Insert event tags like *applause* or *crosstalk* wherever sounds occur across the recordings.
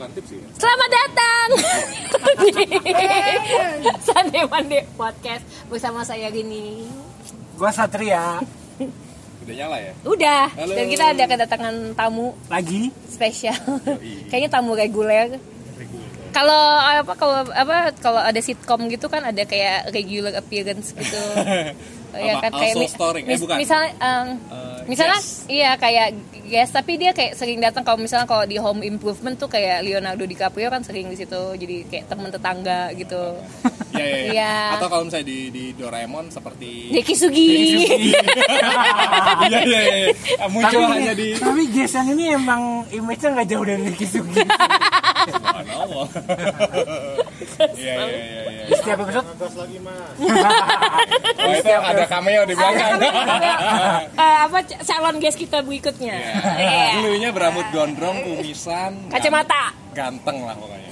bukan tips sih. Selamat datang di Sunday Monday Podcast bersama saya Gini. Gua Satria Udah nyala ya? Udah, Halo. dan kita ada kedatangan tamu lagi. spesial. Kayaknya tamu reguler. Kalau apa kalau apa kalau ada sitkom gitu kan ada kayak regular appearance gitu. *laughs* ya Apa? kan kayak Also mi- starring? Eh, mis- bukan. misalnya em, Eh, misalnya guest. iya kayak guest tapi dia kayak sering datang kalau misalnya kalau di home improvement tuh kayak Leonardo DiCaprio kan sering di situ jadi kayak teman tetangga gitu. *laughs* Iya, iya, iya. Iya. Atau kalau misalnya di, di Doraemon seperti Deki Sugi. *laughs* Iya, iya, iya. Muncul Tapi, hanya di tapi Jess yang ini emang image-nya nggak jauh dari Nicky Sugi. *laughs* Iya, iya, iya, iya. Setiap episode Oh, itu ada cameo di belakang. Eh, apa c- calon guest kita berikutnya? Iya. Dulunya berambut gondrong, kumisan, Kacamata. ganteng lah pokoknya.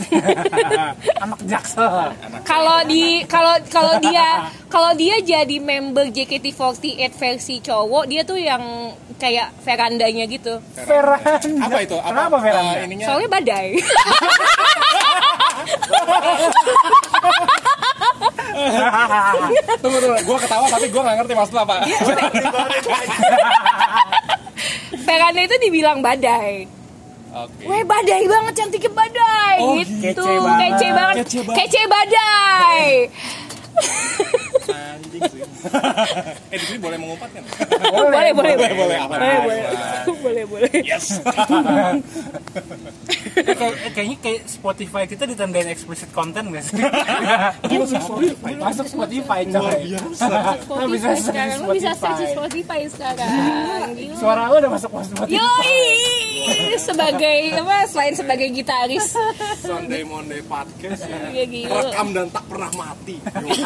*laughs* anak jaksel. Kalau di kalau kalau dia kalau dia jadi member JKT48 versi cowok, dia tuh yang kayak verandanya gitu. Veranda. apa itu? Apa, Kenapa veranda? eh, ininya Soalnya badai. *laughs* tunggu tunggu, gue ketawa tapi gue gak ngerti maksudnya apa. Iya. veranda itu dibilang badai. Oke. Weh badai banget cantiknya badai Oh, gitu. kece banget. Kece banget. Kece banget. Kece badai. Anjing sih. *laughs* eh di sini boleh mengumpat kan? boleh, boleh, boleh. boleh, boleh. Boleh, boleh. Boleh, boleh. Yes. *laughs* Eh, kayak, eh, kayaknya kayak Spotify kita ditandain explicit content gak sih? *laughs* Masuk Spotify coy. Spotify bisa search sekarang lu bisa Spotify. search Spotify sekarang. Gila. Suara lu udah masuk Spotify. Yoi, sebagai apa? Selain sebagai gitaris, Sunday Monday podcast ya. ya. Rekam dan tak pernah mati. Yoi.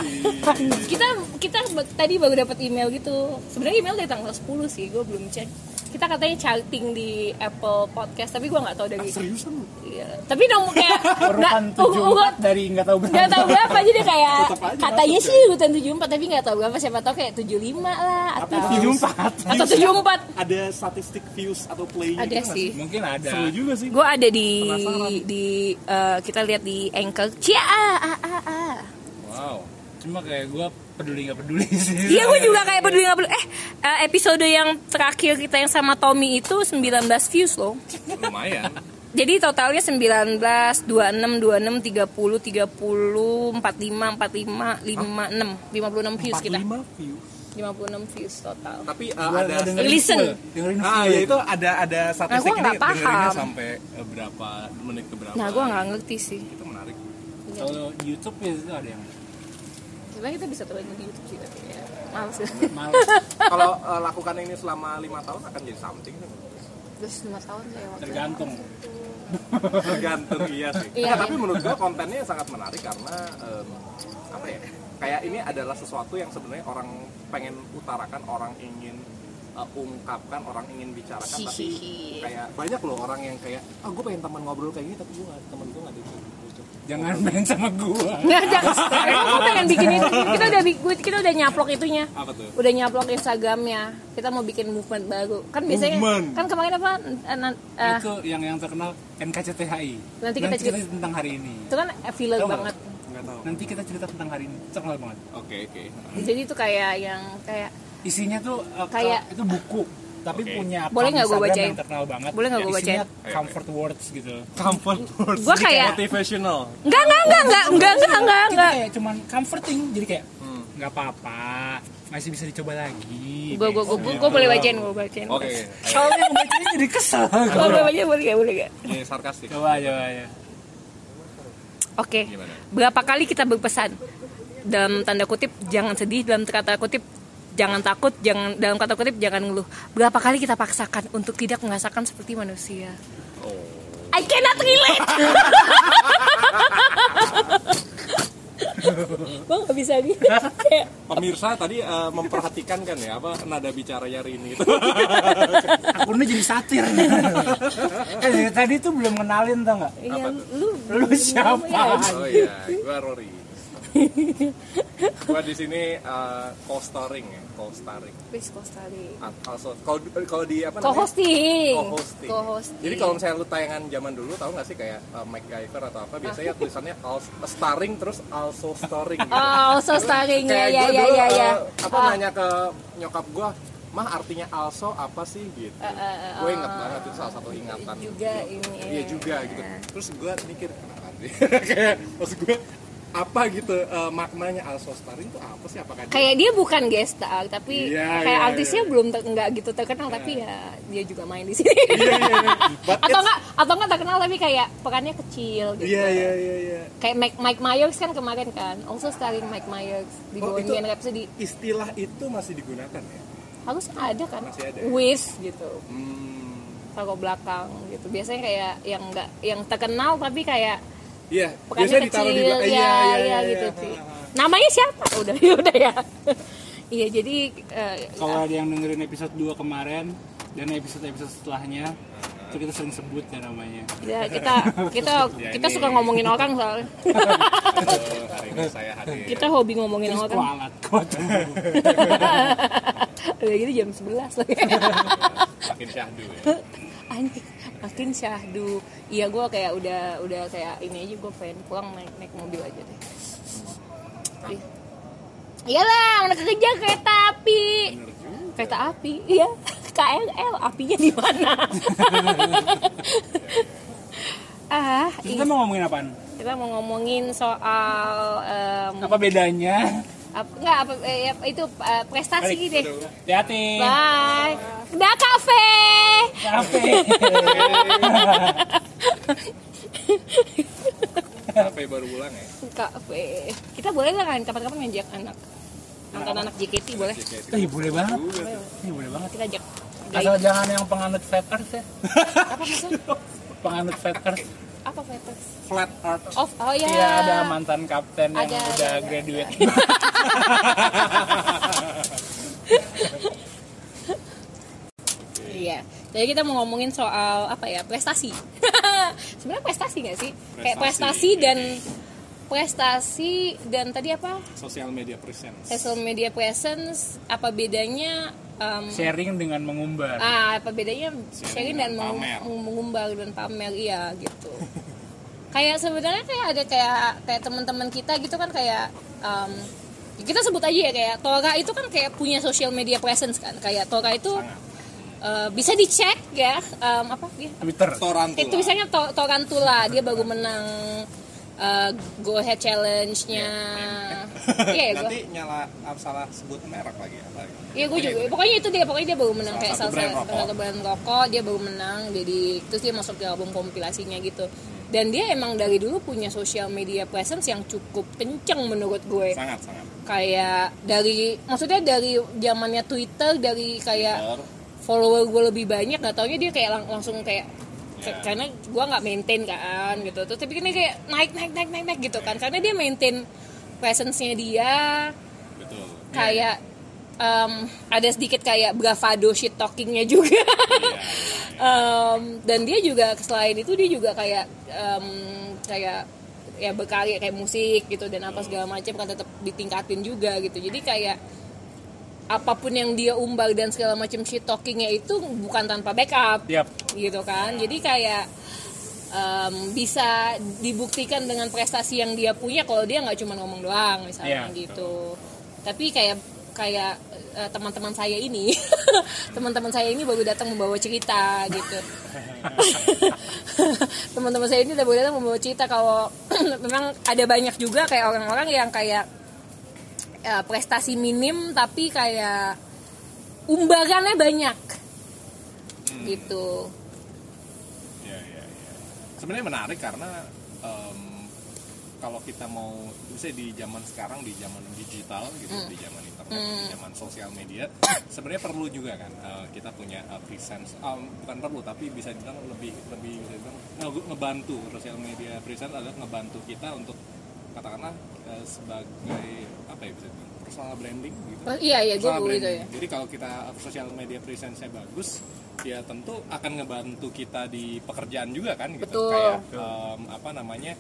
Kita kita tadi baru dapat email gitu. Sebenarnya email dari tanggal 10 sih, gue belum cek. Kita katanya charting di Apple Podcast, tapi gue nggak tahu dari. Seriusan lu? Iya. Tapi nomor kayak *laughs* Urutan nggak- u- u- 74 dari nggak tahu berapa. nggak tahu berapa jadi kayak katanya sih urutan 74 tapi nggak tahu berapa siapa tahu kayak 75 lah atau 74. atau 74 Ada statistik views atau play ada sih Mungkin ada. Seru juga sih. gue ada di Penasaran. di eh, kita lihat di anchor cia ah, ah, ah, ah. Wow. Cuma kayak gue peduli nggak peduli *laughs* sih. Iya gue juga kayak peduli nggak peduli. Eh eh, episode yang terakhir kita yang sama Tommy itu 19 views loh. Lumayan. Jadi totalnya 19, 26, 26, 30, 30, 45, 45, 56, 56 views kita. 45 view. 56 views total. Tapi uh, Gua ada dengerin Listen. full. Dengerin Ah, ya itu ada ada statistik gua ini nggak paham. dengerinnya sampai eh, berapa menit ke berapa. Nah gue nggak ngerti sih. Itu menarik. Kalau di YouTube ya itu ada yang Sebenarnya kita bisa tulis di YouTube tapi ya males ya. malas. *laughs* Kalau eh, lakukan ini selama lima tahun akan jadi something. Terus 5 tahun waktu Tergantung. *laughs* Tergantung iya sih. Iya, Nah, tapi iya. menurut gua kontennya sangat menarik karena em, apa ya? Kayak ini adalah sesuatu yang sebenarnya orang pengen utarakan, orang ingin uh, ungkapkan, orang ingin bicarakan, tapi kayak banyak loh orang yang kayak, ah gue pengen teman ngobrol kayak gini, tapi gue gak, temen gue gak ada. Jangan main sama gua. Nggak *laughs* ada. Emang gue pengen bikin itu. Kita udah bi- kita udah nyaplok itunya. Apa tuh? Udah nyaplok Instagramnya. Kita mau bikin movement baru. Kan biasanya Movement. kan kemarin apa? eh, itu yang yang terkenal NKCTHI. Nanti kita cerita- tentang hari ini. itu kan filler nggak? banget. Nggak tahu. Nanti kita cerita tentang hari ini. Terkenal banget. Oke oke. Jadi itu kayak yang kayak Isinya tuh uh, Kayak- itu buku, tapi Oke. punya Boleh nggak gua Instagram bacain? yang terkenal banget. Boleh nggak gua Isinya bacain? comfort words gitu. Comfort words. Gua kayak- motivational. enggak enggak enggak enggak enggak enggak enggak Kita enggak. kayak cuman comforting, jadi kayak Hmm. nggak apa-apa, masih bisa dicoba lagi. Gue gue gue gue boleh bacain gue bacain. Oke. Kalau yang bacanya jadi kesel. Gue boleh bacain boleh gak boleh gak? Ini sarkastik. Coba coba ya. Oke. Gimana? Berapa kali kita berpesan dalam tanda kutip jangan sedih dalam kata kutip jangan takut jangan dalam kata kutip jangan ngeluh. Berapa kali kita paksakan untuk tidak merasakan seperti manusia? Oh. I cannot relate. *laughs* Gue gak bisa gitu. Kayak, Pemirsa tadi eh, memperhatikan kan ya apa nada bicara Rini itu. *laughs* Akunnya jadi satir. *laughs* eh, tadi tuh belum kenalin tau nggak? ya, lu Lu siapa? ya, oh iya, gua Rory. *laughs* gua di sini uh, co-starring ya co-starring Please co-starring. At- also kalau kalau di apa namanya Co-hosting. co-hosting. Co-hosting. Jadi kalau misalnya lu tayangan zaman dulu tahu nggak sih kayak uh, MacGyver atau apa biasanya tulisannya also, starring terus also starring gitu. *laughs* Oh, also starring ya ya ya ya ya. apa Ah. nanya ke nyokap gua, "Mah artinya also apa sih?" gitu. Uh, uh, uh, gue inget oh. banget itu salah satu ingatan. Juga gua. ini, Iya ya. juga gitu. Terus gua mikir kenapa sih? *laughs* kayak maksud gue apa gitu uh, maknanya also starring itu apa sih apakah dia Kayak dia bukan guest star, tapi Iya, kayak iya, artisnya iya. belum ter- nggak gitu terkenal, tapi ya dia juga main di sini. Iya, iya. *laughs* But atau enggak atau enggak terkenal tapi kayak perannya kecil gitu. Iya iya iya iya. Kayak Mike, Mike Myers kan kemarin kan, also starring Mike Myers di Oh, Bohemian Rhapsody. Istilah itu masih digunakan ya? Harus ada kan, Masih ada. with gitu, Hmm. taruh belakang gitu. Biasanya kayak yang enggak yang terkenal tapi kayak Iya, perannya biasanya kecil, ditaruh di belakang. ya, Iya, iya, ya, iya, gitu iya. sih. Namanya siapa? *laughs* Udah, ya udah ya. Iya, jadi eh, Kalau ada yang dengerin episode 2 kemarin dan episode-episode setelahnya itu kita sering sebut ya namanya. ya kita *laughs* kita Ya, kita ini- suka ngomongin *laughs* orang soalnya. Hari ini saya hadir. kita hobi ngomongin Terus orang. kualat kuat. Udah gitu jam 11 lagi. Makin syahdu ya. Anjing, makin syahdu. Iya gue kayak udah udah kayak ini aja gue pengen pulang naik naik mobil aja deh. Ih. Iyalah, mana kekejar kereta api. Kereta api, iya. *laughs* KRL, apinya di mana? *laughs* ah, kita mau ngomongin apaan? kita mau ngomongin soal em, Apa bedanya? Apa, enggak apa eh, itu eh, prestasi Balik. deh. Hati-hati. Bye. Udah kafe. Kafe. *laughs* Sampai baru pulang ya. kafe kita boleh nggak kan kapan-kapan ngajak anak nonton anak JKT boleh Ih, boleh banget. Ih, boleh banget. kita ajak Asal jangan yang penganut fat ya. apa maksudnya Penganut fat apa Veters Flat Earth. oh oh ya Iya, ada mantan kapten yang Ada, ada, udah ada. graduate. *laughs* iya jadi kita mau ngomongin soal apa ya prestasi *laughs* sebenarnya prestasi nggak sih kayak prestasi Prestasi. dan prestasi dan tadi apa Social media presence. social media presence apa bedanya em, Sharing dengan mengumbar. ah apa bedanya sharing dan dan pamer. mengumbar dan pamer iya gitu *laughs* kayak sebenarnya kayak ada kayak kayak teman-teman kita gitu kan kayak em, kita sebut aja ya kayak Tora itu kan kayak punya social media presence kan kayak Tora itu eh, bisa dicek ya em, apa dia Twitter. Torantula. itu misalnya to Torantula dia baru menang eh, Go Ahead Challenge-nya *laughs* iya ya gue Nanti nyala ah, salah sebut merek lagi apa? Iya gue juga. Pokoknya itu dia. Pokoknya dia baru menang Salah kayak salah satu brand rokok. Dia baru menang. Jadi terus dia masuk ke album kompilasinya gitu. Dan dia emang dari dulu punya social media presence yang cukup kenceng menurut gue. Sangat sangat. Kayak dari maksudnya dari zamannya Twitter dari kayak Bener. follower gue lebih banyak. Gak taunya dia kayak lang- langsung kayak Ya. karena gue nggak maintain kan gitu terus tapi ini kayak naik naik naik naik naik gitu kan karena dia maintain presence-nya dia Betul. kayak em, ada sedikit kayak bravado shit talkingnya juga. Em, dan dia juga selain itu dia juga kayak em, kayak ya berkarya kayak musik gitu dan apa segala macam kan tetap ditingkatin juga gitu. Jadi kayak apa pun yang dia umbar dan segala macam shit talkingnya itu bukan tanpa backup. Yap. gitu kan. Jadi kayak em, bisa dibuktikan dengan prestasi yang dia punya kalau dia nggak cuma ngomong doang misalnya Iya. gitu. tapi kayak kayak eh, teman-teman saya ini. *laughs* Teman-teman saya ini baru datang membawa cerita gitu. *laughs* Teman-teman saya ini baru datang membawa cerita kalau *clears throat* memang ada banyak juga kayak orang-orang yang kayak eh, prestasi minim tapi kayak umbarannya banyak. Gitu. Ya, ya, ya. Sebenarnya menarik karena em, kalau kita mau, misalnya di zaman sekarang, di zaman digital gitu, di zaman internet, di zaman sosial media, sebenarnya perlu juga kan eh, kita punya eh, presence, em, bukan perlu tapi bisa dibilang lebih lebih bisa dibilang nge- ngebantu sosial media presence adalah ngebantu kita untuk katakanlah eh, sebagai apa ya bisa dibilang personal branding gitu. Oh, iya iya gue gitu ya Jadi kalau kita sosial media presence-nya bagus, ya tentu akan ngebantu kita di pekerjaan juga kan gitu. Betul. Kayak em, apa namanya?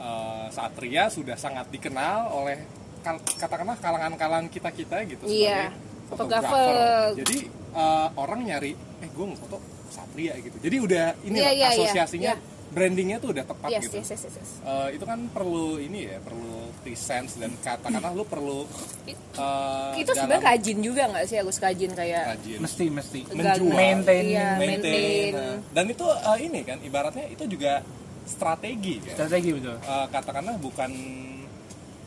Eh, Satria sudah sangat dikenal oleh kal- katakanlah kalangan-kalangan kita kita gitu Iya, sebagai fotografer. Jadi eh, orang nyari, eh gue foto Satria gitu. Jadi udah ini Iya, lah, iya, iya. asosiasinya, Iya. brandingnya tuh udah tepat yes, gitu. yes, yes, yes, yes. Eh, itu kan perlu ini ya, perlu presence dan katakanlah lu perlu eh, itu dalam sebenarnya rajin juga nggak sih harus rajin kayak rajin. mesti mesti Menjual. Maintain. iya, maintain. maintain. Nah, dan itu eh, ini kan ibaratnya itu juga strategi kan. strategi betul. Eh, katakanlah bukan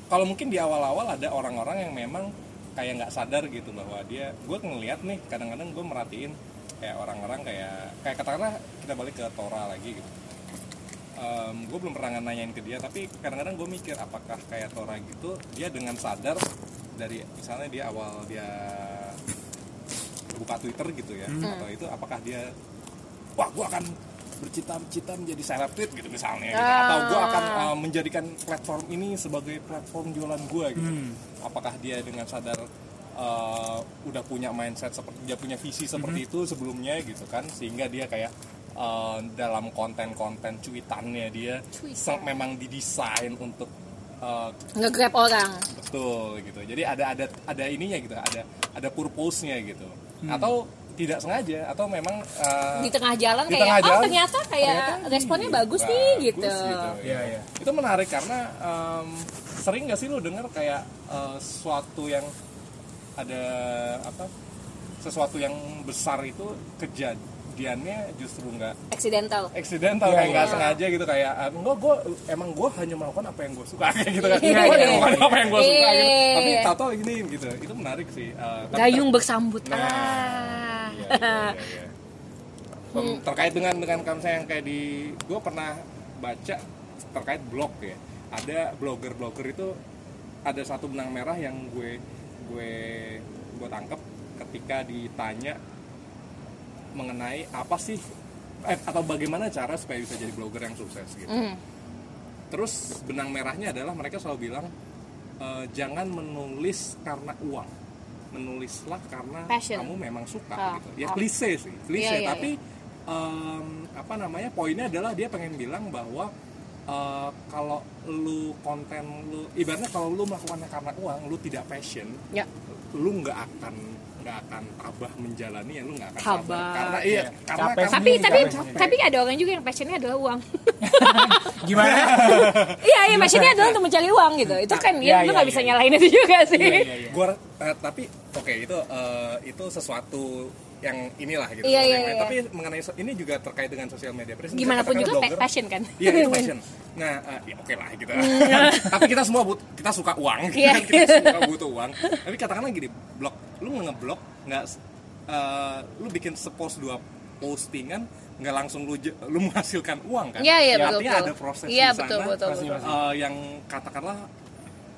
kalau mungkin di awal-awal ada orang-orang yang memang kayak nggak sadar gitu bahwa dia gue ngeliat nih kadang-kadang gue merhatiin kayak orang-orang kayak kayak katakanlah kita balik ke Tora lagi gitu. Gue belum pernah nanyain ke dia tapi kadang-kadang gue mikir apakah kayak Tora gitu dia dengan sadar dari misalnya dia awal dia buka Twitter gitu ya atau itu apakah dia wah gue akan bercita-cita menjadi seleb tweet gitu misalnya gitu. Ah. atau gue akan uh, menjadikan platform ini sebagai platform jualan gue gitu. Apakah dia dengan sadar uh, udah punya mindset seperti dia punya visi seperti itu sebelumnya gitu kan sehingga dia kayak uh, dalam konten-konten cuitannya dia memang didesain untuk uh, nge-grab orang. Betul gitu. Jadi ada ada ada ininya gitu ada ada purpose-nya gitu. Atau tidak sengaja atau memang uh, di tengah jalan di kayak tengah oh jalan, ternyata kayak ternyata responnya ini bagus nih gitu, Iya, iya. itu menarik karena em, sering gak sih lu dengar kayak eh, sesuatu yang ada apa sesuatu yang besar itu kejadiannya justru nggak accidental accidental Iya, kayak nggak iya. sengaja gitu kayak eh, enggak gue emang gue hanya melakukan apa yang gue suka *laughs* kayak gitu kan Iya, gue iya. hanya melakukan apa yang gue suka gitu Iya. tapi tato gini gitu itu menarik sih tapi gayung bersambut Nah, ah Iya, iya, iya, iya. Pem- terkait dengan dengan kamu yang kayak di gue pernah baca terkait blog ya ada blogger-blogger itu ada satu benang merah yang gue gue gue tangkep ketika ditanya mengenai apa sih eh, atau bagaimana cara supaya bisa jadi blogger yang sukses gitu. Hmm. terus benang merahnya adalah mereka selalu bilang eh, jangan menulis karena uang. Menulislah karena Passion. kamu memang suka Ah, gitu. Ya ah. klise sih klise. Iya, iya, tapi em, apa namanya poinnya adalah dia pengen bilang bahwa eh, kalau lu konten lu ibaratnya kalau lu melakukannya karena uang lu tidak passion ya. lu nggak akan nggak akan tabah menjalani ya lu nggak akan Tabah. karena iya karena Capek kan tapi tapi capek. tapi ada orang juga yang passionnya adalah uang *laughs* gimana *laughs* iya iya passionnya adalah untuk mencari uang gitu itu kan Iya, ya, lu iya, nggak iya, bisa iya. nyalain itu juga sih Iya, iya, iya. gua eh, tapi oke itu eh, itu sesuatu yang inilah gitu Iya, iya, iya. tapi mengenai so- ini juga terkait dengan sosial media presence gimana pun juga blogger, passion kan Iya itu *laughs* passion. Nah, eh, ya oke lah gitu. *laughs* Tapi kita semua but, kita suka uang, Iya. *laughs* kita suka butuh uang. Tapi katakanlah gini, blog, lu ngeblok nggak, eh, lu bikin sepost dua postingan nggak langsung lu lu menghasilkan uang kan? Iya, iya, Ya, betul, Artinya betul. ada proses Iya, di sana betul, betul, Pasti, betul. pasti. eh, yang katakanlah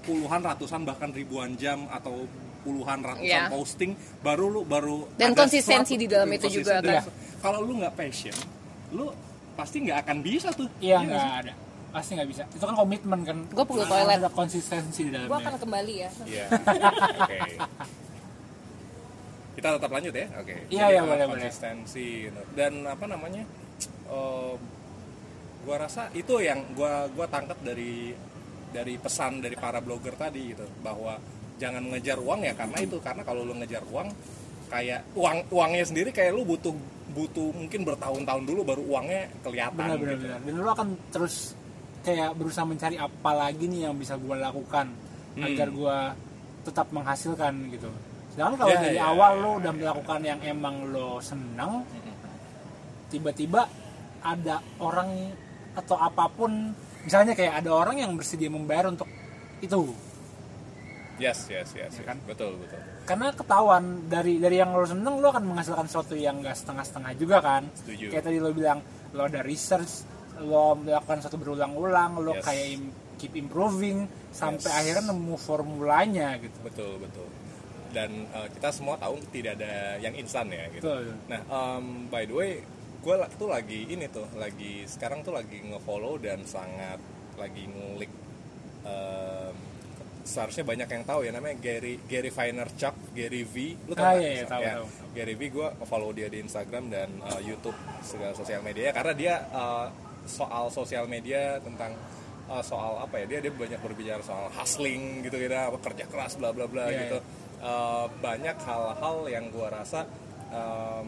puluhan ratusan bahkan ribuan jam atau puluhan ratusan Iya. posting baru lu baru Dan ada konsistensi suatu- di dalam itu juga, kan? kalau lu nggak passion lu pasti nggak akan bisa tuh iya nggak nggak sih? ada pasti nggak bisa itu kan komitmen kan Gua perlu toilet. ada konsistensi di gua dalamnya akan kembali ya Iya. *laughs* Oke. Kita tetap lanjut ya. Oke. Iya, Jadi, iya, eh, boleh, boleh. konsistensi gitu. dan apa namanya? eh, gua rasa itu yang gua gua tangkap dari dari pesan dari para blogger tadi gitu bahwa jangan mengejar uang ya karena itu karena kalau lu ngejar uang kayak uang uangnya sendiri kayak lu butuh butuh mungkin bertahun-tahun dulu baru uangnya kelihatan benar benar gitu. benar dan lu akan terus kayak berusaha mencari apa lagi nih yang bisa gue lakukan Hmm. agar gue tetap menghasilkan gitu sedangkan kalau Ya, dari ya, awal ya, lo ya, udah ya. melakukan yang emang lo seneng tiba-tiba ada orang atau apa pun misalnya kayak ada orang yang bersedia membayar untuk itu Yes, yes, yes, Ya yes. kan? Betul, betul. karena ketahuan dari dari yang lo seneng lo akan menghasilkan sesuatu yang gak setengah-setengah juga kan Setuju. kayak tadi lo bilang lo ada research lo melakukan satu berulang-ulang lo Yes. kayak im- keep improving sampai Yes. akhirnya nemu formulanya gitu betul betul dan uh, kita semua tahu tidak ada yang instan ya gitu Betul. nah um, by the way gue tuh lagi ini tuh lagi sekarang tuh lagi ngefollow dan sangat lagi ngulik um, seharusnya banyak yang tahu ya namanya Gary Gary Vaynerchuk Gary V. Lu tahu Ah, iya, iya, tahu, Ya, tahu. Gary V gue follow dia di Instagram dan uh, YouTube segala sosial media. Karena dia uh, soal sosial media tentang uh, soal apa ya dia dia banyak berbicara soal hustling gitu gitu apa kerja keras bla bla bla Iya, gitu. Uh, banyak hal-hal yang gua rasa um,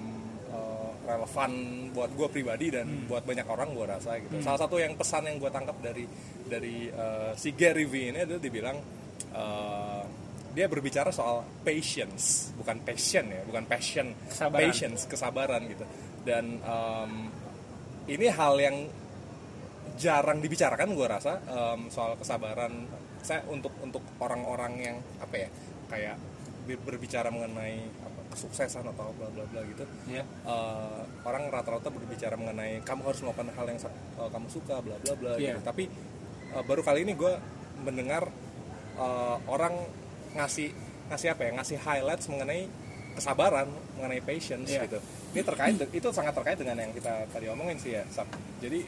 uh, relevan buat gue pribadi dan Hmm. buat banyak orang gue rasa gitu. Salah satu yang pesan yang gue tangkap dari dari uh, si Gary V ini adalah dibilang uh, dia berbicara soal patience bukan passion ya bukan passion Kesabaran. patience kesabaran gitu dan um, ini hal yang jarang dibicarakan gue rasa um, soal kesabaran saya untuk untuk orang-orang yang apa ya kayak ber- berbicara mengenai apa, kesuksesan atau bla bla bla gitu Iya. uh, orang rata-rata berbicara mengenai kamu harus melakukan hal yang uh, kamu suka bla bla bla Iya. gitu tapi uh, baru kali ini gue mendengar uh, orang ngasih ngasih apa ya ngasih highlights mengenai kesabaran mengenai patience Iya. gitu ini terkait itu sangat terkait dengan yang kita tadi omongin sih ya Sab. jadi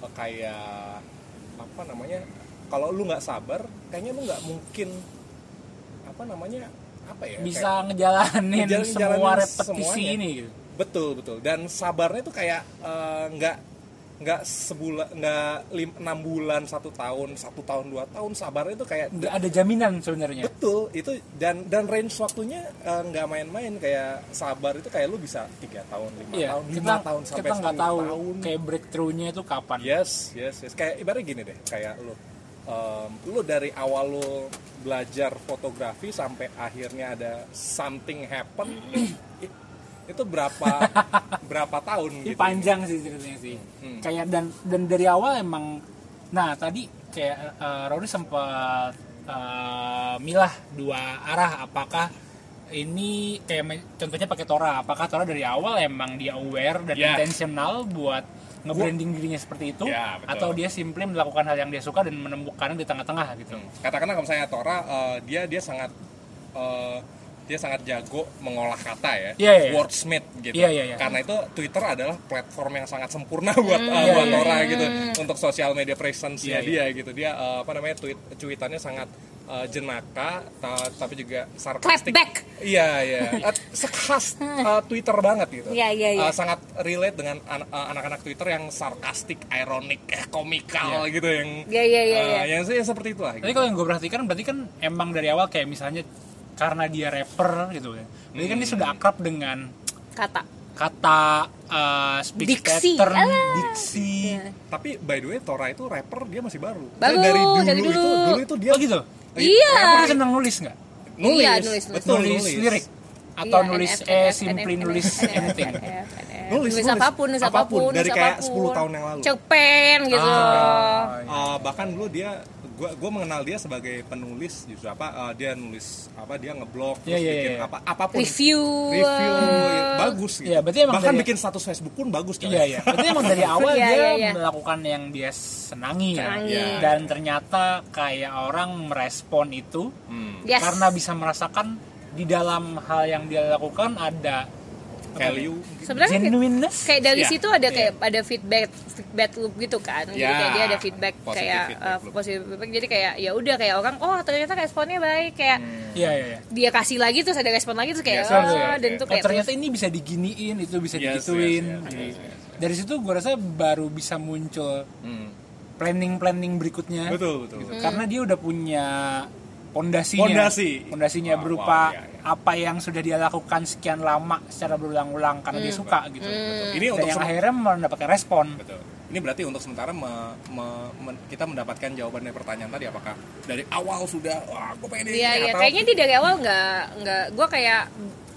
uh, kayak apa namanya kalau lu nggak sabar kayaknya lu nggak mungkin apa namanya apa ya bisa kayak- ngejalanin Ngejalan- semua ngejalanin repetisi semuanya. ini gitu. betul betul dan sabarnya tuh kayak eh, nggak nggak sebulan nggak lim- enam bulan satu tahun satu tahun dua tahun sabarnya tuh kayak nggak ada jaminan sebenarnya. Betul itu dan dan range waktunya eh, nggak main-main kayak sabar itu kayak lu bisa tiga tahun lima Iya, tahun kita lima tahun sampai kita nggak 10 tahu tahun. kayak breakthrough-nya itu kapan. yes yes yes. Kayak ibaratnya gini deh kayak lu em, lu dari awal lu belajar fotografi sampai akhirnya ada something happen *clears throat* itu berapa *laughs* berapa tahun gitu panjang sih ceritanya sih. Hmm. Kayak dan dan dari awal emang nah tadi kayak uh, Rory sempat uh, milah dua arah apakah ini kayak contohnya pakai Tora apakah Tora dari awal emang dia aware dan Ya. intentional buat nge-branding dirinya seperti itu Ya, betul. atau dia simply melakukan hal yang dia suka dan menemukannya di tengah-tengah gitu. katakanlah kalau misalnya Tora eh, dia dia sangat eh, dia sangat jago mengolah kata ya, Iya, iya, iya. wordsmith gitu. Iya, iya, iya. Karena itu Twitter adalah platform yang sangat sempurna *laughs* buat eh, Iya, buat iya, Tora gitu untuk sosial media presence-nya Iya, dia gitu. Dia eh, apa namanya tweet cuitannya sangat eh, jenaka ta- tapi juga sarkastik. back. Iya, iya. *laughs* Sekhas eh, Twitter banget gitu. Iya, iya, iya. Eh, sangat relate dengan an- anak-anak Twitter yang sarkastik, ironik, eh, komikal gitu yang Iya, iya, iya, iya. yang, yang seperti itulah. Tapi kalau yang gue perhatikan berarti kan emang dari awal kayak misalnya karena dia rapper gitu ya. Berarti kan dia sudah akrab dengan Kata. kata uh, speech Diksi. pattern, Alah. diksi. Iya. Tapi by the way Tora itu rapper dia masih baru. Baru, dari dulu, dari itu dulu. dulu itu dia Oh gitu. Iya. Rapper dia senang nulis nggak? nulis, Iya, nulis, nulis. betul nulis, nulis, lirik atau Iya, nulis NF, eh NF, simply NF, nulis NF, anything. NF, NF. Nulis, nulis nulis. apa pun, nulis Apa pun, apa pun, dari nulis kayak apa pun. 10 tahun yang lalu. Cerpen gitu. Ah, Uh, bahkan dulu dia gua gua mengenal dia sebagai penulis justru apa uh, dia nulis apa dia ngeblog Iya, terus iya, bikin iya. apa apa pun Review. review ya, bagus gitu. Iya, berarti emang bahkan dari- bikin status Facebook pun bagus kan. Iya iya. Berarti emang dari *laughs* awal Iya, dia iya, iya. melakukan yang dia senangi ya. Iya. Dan ternyata kayak orang merespon itu Hmm. Yes. karena bisa merasakan di dalam hal yang dia lakukan ada Value Sebenarnya kayak- genuineness. kayak dari Iya, situ ada iya. kayak ada feedback feedback loop gitu kan jadi Ya, kayak dia ada feedback positive kayak feedback uh, loop. positive feedback jadi kayak ya udah kayak orang oh ternyata responnya baik kayak Iya iya iya. dia kasih lagi terus ada respon lagi terus kayak Yes, oh, yes, yes, dan yes. itu Oh, kayak ternyata terus- ini bisa diginiin, itu bisa Yes, digituin. yes, yes, Jadi, yes, yes. Dari situ gue rasa baru bisa muncul Hmm. planning-planning berikutnya. Betul betul. Gitu. betul. Karena dia udah punya pondasinya. Pondasi. Pondasinya Wow, berupa wow, iya, iya. Apa yang sudah dia lakukan sekian lama secara berulang-ulang karena dia suka gitu. Ini Dan untuk yang akhirnya mendapatkan respon. Betul. Ini berarti untuk sementara me- me- men- kita mendapatkan jawaban dari pertanyaan tadi apakah dari awal sudah wah gue pengen ini Iya iya kayaknya di dari awal nggak nggak gue kayak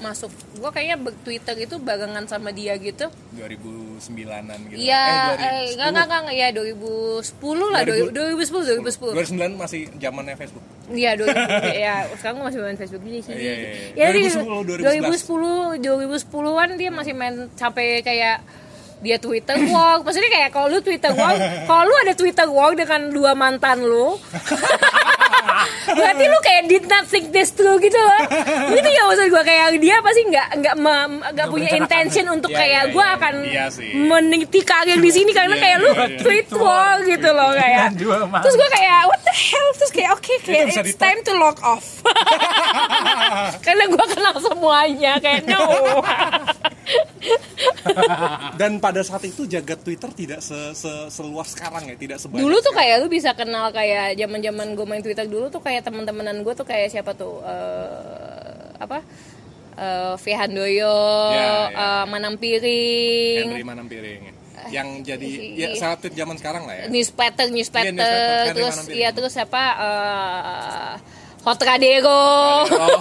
masuk gue kayaknya Twitter itu barengan sama dia gitu 2009-an gitu. Iya, eh, eh, enggak, enggak, enggak, ya 2010 lah, 2000 2010, 2010. 2009 masih zamannya Facebook. Iya, 2000, ya sekarang gue masih main Facebook gini sih. Iya, iya, iya. Ya, di 2010, 2010, 2010-an dia masih main sampai kayak dia Twitter walk. Maksudnya kayak kalau lu Twitter walk, kalau lu ada Twitter walk dengan dua mantan lu, berarti lu kayak did not think this through gitu loh. Gitu ya maksud gue kayak dia pasti nggak nggak me- nggak punya intention untuk Iya, kayak iya, gue iya. akan Iya sih. meniti karir di sini karena Iya, kayak lu iya, iya. tweet walk gitu loh kayak. Mantan. Terus gue kayak what the hell terus kayak oke kayak bisa it's time to log off *laughs* karena gue kenal semuanya kayak no *laughs* Dan pada saat itu jagat Twitter tidak se- se- seluas sekarang ya, tidak sebanyak. dulu tuh kayak lu bisa kenal kayak zaman zaman gue main Twitter dulu tuh kayak teman-temanan gue tuh kayak siapa tuh eh, apa Eh, V Handoyo, Ya, ya. eh, Manam Piring, Henry Manampiring yang jadi ya selebgram zaman sekarang lah ya. Iya, newsletter, Henry terus iya terus siapa eh, Hot Radero, Oh,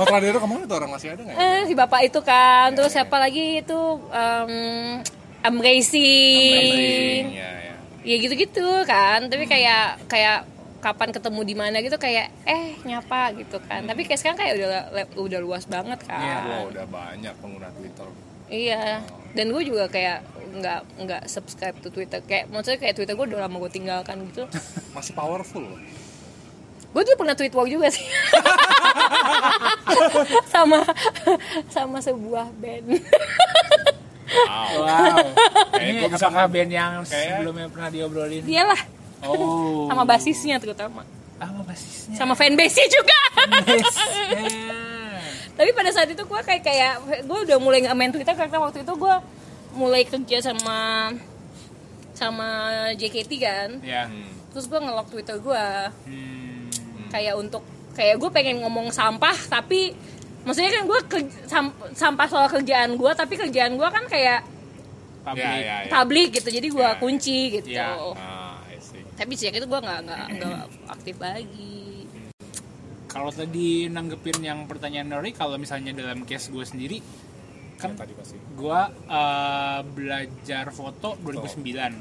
Mas Radero ke mana tuh orang? Masih ada nggak? ya? eh, si bapak itu kan, terus siapa lagi itu? Um, Amazing, Ya, ya. ya gitu-gitu kan, tapi kayak kayak kapan ketemu di mana gitu kayak eh nyapa gitu kan, tapi kayak sekarang kayak udah udah luas banget kan. Iya. Wow, udah banyak pengguna Twitter. Iya, dan gue juga kayak nggak nggak subscribe to Twitter. Kayak maksudnya kayak Twitter gue udah lama gue tinggalkan gitu. *laughs* Masih powerful loh. gue dulu pernah tweet war juga sih. *laughs* sama sama sebuah band. Wow. Wow. Kayaknya apakah band yang kayak- sebelumnya pernah diobrolin? Dialah Oh. sama basisnya terutama. Sama basisnya. Sama fanbase-nya juga. *laughs* Tapi pada saat itu gue kayak kayak gue udah mulai nggak main Twitter karena waktu itu gue mulai kerja sama sama JKT kan. Ya. Terus gue ngelok Twitter gue. Hmm. kayak untuk kayak gue pengen ngomong sampah tapi maksudnya kan gue sampah soal kerjaan gue tapi kerjaan gue kan kayak Public. Ya, ya, ya. publik gitu jadi gue Ya. kunci gitu Ya. Ah, I see. Tapi sejak itu gue nggak nggak nggak aktif lagi Kalau tadi nanggepin yang pertanyaan Nori, kalau misalnya dalam case gue sendiri, kan Yang tadi pasti. gue eh, belajar foto 2009,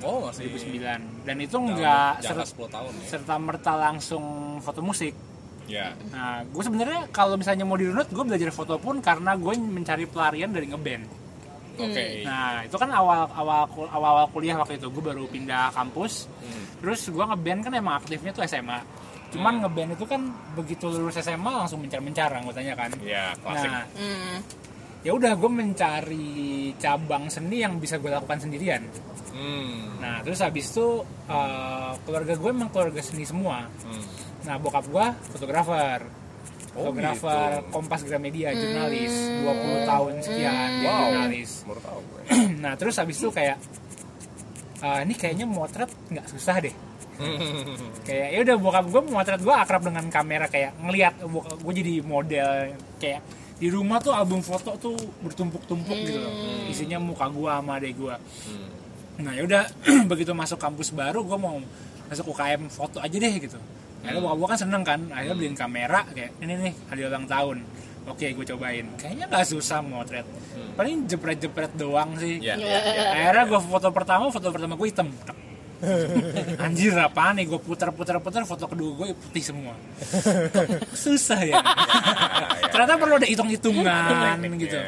Oh, masih 2009, dan itu Tahun- nggak jangka ser- 10 tahun ya. serta merta langsung foto musik. Ya. Nah, gue sebenarnya kalau misalnya mau dirunut, gue belajar foto pun karena gue mencari pelarian dari ngeband. Oke. Nah, itu kan awal awal awal awal kuliah waktu itu gue baru pindah kampus. Hmm. Terus gue ngeband kan emang aktifnya tuh SMA. Cuman ngeband itu kan begitu lulus SMA langsung mencar-mencar anggotanya kan. Ya, klasik. Nah, hmm. ya udah gue mencari cabang seni yang bisa gue lakukan sendirian. Hmm. Nah, terus habis itu eh, keluarga gue emang keluarga seni semua. Hmm. Nah, bokap gue fotografer. Oh, Fotografer gitu. Kompas Gramedia, jurnalis, 20 tahun sekian dia Wow. jurnalis. Baru tahu gue. *clears throat* nah terus habis itu kayak "Ah, ini kayaknya motret nggak susah deh. *laughs* Kayak ya udah bokap gue motret gue akrab dengan kamera. Kayak ngelihat gue jadi model. Kayak di rumah tuh album foto tuh bertumpuk-tumpuk gitu loh. Isinya muka gue sama adek gue nah ya udah *clears throat* begitu masuk kampus baru gue mau masuk UKM foto aja deh gitu akhirnya bokap gue kan seneng kan akhirnya beliin kamera kayak ini nih hadiah ulang tahun. Oke gue cobain. Kayaknya nggak susah motret. Paling jepret-jepret doang sih. Ya. akhirnya gue foto pertama foto pertama gue hitam. *laughs* Anjir apaan nih? Gue putar putar putar foto kedua gue putih semua. Susah ya? *laughs* Ternyata perlu ada hitung hitungan Teknik, gitu.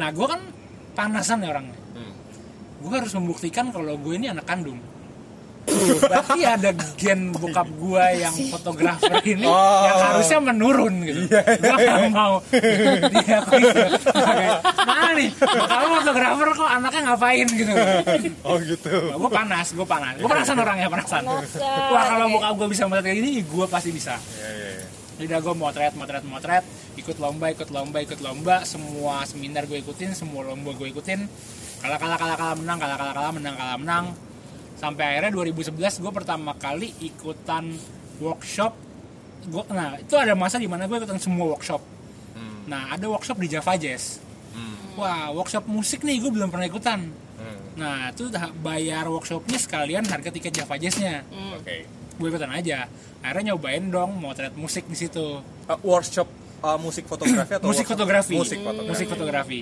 Nah gue kan panasan ya orangnya. Hmm. gue harus membuktikan kalau gue ini anak kandung berarti ada gen bokap gue yang fotografer ini Oh. yang harusnya menurun gitu. Gue gak mau. Dia aku itu Kayak, mana nih? Kalau fotografer kok anaknya ngapain gitu? Oh gitu. gue panas gue panas. Gue panasan orangnya panasan. Panasan. wah kalau bokap gue bisa motret kayak gini gue pasti bisa. Ya, ya, ya. udah gue motret motret motret. Ikut lomba ikut lomba ikut lomba. Semua seminar gue ikutin semua lomba gue ikutin. Kalah kalah kalah kalah menang. Kalah kalah kalah menang kalah menang sampai akhirnya 2011 gue pertama kali ikutan workshop. Gue nah itu ada masa di mana gue ikutan semua workshop. Hmm. nah ada workshop di Java Jazz. Hmm. wah workshop musik nih gue belum pernah ikutan. Hmm. nah itu udah bayar workshopnya sekalian harga tiket Java Jazznya. Oke. gue ikutan aja. Akhirnya nyobain dong motret musik di situ. Uh, workshop uh, musik fotografi atau musik fotografi. Musik fotografi. musik fotografi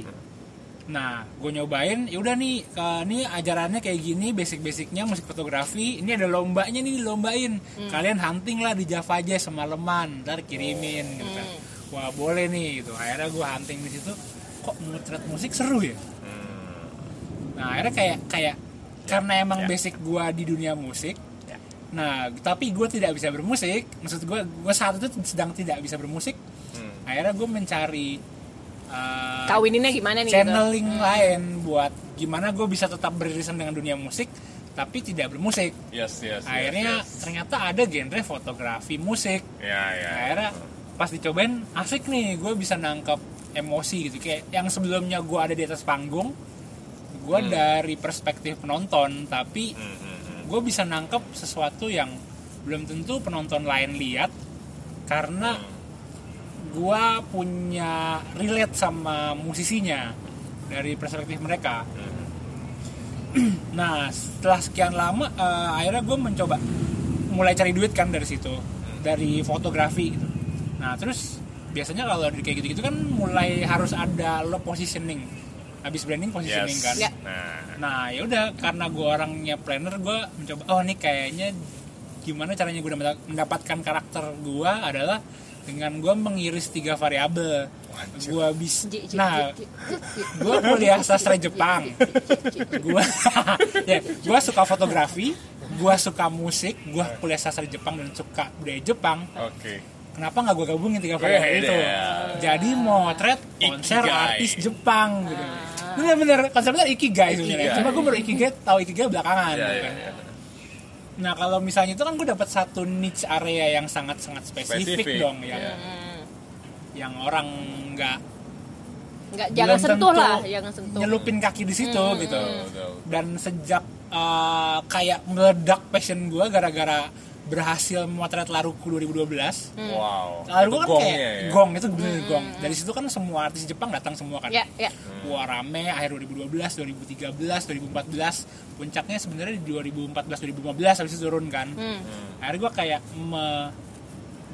nah gue nyobain ya udah nih eh, ini ajarannya kayak gini basic basicnya musik fotografi ini ada lombanya nih dilombain. Kalian hunting lah di Java aja semalaman ntar kirimin gitu kan. Wah boleh nih gitu. Akhirnya gue hunting di situ kok motret musik seru ya? Nah akhirnya kayak kayak karena emang ya. basic gue di dunia musik Ya. nah tapi gue tidak bisa bermusik maksud gue gue saat itu sedang tidak bisa bermusik. Hmm. akhirnya gue mencari uh, kawininnya gimana nih gitu? channeling lain buat gimana gue bisa tetap beririsan dengan dunia musik tapi tidak bermusik Yes, yes. yes, akhirnya yes. ternyata ada genre fotografi musik Ya, ya. akhirnya pas dicobain asik nih gue bisa nangkep emosi gitu kayak yang sebelumnya gue ada di atas panggung gue Hmm. dari perspektif penonton tapi Hmm, hmm, hmm. gue bisa nangkep sesuatu yang belum tentu penonton lain lihat karena Hmm. Gue punya relate sama musisinya dari perspektif mereka Hmm. *clears throat* nah setelah sekian lama eh, akhirnya gue mencoba mulai cari duit kan dari situ dari fotografi gitu nah terus biasanya kalau di kayak gitu-gitu kan mulai harus ada lo positioning habis branding positioning Yes. kan Ya. Nah, Nah ya udah karena gue orangnya planner gue mencoba oh nih kayaknya gimana caranya gue mendapatkan karakter gue adalah dengan gue mengiris tiga variabel. Gue J- nah gue kuliah sastra Jepang. Gue *laughs* ya gue suka fotografi gue suka musik gue kuliah sastra Jepang dan suka budaya Jepang. Oke. kenapa nggak gue gabungin tiga variabel itu? iya. jadi motret konser Ikigai. artis Jepang gitu. Bener-bener konsepnya ikigai sebenarnya. Cuma gue baru ikigai tahu ikigai belakangan Iya, gitu iya, kan. Nah kalau misalnya itu kan gue dapat satu niche area yang sangat sangat spesifik, Spesifik, dong yang iya. Hmm. yang orang nggak Nggak, jangan sentuh lah, jangan sentuh. nyelupin kaki di situ Hmm, gitu Betul, betul. dan sejak uh, kayak meledak passion gue gara-gara berhasil memotret Laruku 2012 Hmm. Wow. Lalu Itu kan gongnya kayak ya? gong itu bener gong. Dari situ kan semua artis Jepang datang semua kan. Ya, ya. Wah rame akhir 2012, 2013, 2014. Puncaknya sebenarnya di 2014, 2015 habis itu turun kan. Hmm. Akhirnya gue kayak me-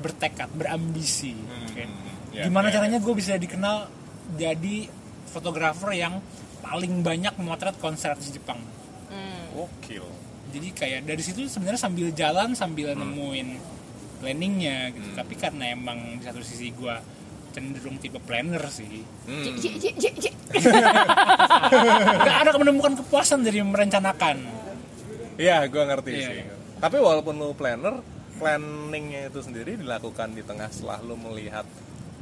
bertekad, berambisi. Hmm, hmm, hmm. Ya, Gimana ya. caranya gue bisa dikenal jadi fotografer yang paling banyak memotret konser artis Jepang. Hmm. Gokil. Jadi kayak dari situ sebenarnya sambil jalan sambil nemuin planningnya gitu. Hmm. Tapi karena emang di satu sisi gue cenderung tipe planner sih. Hmm. Gak ada menemukan kepuasan dari merencanakan. Iya, gue ngerti Iya, sih. Tapi walaupun lu planner, planningnya itu sendiri dilakukan di tengah setelah lu melihat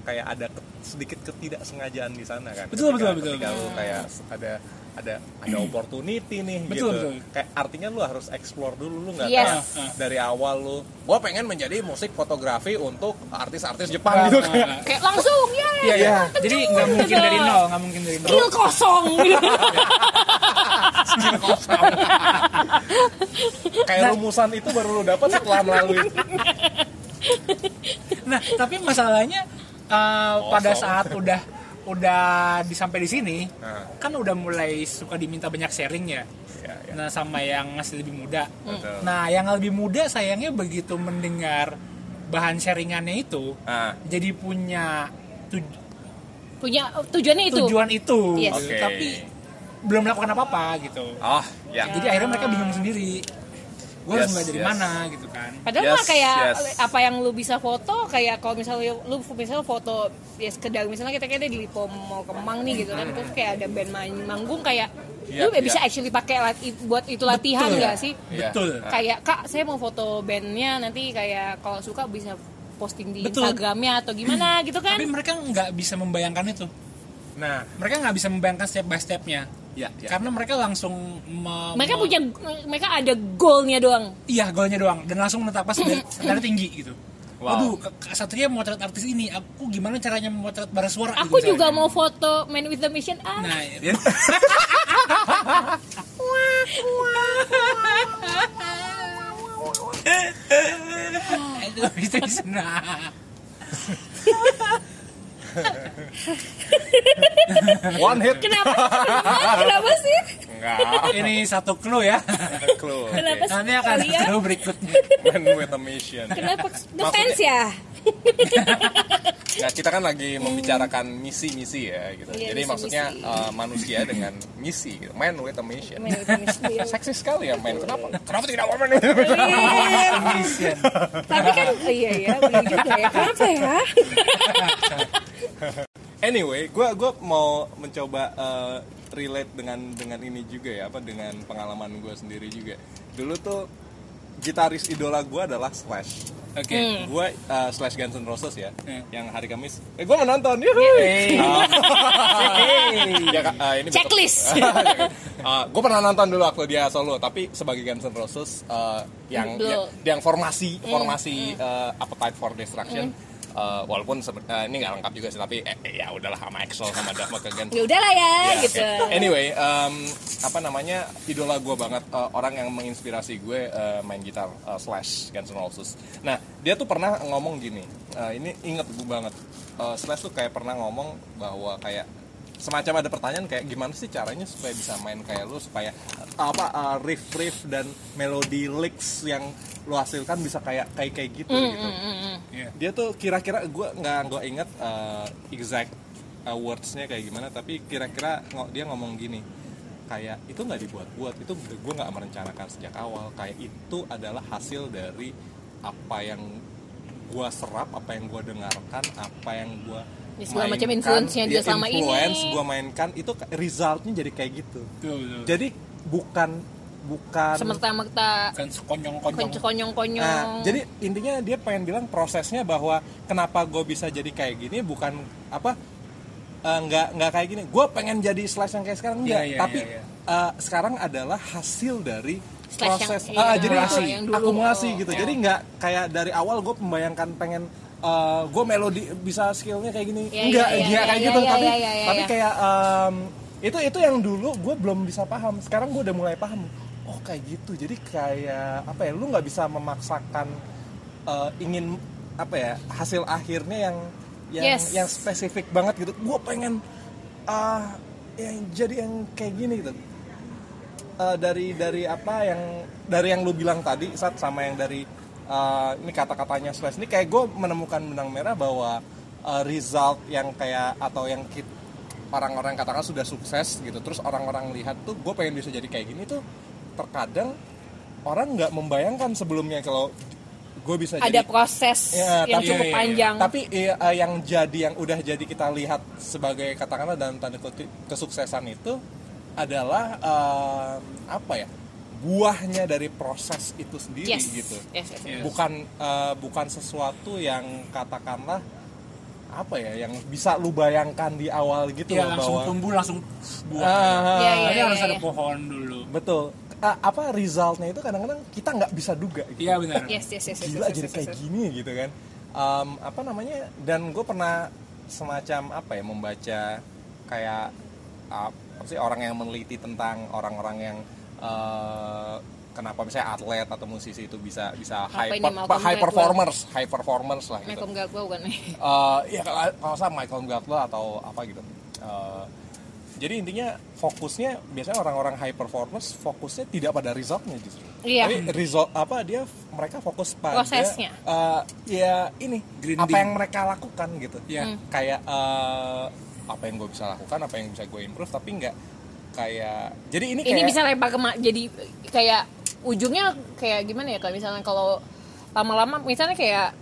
kayak ada ke- sedikit ketidaksengajaan di sana kan. Betul, Ketika- betul, betul. Ketika lu kayak ada ada ada opportunity nih Betul, gitu. betul. Kayak artinya lu harus explore dulu lu nggak Yes. Ah, ah. dari awal lu gua pengen menjadi musik fotografi untuk artis-artis Jepang Nah, gitu nah, kayak. nah. Kayak langsung ya. Iya, iya. Jadi nggak mungkin gitu. dari nol, nggak mungkin dari nol. Skill kosong. *laughs* Kayak rumusan itu baru lu dapat setelah melalui Nah, tapi masalahnya uh, Kosong. pada saat udah udah di sampai di sini, Nah. kan udah mulai suka diminta banyak sharing ya. ya, ya. Nah, sama yang masih lebih muda. Betul. Nah, yang lebih muda sayangnya begitu mendengar bahan sharingannya itu, Ah, jadi punya tuj- Punya tujuannya itu. tujuan itu, Yes. Oke. tapi belum melakukan apa-apa gitu. oh, ya. Jadi akhirnya mereka bingung sendiri. Gue harus Yes, mulai dari yes. mana gitu kan. Padahal Yes, mah kayak yes. apa yang lu bisa foto kayak kalau misalnya lu misalnya foto ya sekedar misalnya kita kayak di Lipo mau kemang nih gitu kan terus kayak ada band main manggung kayak Iya, lu bisa iya. actually pakai lati- buat itu latihan Betul. nggak sih? Iya. Betul. Kayak kak saya mau foto bandnya nanti kayak kalau suka bisa posting di Betul. Instagramnya atau gimana gitu kan? Tapi mereka nggak bisa membayangkan itu. Nah, Mereka nggak bisa membayangkan step by stepnya. Ya, ya. Karena mereka langsung me- mereka me- punya mereka ada goalnya doang. iya golnya doang dan langsung menetapkan standar, standar *clears throat* tinggi gitu. Wow. Waduh, Kak Satria mau motret artis ini, aku gimana caranya memotret bara suara? Aku gitu juga misalnya. mau foto Man with the Mission ah. Nah, Ya. *laughs* itu di sana. *laughs* One hit. Kenapa? Kenapa sih? Enggak. Ini satu clue ya. Clue. Kenapa Oke. Nanti akan Kalian? clue berikutnya. Man with a mission. Kenapa Maksudnya- defense ya? *laughs* Nah, kita kan lagi membicarakan misi-misi ya gitu. Iya, Jadi misi-misi. maksudnya uh, manusia dengan misi gitu. Man with a mission. Man with the Mission. *laughs* Seksi sekali ya man. Kenapa? Kenapa tidak mau man with a mission? Mission. Tapi kan oh iya iya bener juga ya. Kenapa ya? *laughs* Anyway, gue gua mau mencoba uh, relate dengan dengan ini juga ya, apa dengan pengalaman gue sendiri juga. Dulu tuh gitaris idola gue adalah Slash. Oke. Hmm. Gue uh, Slash Guns N' Roses ya, Hmm. yang hari Kamis. Eh, gue menonton. Yuhu. Hey. *laughs* ya, Kak, uh, ini Checklist. *laughs* gue pernah nonton dulu waktu dia solo, tapi sebagai Guns N' Roses uh, yang ya- yang formasi formasi uh, Appetite for Destruction. Eh, walaupun eh, ini nggak lengkap juga sih tapi eh, eh, ya udahlah sama Axel sama Duff McKagan *laughs* ya udahlah ya, Ya, gitu. Anyway, um, apa namanya idola gue banget uh, orang yang menginspirasi gue uh, main gitar uh, Slash Guns N' Roses. Nah dia tuh pernah ngomong gini, uh, ini inget gue banget. Uh, Slash tuh kayak pernah ngomong bahwa kayak semacam ada pertanyaan kayak gimana sih caranya supaya bisa main kayak lu supaya uh, apa uh, riff riff dan melodi licks yang lu hasilkan bisa kayak kayak kayak gitu gitu Iya. dia tuh kira-kira gue nggak nggak inget uh, exact uh, wordsnya kayak gimana tapi kira-kira dia ngomong gini kayak itu nggak dibuat-buat itu gue nggak merencanakan sejak awal kayak itu adalah hasil dari apa yang gue serap apa yang gue dengarkan apa yang gue Ya, segala macam influence-nya dia selama ini. influence gue mainkan itu resultnya jadi kayak gitu Betul, betul. jadi bukan bukan semerta-merta Bukan sekonyong-konyong. konyong-konyong Nah, jadi intinya dia pengen bilang prosesnya bahwa kenapa gue bisa jadi kayak gini bukan apa eh, nggak nggak kayak gini. Gue pengen jadi slash yang kayak sekarang enggak, Iya, iya, tapi iya, iya. eh, sekarang adalah hasil dari Slash proses yang- ah, iya, jadi itu akumulasi. yang dulu. akumulasi Oh, gitu. iya. Jadi nggak kayak dari awal gue membayangkan pengen gue melodi bisa skillnya kayak gini. Iya, enggak iya, dia iya, kayak iya, gitu. iya, tapi iya, iya, tapi iya. kayak em, itu itu yang dulu gue belum bisa paham. Sekarang gue udah mulai paham. Oh kayak gitu. Jadi kayak apa ya lu nggak bisa memaksakan eh, ingin apa ya hasil akhirnya yang yang Yes. yang spesifik banget gitu. Gue pengen ah yang jadi yang kayak gini gitu. Eh, dari dari apa yang dari yang lu bilang tadi saat sama yang dari eh, ini kata-katanya slash ini kayak gue menemukan benang merah bahwa eh, result yang kayak atau yang kit- orang-orang katakan sudah sukses gitu terus orang-orang lihat tuh gue pengen bisa jadi kayak gini tuh terkadang orang nggak membayangkan sebelumnya kalau gue bisa ada jadi proses Ya, yang tapi- cukup Iya, iya, iya. panjang. Tapi eh, eh, yang jadi yang udah jadi kita lihat sebagai katakanlah dalam tanda kutip kesuksesan itu adalah eh, apa ya buahnya dari proses itu sendiri yes. gitu yes, yes, yes. Yes. bukan eh, bukan sesuatu yang katakanlah apa ya yang bisa lu bayangkan di awal gitu Iya, loh langsung bahwa tumbuh langsung buah. Ah, Iya, iya, Tapi iya, harus ada iya. pohon dulu. betul Ah, apa resultnya itu kadang-kadang kita nggak bisa duga gitu Iya benar. yes yes yes, yes, gila yes, jadi yes, kayak yes. gini gitu kan Em, apa namanya dan gue pernah semacam apa ya membaca kayak uh, apa sih orang yang meneliti tentang orang-orang yang eh, kenapa misalnya atlet atau musisi itu bisa bisa Apa high, ini, per- high performers high performers lah gitu Malcolm Gladwell bukan nih Eh, ya kalau kalau saya Michael Gladwell atau apa gitu. Eh, jadi intinya fokusnya biasanya orang-orang high performance fokusnya tidak pada resultnya justru. Iya. Tapi result apa dia mereka fokus pada Prosesnya. eh, ya ini Grinding. apa yang mereka lakukan gitu. Iya. Hmm. Kayak eh, apa yang gue bisa lakukan, apa yang bisa gue improve tapi nggak kayak jadi ini kayak ini bisa lempar ke ma- jadi kayak ujungnya kayak gimana ya kalau misalnya kalau lama-lama misalnya kayak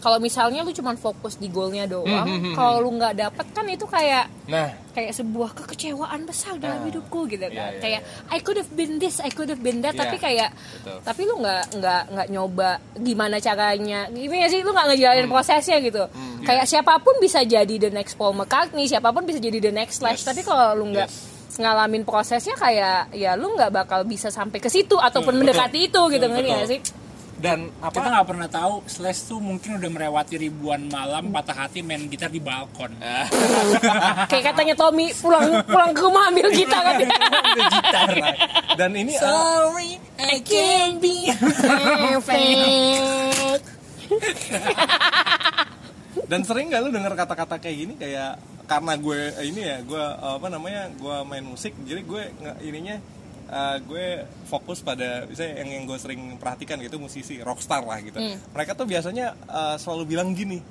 kalau misalnya lu cuma fokus di goalnya doang Hmm, kalau lu nggak dapet kan itu kayak nah kayak sebuah kekecewaan besar dalam Ah, hidupku gitu kan iya, iya, kayak iya. I could have been this I could have been that Iya, tapi kayak betul. tapi lu nggak nggak nggak nyoba gimana caranya gimana sih lu nggak ngejalanin Hmm. prosesnya gitu kayak siapa pun bisa jadi the next Paul McCartney siapa pun bisa jadi the next Slash Yes. tapi kalau lu nggak Yes. Ngalamin prosesnya kayak ya lu nggak bakal bisa sampai ke situ ataupun Betul. mendekati itu gitu ngerti nggak sih? Dan apa? Kita nggak pernah tahu Slash tuh mungkin udah melewati ribuan malam patah hati main gitar di balkon. *laughs* kayak katanya Tommy pulang pulang ke rumah ambil gitar. Kan gitar dan ini eh, Sorry, I can't be *laughs* perfect. *laughs* dan sering nggak lu denger kata-kata kayak gini? Kayak karena gue eh, ini ya gue eh, apa namanya gue main musik jadi gue ininya eh, gue fokus pada misalnya yang yang gue sering perhatikan gitu musisi rockstar lah gitu. Mereka tuh biasanya eh, selalu bilang gini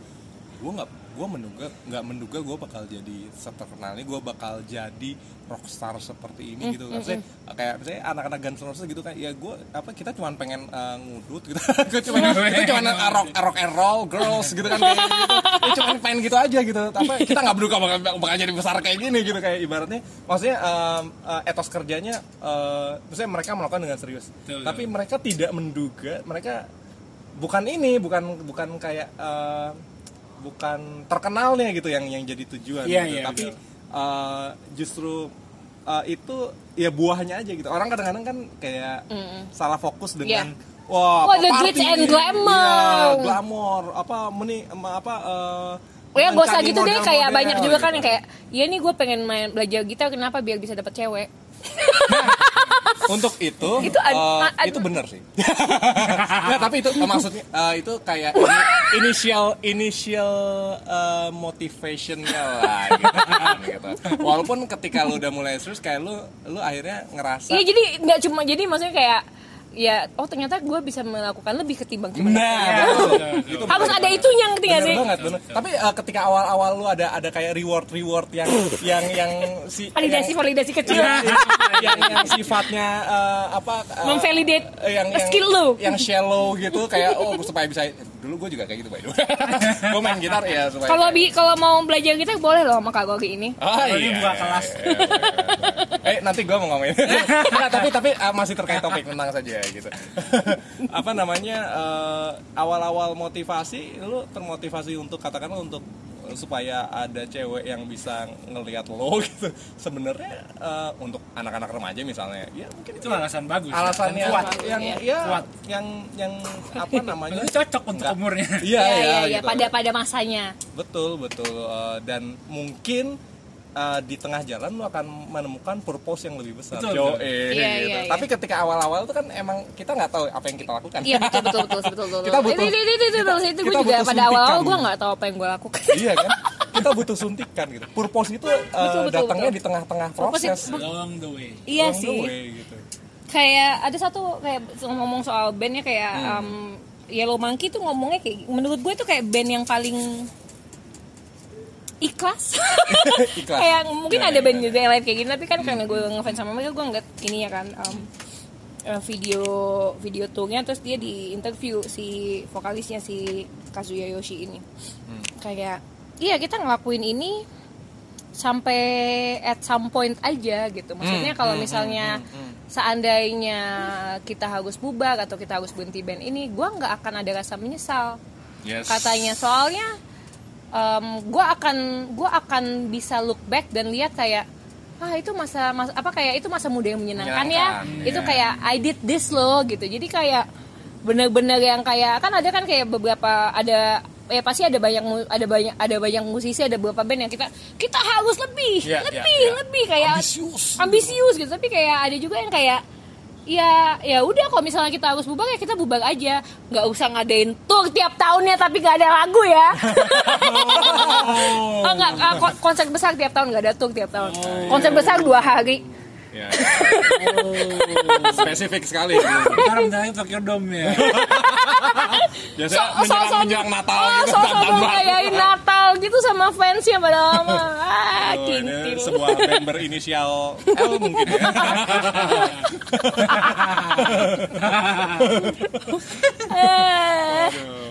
gue nggak gue menduga nggak menduga gue bakal jadi seterkenal ini gue bakal jadi rockstar seperti ini gitu. maksudnya kayak misalnya anak-anak Guns N' Roses gitu kan ya gue apa kita cuma pengen eh, ngudut gitu. Gue cuma kita cuma rock rock and roll girls gitu kan kayak gitu. Ya cuma pengen gitu aja gitu. Tapi kita nggak menduga bakal, bakal jadi besar kayak gini gitu kayak ibaratnya. Maksudnya em, eh, etos kerjanya eh, maksudnya mereka melakukan dengan serius. Betul, tapi mereka tidak menduga mereka bukan ini bukan bukan kayak eh, bukan terkenalnya gitu yang yang jadi tujuan Iya, gitu. iya, tapi betul. eh, justru eh, itu ya buahnya aja gitu orang kadang-kadang kan kayak salah fokus dengan wah Wah, apa, the glitz and glamour. iya, glamour apa meni apa Oh ya gak usah gitu deh kayak banyak juga kan gitu. yang kayak ya nih gue pengen main belajar gitar kenapa biar bisa dapet cewek *laughs* untuk itu Itu ad- itu benar sih *laughs* Nggak, tapi itu maksudnya eh, itu kayak ini, *laughs* initial initial eh, motivationnya lah gitu, kan, gitu. walaupun ketika lu udah mulai serius kayak lu lu akhirnya ngerasa Iya jadi nggak cuma jadi maksudnya kayak ya oh ternyata gue bisa melakukan lebih ketimbang cuma nah betul itu harus ada itunya ngerti nggak Bener sih banget, bener. Tapi eh, ketika awal-awal lu ada ada kayak reward reward yang yang yang si validasi yang, validasi kecil Iya, yang, yang sifatnya eh, apa eh, Memvalidate yang, yang skill lu. yang shallow gitu kayak oh supaya bisa dulu gue juga kayak gitu by the way *laughs* gue main gitar ya supaya kalau bi kalau mau belajar gitar boleh loh sama kak Gogi ini Oh, Ini buka kelas. iya, iya, iya. Eh nanti gue mau ngomongin. *laughs* Nggak, tapi tapi ah, masih terkait topik tentang saja gitu. *laughs* Apa namanya eh, awal-awal motivasi lu termotivasi untuk katakanlah untuk eh, supaya ada cewek yang bisa ngelihat lo *laughs* gitu. Sebenarnya eh, untuk anak-anak remaja misalnya, ya mungkin itu alasan bagus alasan Dan yang kuat yang Iya. ya Kuat. yang yang apa *laughs* namanya? cocok untuk Nggak. umurnya Iya, ya, iya, ya, ya, gitu. pada pada masanya Betul, betul. Eh, dan mungkin eh, di tengah jalan lu akan menemukan purpose yang lebih besar. Betul, eh, Iya, gitu. iya, iya. Tapi ketika awal-awal itu kan emang kita nggak tahu apa yang kita lakukan. iya betul betul betul betul betul Kita butuh- itu itu itu, itu, gue juga pada awal awal suntikan. gue nggak tahu apa yang gue lakukan iya kan? Kita butuh suntikan gitu. Purpose itu eh, Betul, betul, datangnya betul. di tengah-tengah proses. along the way iya Along the sih way, gitu. kayak ada satu kayak ngomong soal bandnya kayak Hmm. um, Yellow Monkey tuh ngomongnya kayak menurut gue tuh kayak band yang paling ikhlas. *laughs* Ikhlas. kayak mungkin Ya, ada ya, band ya. juga yang lain kayak gini tapi kan karena gue ngefans sama mereka gue ngeliat ini ya kan um, eh, video video tournya terus dia di interview si vokalisnya si Kazuya Yoshi ini Hmm. kayak iya kita ngelakuin ini sampai at some point aja gitu maksudnya Hmm, kalau hmm, misalnya seandainya kita harus bubar atau kita harus berhenti band ini gue nggak akan ada rasa menyesal Yes. katanya soalnya gue akan gue akan bisa look back dan lihat kayak ah itu masa, masa apa kayak itu masa muda yang menyenangkan, ya Menyenangkan, itu iya. kayak I did this loh gitu jadi kayak bener-bener yang kayak kan ada kan kayak beberapa ada ya pasti ada banyak ada banyak ada banyak musisi ada beberapa band yang kita kita harus lebih Iya, lebih iya, iya. lebih kayak Ambisius. ambisius gitu tapi kayak ada juga yang kayak ya ya udah kalau misalnya kita harus bubar ya kita bubar aja. Nggak usah ngadain tour tiap tahunnya tapi nggak ada lagu ya. *laughs* Oh, nggak ah, ko- konser besar tiap tahun nggak ada tour tiap tahun. Konser besar dua hari Ya. Spesifik sekali. sekarang bilangnya Tokyo Dome ya Biasanya menjelang, menjelang Natal oh, gitu. so dan tahun baru. ngerayain Natal gitu sama fansnya padahal mah ah Oh, ini kintil sebuah band berinisial L mungkin ya. Eh,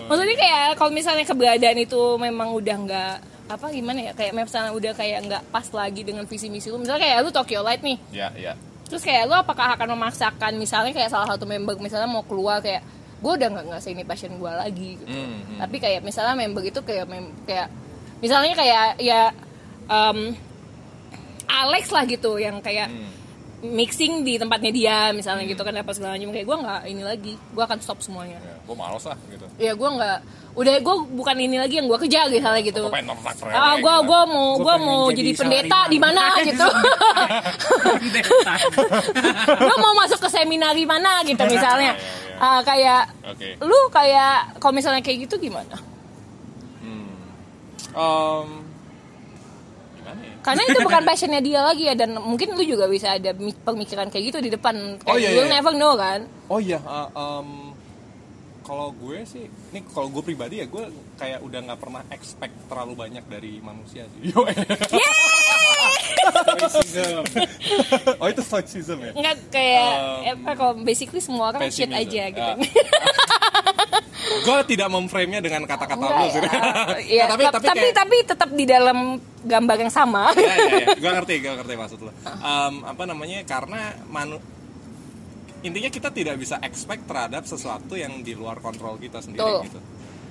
maksudnya kayak kalau misalnya keberadaan itu memang udah nggak apa gimana ya kayak misalnya udah kayak nggak pas lagi dengan visi misi lu misalnya kayak lu Tokyo Light nih ya, ya. terus kayak lu apakah akan memaksakan misalnya kayak salah satu member misalnya mau keluar kayak gue udah nggak nggak ini passion gue lagi gitu Hmm, hmm. tapi kayak misalnya member itu kayak mem- kayak misalnya kayak ya em, Alex lah gitu yang kayak Hmm. mixing di tempatnya dia misalnya gitu kan apa segala macam kayak gue nggak ini lagi gue akan stop semuanya Ya, gue males lah gitu. ya gue nggak udah gue bukan ini lagi yang gue kejar misalnya gitu nonton Trailer ah gue gitu. gue mau Gua gue mau jadi jadi pendeta di mana *laughs* gitu gue mau masuk ke seminar di mana gitu misalnya. *laughs* Ah, kayak Oke. lu kayak kalau misalnya kayak gitu gimana Hmm. Gimana ya? karena itu bukan passionnya dia lagi ya dan mungkin lu juga bisa ada mi- pemikiran kayak gitu di depan kayak Oh, iya, you'll iya. never know kan Oh iya, uh, em, kalau gue sih, ini kalau gue pribadi ya gue kayak udah nggak pernah expect terlalu banyak dari manusia sih. Yo, oh itu stoicism ya? nggak kayak Um, apa kalau basically semua orang shit Pessimism. aja gitu *laughs* gue tidak memframe-nya dengan kata-kata lu sih. ya. *laughs* Iya, Nah, tapi tap- tapi tapi kayak- tapi tetap di dalam gambar yang sama *laughs* ya, ya, ya. gue ngerti gue ngerti maksud lo Em, apa namanya karena manu intinya kita tidak bisa expect terhadap sesuatu yang di luar kontrol kita sendiri Betul. gitu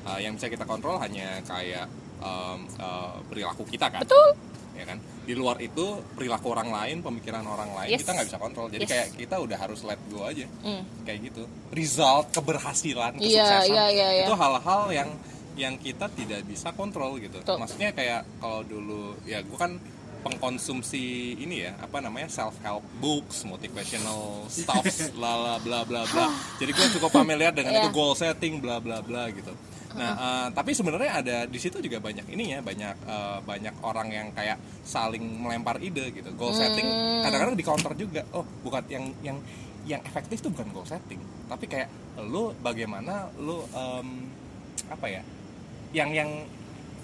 Eh, yang bisa kita kontrol hanya kayak em, eh, perilaku kita kan betul ya kan di luar itu perilaku orang lain pemikiran orang lain Yes. kita nggak bisa kontrol jadi Yes. kayak kita udah harus let go aja Hmm. kayak gitu result keberhasilan Iya, kesuksesan iya, iya, iya. itu hal-hal yang yang kita tidak bisa kontrol gitu Betul. maksudnya kayak kalau dulu ya gue kan pengkonsumsi ini ya apa namanya self help books motivational stuff *laughs* bla bla bla bla bla. Jadi gue cukup familiar dengan Iya. itu goal setting bla bla bla gitu. Nah eh, tapi sebenarnya ada di situ juga banyak ini ya banyak eh, banyak orang yang kayak saling melempar ide gitu. Goal setting Hmm. kadang-kadang di counter juga. Oh bukan yang yang yang efektif tuh bukan goal setting. Tapi kayak lu bagaimana lu em, apa ya yang yang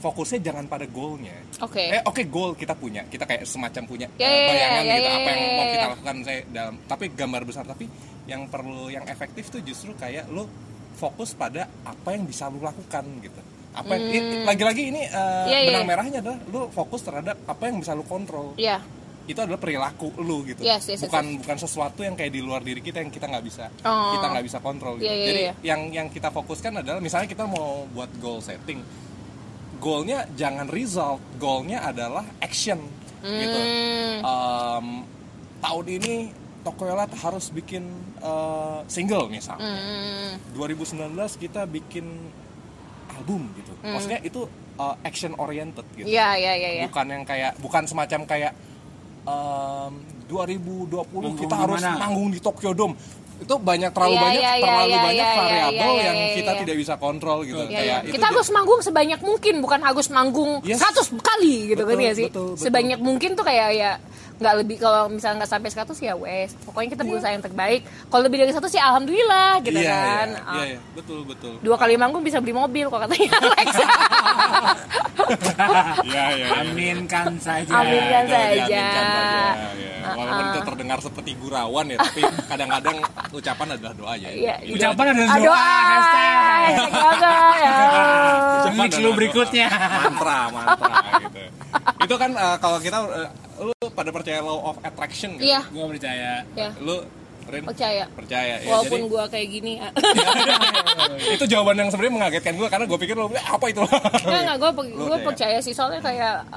fokusnya jangan pada goalnya Oke. eh oke goal kita punya kita kayak semacam punya Ya, eh, ya, bayangan ya, gitu ya, apa yang ya, mau ya, kita ya. lakukan saya dalam tapi gambar besar tapi yang perlu yang efektif tuh justru kayak lu fokus pada apa yang bisa lu lakukan gitu apa i- lagi-lagi ini eh, Hmm. Iya, iya, benang iya. merahnya adalah lu fokus terhadap apa yang bisa lu kontrol Iya. itu adalah perilaku lu gitu Yes, yes, yes, bukan bukan sesuatu yang kayak di luar diri kita yang kita nggak bisa Oh. kita nggak bisa kontrol gitu Iya, iya, jadi iya. yang yang kita fokuskan adalah misalnya kita mau buat goal setting goalnya jangan result goalnya adalah action gitu Hmm. Em, tahun ini Tokoyolat harus bikin eh, single misalnya Hmm. 2019 kita bikin album gitu maksudnya itu eh, action oriented gitu Iya, iya, iya, iya. bukan yang kayak bukan semacam kayak em, 2020 Manggung kita harus mana? manggung di Tokyo Dome itu banyak terlalu Iya, banyak iya, iya, terlalu iya, banyak iya, variabel iya, iya, yang iya, kita iya. tidak bisa kontrol gitu iya. kayak itu kita harus manggung sebanyak mungkin bukan harus manggung Yes. 100 kali gitu kan Betul, ya sih betul, betul. sebanyak mungkin tuh kayak ya nggak lebih kalau misalnya nggak sampai 100 ya wes pokoknya kita berusaha yang terbaik kalau lebih dari 100 ya alhamdulillah gitu iya, kan iya, Ah, iya, iya, betul betul dua kali manggung bisa beli mobil kok katanya *laughs* Alex iya iya iya. Aminkan saja. Aminkan saja. diaminkan saja, ya. walaupun Ah, itu terdengar seperti gurauan ya tapi kadang-kadang ucapan adalah doa aja Iya, Ini Ucapan ada Aduh, doa, hashtag. hashtag doa, ya. ucapan adalah berikutnya. doa. mantra mantra gitu itu kan eh, kalau kita eh, lu pada percaya law of attraction gitu? Iya, Gue percaya. ya. lu Rin, Percaya. percaya ya Walaupun jadi gua kayak gini, ah. *laughs* itu jawaban yang sebenarnya mengagetkan gue karena gue pikir lo "Eh, apa itu Enggak, enggak, gue kayak- percaya sih soalnya kayak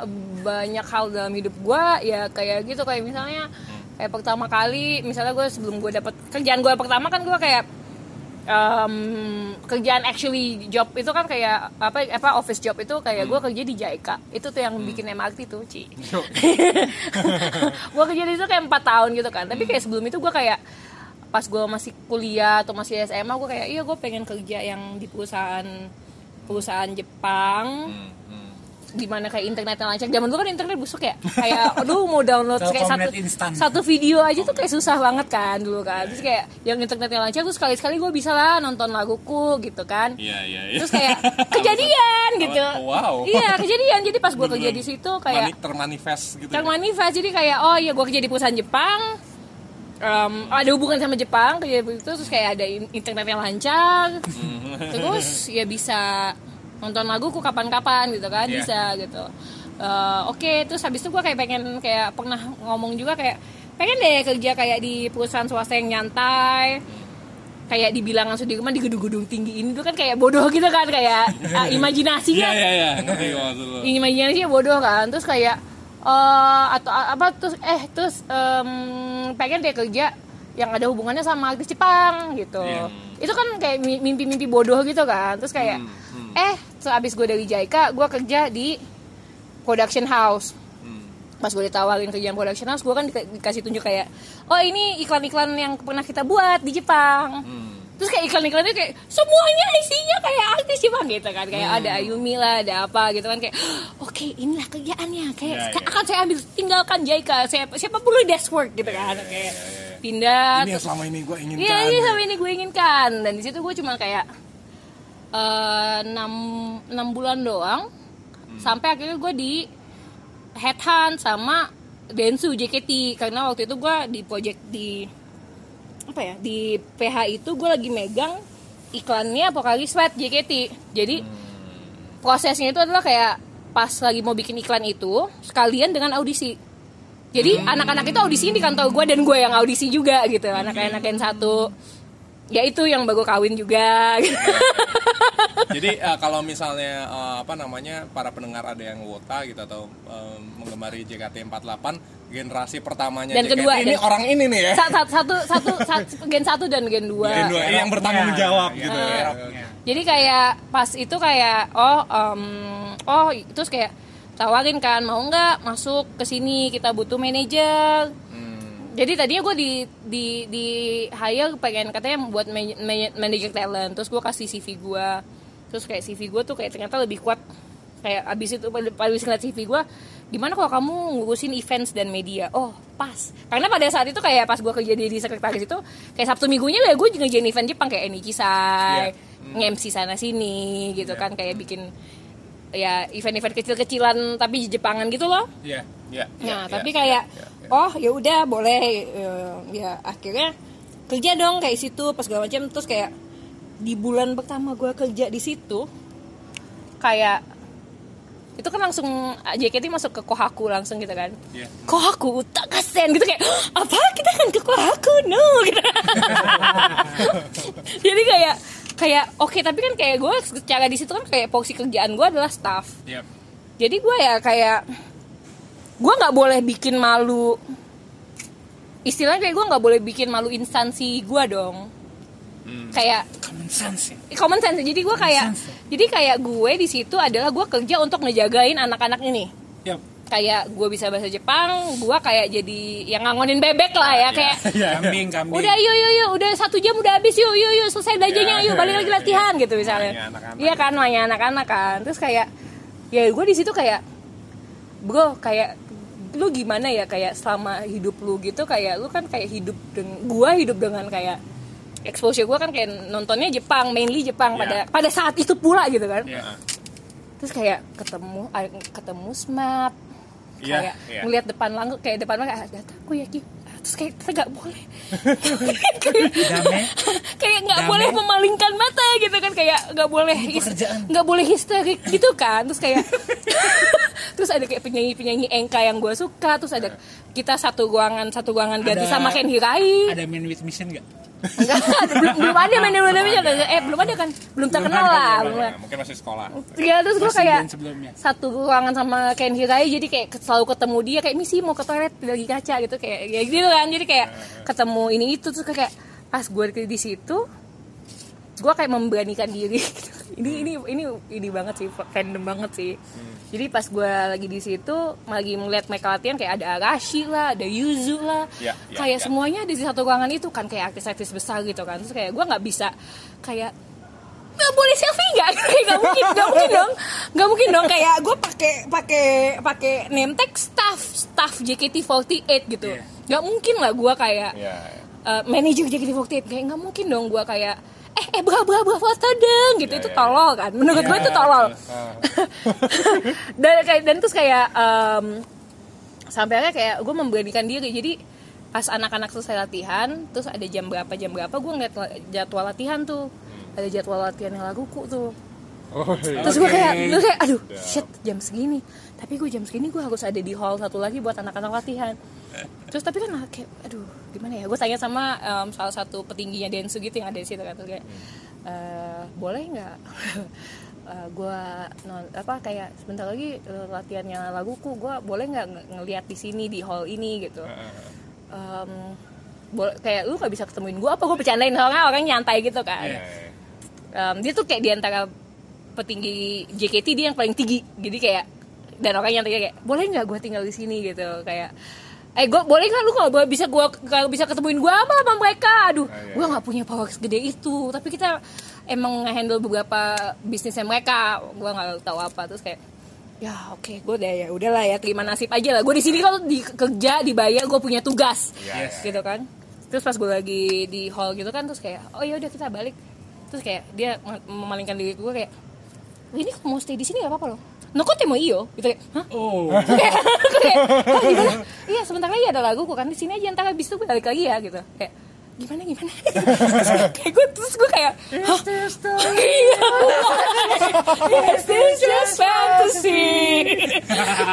banyak hal dalam hidup gue ya kayak gitu kayak misalnya kayak pertama kali misalnya gue sebelum gue dapet kerjaan gue pertama kan gue kayak em, kerjaan actually job itu kan kayak apa apa office job itu kayak gue kerja di JICA itu tuh yang bikin MRT tuh Ci. *laughs* Gue kerja di situ kayak empat tahun gitu kan. Tapi kayak sebelum itu gue kayak pas gue masih kuliah atau masih SMA gue kayak iya gue pengen kerja yang di perusahaan perusahaan Jepang. Hmm, hmm. Di mana kayak internetnya lancar zaman dulu kan internet busuk ya. Kayak *laughs* aduh mau download kayak satu Telkomnet instan. satu video aja tuh kayak susah banget kan dulu kan. Terus kayak yang internetnya lancar terus sekali sekali gue bisa lah nonton laguku gitu kan. Iya iya iya. Terus kayak *laughs* kejadian gitu. Wow. iya kejadian. Jadi pas gue kerja di situ kayak Mani- termanifest gitu ya? termanifest. Jadi kayak oh iya gue kerja di perusahaan Jepang. Em, ada hubungan sama Jepang kerja di itu terus kayak ada in- internet yang lancar Hmm. terus ya bisa nonton laguku kapan-kapan gitu kan Iya. bisa gitu Eh, oke terus habis itu gue kayak pengen kayak pernah ngomong juga kayak pengen deh kerja kayak di perusahaan swasta yang nyantai kayak di bilangan Sudirman di gedung-gedung tinggi ini tuh kan kayak bodoh gitu kan kayak ah, *laughs* imajinasi iya kan iya iya gue maksud lo imajinasinya bodoh kan terus kayak eh atau apa terus eh terus em, pengen deh kerja yang ada hubungannya sama artis Jepang gitu Iya. itu kan kayak mi- mimpi-mimpi bodoh gitu kan terus kayak Hmm, hmm. eh sehabis gue dari JICA gue kerja di production house. Hmm. pas gue ditawarin kerjaan production house gue kan di- dikasih tunjuk kayak oh ini iklan-iklan yang pernah kita buat di Jepang. Hmm. terus kayak iklan-iklannya kayak semuanya isinya kayak artis Jepang gitu kan. Kayak Hmm. ada Ayumi lah ada apa gitu kan. Kayak oke inilah kerjaannya. Kayak Ya, "Sekarang ya. akan saya ambil tinggalkan Jaika saya siapa perlu desk work gitu kan. Kayak pindah ini yang selama ini gue inginkan. Iya ini sama ini gue inginkan. Dan di situ gue cuma kayak eh, enam enam bulan doang. Sampai akhirnya gue di headhunt sama Densu JKT karena waktu itu gue di project di apa ya di PH itu gue lagi megang iklannya Pokali Sweat JKT jadi prosesnya itu adalah kayak pas lagi mau bikin iklan itu sekalian dengan audisi. Jadi anak-anak itu audisinya di kantor gue dan gue yang audisi juga gitu anak-anak yang satu ya itu yang baru kawin juga *laughs* Jadi eh, kalau misalnya eh, apa namanya para pendengar ada yang wota gitu atau eh, menggemari JKT48 generasi pertamanya Dan JKT kedua, ini dan- orang ini nih ya. Sa- sa- satu satu satu gen satu dan gen dua Gen dua, yang bertanggung Iya, jawab iya, gitu ya. Iya. jadi kayak pas itu kayak oh em, oh terus kayak tawarin kan mau nggak masuk ke sini kita butuh manajer. Jadi tadinya gue di di di hire pengen katanya buat man- man- manager talent. Terus gue kasih CV gue terus kayak CV gue tuh kayak ternyata lebih kuat. Kayak abis itu abis ngeliat CV gue gimana kalau kamu ngurusin events dan media? Oh pas. Karena pada saat itu kayak pas gue kerja di, di sekretaris itu kayak sabtu minggunya ya gue ngerjain event Jepang kayak Enikisai nge-MC sana sini gitu kan kayak bikin ya event-event kecil-kecilan tapi Jepangan gitu loh. Iya. Ya, Nah, ya, tapi ya, kayak ya, ya. Oh ya udah boleh. Eh, ya akhirnya kerja dong kayak situ pas segala macam. Terus kayak di bulan pertama gue kerja di situ kayak itu kan langsung JKT masuk ke Kohaku langsung gitu kan. Iya. Kohaku tak kasihan gitu kayak apa? Kita kan ke Kohaku? No gitu. *laughs* Jadi kayak kayak oke tapi kan kayak gue secara di situ kan kayak porsi kerjaan gue adalah staff. Yap. jadi gue ya kayak gue nggak boleh bikin malu istilahnya kayak gue nggak boleh bikin malu instansi gue dong kayak Common sense ya. common sense jadi gue kayak sense, ya. jadi kayak gue di situ adalah gue kerja untuk ngejagain anak-anak ini Yap. kayak gue bisa bahasa Jepang gue kayak jadi yang ngangonin bebek lah ya kayak *laughs* Kambing, kambing. udah yuk yuk yuk udah satu jam udah habis yuk yuk yuk selesai belajarnya Ya, yuk balik lagi latihan gitu Mainnya misalnya iya kan mainnya anak-anak kan terus kayak ya gue di situ kayak bro kayak lu gimana ya kayak selama hidup lu gitu kayak lu kan kayak hidup dengan gua hidup dengan kayak exposure gua kan kayak nontonnya Jepang mainly Jepang Ya. pada pada saat itu pula gitu kan. Iya. terus kayak ketemu ah, ketemu smart Iya, kayak iya. ngeliat depan langsung kayak depan mata ada aku ya Ki. Terus kayak kita nggak boleh. *laughs* Kayak nggak boleh memalingkan mata gitu kan kayak nggak boleh nggak boleh histerik gitu kan. Terus kayak *laughs* terus ada kayak penyanyi penyanyi engka yang gue suka terus ada kita satu ruangan satu ruangan ganti Ada- sama Ken Hirai Ada man with mission enggak ada, belum belum ada main belum ada. Eh belum ada kan? Belum terkenal ada, lah. belum belum Ya, ada. mungkin masih sekolah. Iya terus gue kayak satu ruangan sama Ken Hirai jadi kayak selalu ketemu dia kayak misi mau ke toilet lagi kaca gitu kayak ya gitu kan. Jadi kayak ketemu ini itu terus kayak pas gue di situ gue kayak memberanikan diri. *laughs* Ini ini ini ini banget sih random banget sih jadi pas gue lagi di situ lagi melihat mereka latihan kayak ada Arashi lah ada Yuzu lah Ya, ya, kayak ya. semuanya ada di satu ruangan itu kan kayak artis-artis besar gitu kan terus kayak gue nggak bisa kayak nggak boleh selfie nggak *laughs* nggak mungkin nggak mungkin dong nggak mungkin dong kayak gue pakai pakai pakai name tag staff staff JKT48 gitu Iya. nggak mungkin lah gue kayak Iya. uh, manajer JKT48 kayak nggak mungkin dong gue kayak eh eh bra bra bra foto dong gitu. Ya, itu ya, tolol kan. Menurut gue itu tolol. *laughs* dan kayak dan terus kayak um, sampai akhirnya kayak gue memberanikan diri. Jadi pas anak-anak selesai latihan terus ada jam berapa jam berapa gue ngeliat jadwal latihan tuh. Ada jadwal latihan yang laguku tuh. Oh, iya. terus gue kayak gue kayak aduh shit jam segini. Tapi gue jam segini gue harus ada di hall satu lagi buat anak-anak latihan. Terus tapi kan kayak aduh gimana ya gue tanya sama em, salah satu petingginya Densu gitu yang ada di situ kan kayak "Eh, boleh nggak? *laughs* Eh, gue non apa kayak sebentar lagi eh, latihannya laguku gue boleh nggak nge- ngeliat di sini di hall ini gitu. Boleh kayak lu nggak bisa ketemuin gue apa gue bercandain? Soalnya orang nyantai gitu kan. Iya, iya. Em, dia tuh kayak di antara petinggi JKT dia yang paling tinggi. Jadi kayak dan orang yang kayak boleh nggak gue tinggal di sini? Gitu kayak eh gue boleh nggak lu kalau bisa gue kalau bisa ketemuin gue apa sama mereka? Aduh Ah, iya, gue nggak punya power segede itu. Tapi kita emang ngehandle beberapa bisnisnya mereka. Gue nggak tahu apa. Terus kayak ya oke gue udah ya udahlah ya terima nasib aja lah. Gue di sini kalau di kerja dibayar gue punya tugas. Yes. gitu kan. Terus pas gue lagi di hall gitu kan terus kayak oh ya udah kita balik. Terus kayak dia mem- memalingkan diri gue kayak ini mau stay di sini gak apa-apa loh Noko temo iyo? Gitu kayak hah? Oh. *laughs* kayak kayak, "Hah, gimana iya sebentar lagi ada lagu kok kan di sini aja ntar habis itu gue balik lagi ya gitu. Kayak gimana gimana? *laughs* Kayak gue terus gue kayak hah? *laughs* iya. Yes it's just fantasy?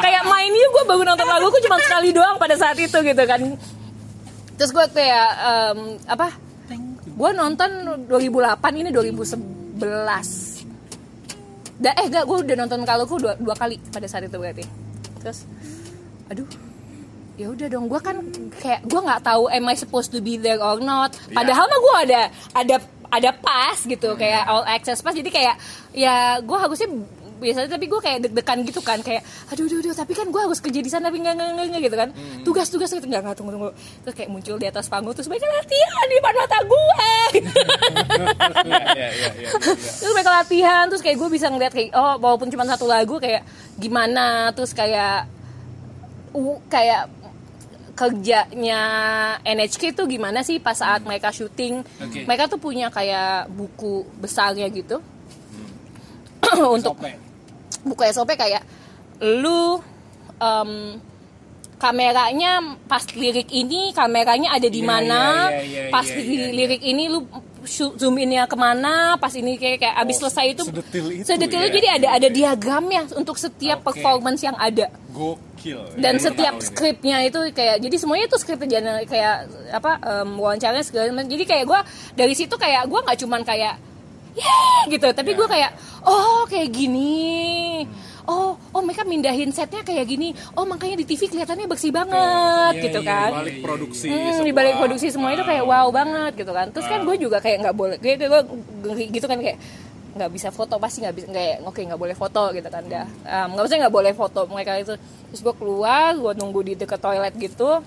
Kayak mainnya gue baru nonton lagu gue cuma sekali doang pada saat itu gitu kan. Terus gue kayak em, apa? Gue nonton 2008 ini 2011 Da, eh enggak, gue udah nonton kalau gue dua, dua kali pada saat itu berarti. Terus, aduh, ya udah dong. Gue kan kayak gue nggak tahu am I supposed to be there or not. Padahal mah gue ada ada ada pas gitu kayak all access pass. Jadi kayak ya gue harusnya biasanya tapi gue kayak deg-degan gitu kan kayak aduh aduh, aduh tapi kan gue harus kerja di sana tapi nggak nggak nggak gitu kan. Tugas-tugas gitu nggak nggak tunggu tunggu. Terus kayak muncul di atas panggung terus mereka latihan di depan mata gue Iya, iya, iya, terus mereka latihan terus kayak gue bisa ngeliat kayak oh walaupun cuma satu lagu kayak gimana terus kayak uh, kayak kerjanya NHK itu gimana sih pas saat mereka syuting. Oke. mereka tuh punya kayak buku besarnya gitu. Hmm. *clears throat* untuk. Buku SOP kayak lu em, kameranya pas lirik ini kameranya ada di Iya, mana iya, iya, iya, pas iya, di iya, lirik ini lu zoom innya ke mana pas ini kayak kayak abis Oh, selesai itu sedetil itu sedetil ya. itu jadi ada ada diagramnya untuk setiap Oke. performance yang ada Gokil. dan Ya, setiap skripnya itu kayak jadi semuanya itu skrip kayak apa em, wawancaranya segala macam jadi kayak gue dari situ kayak gue nggak cuman kayak yeah gitu. Tapi Ya. gue kayak oh kayak gini. Oh oh mereka mindahin setnya kayak gini. Oh makanya di TV kelihatannya bersih banget Iya, gitu iya, kan. Di balik produksi. Hmm, di sebuah- balik produksi semua itu kayak wow banget gitu kan. Terus kan gue juga kayak nggak boleh gue gue gitu kan kayak nggak bisa foto pasti nggak bisa kayak oke nggak boleh foto gitu kan. Dah. Um, nggak usah nggak boleh foto mereka itu. Terus gue keluar gue nunggu di dekat toilet gitu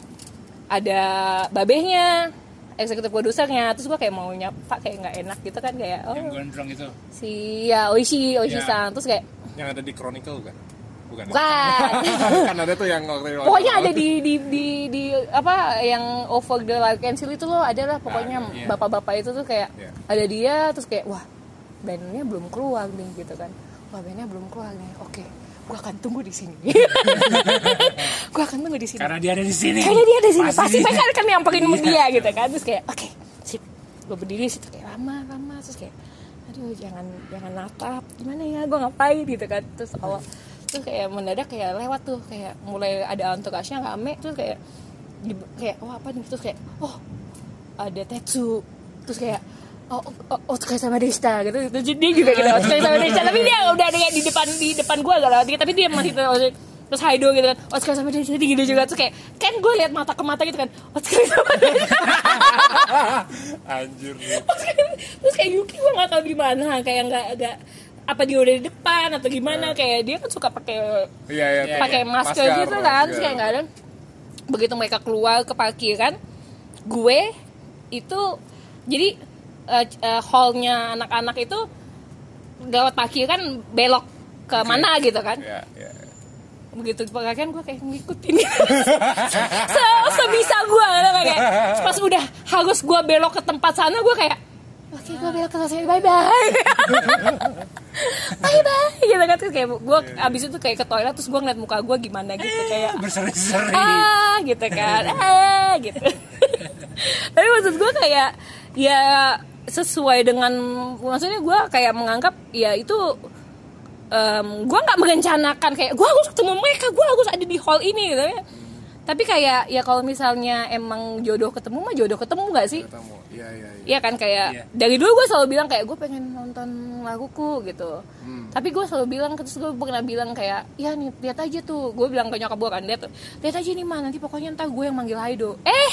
ada babehnya eksekutif produsernya terus gue kayak mau nyapa kayak nggak enak gitu kan kayak oh yang gondrong itu si ya Oishi Oishi san terus kayak Yang ada di Chronicle bukan? Bukan. ya? bukan *laughs* kan ada tuh yang pokoknya ada di di di di apa yang over the like cancel itu loh ada lah pokoknya Ah, iya. bapak-bapak itu tuh kayak Iya. ada dia terus kayak wah bandnya belum keluar nih gitu kan wah bandnya belum keluar nih oke gua akan tunggu di sini. *laughs* Gua akan tunggu di sini. Karena dia ada di sini. Kayaknya dia ada di sini. Pasti. Mereka akan nyamperin *laughs* Iya. dia gitu kan. Terus kayak oke sip. Gue berdiri di situ. Kayak lama lama terus kayak aduh jangan jangan natap. Gimana ya? Gue ngapain? Gitu kan. Terus awal terus kayak mendadak kayak lewat tuh. Kayak mulai ada entourage-nya rame terus kayak kayak oh apa nih? Terus kayak oh ada Tetsu. Terus kayak oh oh, oh sama Desta gitu terus dia juga gitu. Otsuka sama Desta tapi dia udah ada di depan di depan gue agak lewat tapi dia masih terus terus Haido gitu kan. Otsuka sama Desta gitu juga. Terus kayak kan gue liat mata ke mata gitu kan. Otsuka sama Desta *laughs* Anjir. terus kayak Yuki gue nggak tahu gimana. Kayak nggak agak apa dia udah di depan atau gimana. Kayak dia kan suka pakai Iya, iya. Iya, pakai iya. masker gitu kan. terus kayak nggak ada. Begitu mereka keluar ke parkiran gue itu jadi eh, eh, hallnya anak-anak itu gawat parkiran belok ke mana gitu kan. Iya, iya. iya. begitu parkiran gue kayak ngikutin *laughs* Se sebisa gue gitu, kayak. Pas udah harus gue belok ke tempat sana gue kayak oke gue belok ke sana bye bye bye bye gitu kan. Terus kayak gue abis itu kayak ke toilet terus gue ngeliat muka gue gimana gitu kayak berseri-seri. Ah gitu kan. Ah *laughs* gitu. *laughs* Tapi maksud gue kayak ya sesuai dengan maksudnya gue kayak menganggap ya itu em, gue nggak merencanakan kayak gue harus ketemu mereka gue harus ada di hall ini gitu ya tapi kayak ya kalau misalnya emang jodoh ketemu mah jodoh ketemu nggak sih Ketemu. Iya, iya, iya. Iya kan kayak Iya. dari dulu gue selalu bilang kayak gue pengen nonton laguku gitu. Hmm. Tapi gue selalu bilang terus gue pernah bilang kayak ya nih lihat aja tuh. Gue bilang ke nyokap gue kan lihat tuh. Lihat aja nih mah nanti pokoknya ntar gue yang manggil Haido. Eh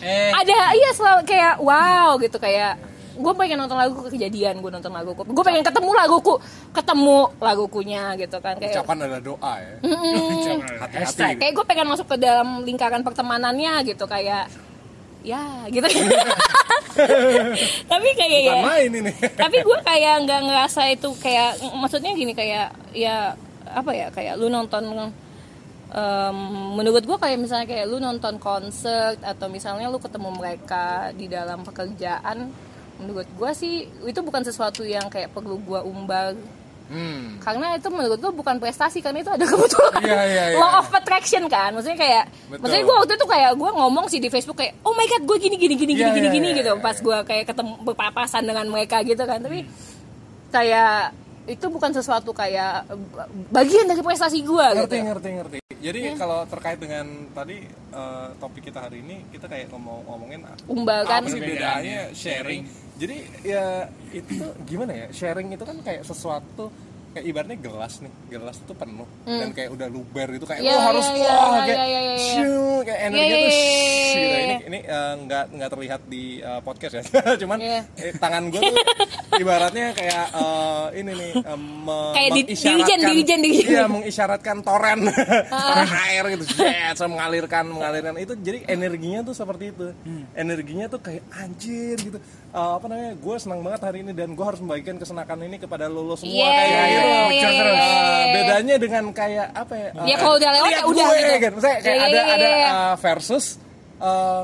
eh ada iya selalu kayak wow gitu kayak gue pengen nonton lagu kejadian gue nonton laguku gue pengen ketemu laguku ketemu lagukunya gitu kan kayak Ucapan adalah doa ya. Mm-mm. *laughs* Hati-hati. Hashtag. kayak gue pengen masuk ke dalam lingkaran pertemanannya gitu kayak ya gitu *laughs* tapi kayak Bukan ya main ini. tapi gue kayak nggak ngerasa itu kayak maksudnya gini kayak ya apa ya kayak lu nonton em, menurut gue kayak misalnya kayak lu nonton konser atau misalnya lu ketemu mereka di dalam pekerjaan menurut gue sih itu bukan sesuatu yang kayak perlu gue umbar. Hmm. karena itu menurut gue bukan prestasi karena itu ada *laughs* kebetulan Iya, iya, iya. law of attraction kan? Maksudnya kayak Betul. maksudnya gue waktu itu kayak gue ngomong sih di Facebook kayak oh my god gue gini gini gini Iya, gini gini iya, gini iya, gitu. iya, pas gue kayak ketemu berpapasan dengan mereka gitu kan. Tapi kayak itu bukan sesuatu kayak bagian dari prestasi gue gitu. Ngerti, ngerti, ngerti. Jadi kalau terkait dengan tadi eh, topik kita hari ini, kita kayak ngomong ngomongin Umbal kan? apa sih bedanya sharing jadi ya itu gimana ya? Sharing itu kan kayak sesuatu kayak ibaratnya gelas nih. Gelas itu penuh. Dan kayak udah luber gitu kayak Hmm. Iya, oh harus iya, iya, wah iya, kayak iya, iya, iya. shoo, kayak energi Iya, tuh iya, iya, shh, iya, gitu. iya, ini ini eh, nggak nggak terlihat di eh, podcast ya. *laughs* Cuman Iya. eh, tangan gue tuh ibaratnya kayak eh, ini nih me- Kayak di- mengisyaratkan- dirijen, dirijen, dirijen. iya mengisyaratkan toren. *laughs* Toren air gitu. Jet sama mengalirkan mengalirkan. Itu jadi energinya tuh seperti itu. Energinya tuh kayak anjir gitu Eh, apa namanya gue senang banget hari ini dan gue harus membagikan kesenakan ini kepada lo lo semua Iya, kayak gitu terus. iya, Eh, iya. bedanya dengan kayak apa ya Ya, eh, kalau udah lewat lihat ya udah gue, gitu. kan. Maksudnya kayak Iya, ada iya, ada iya. eh, versus eh,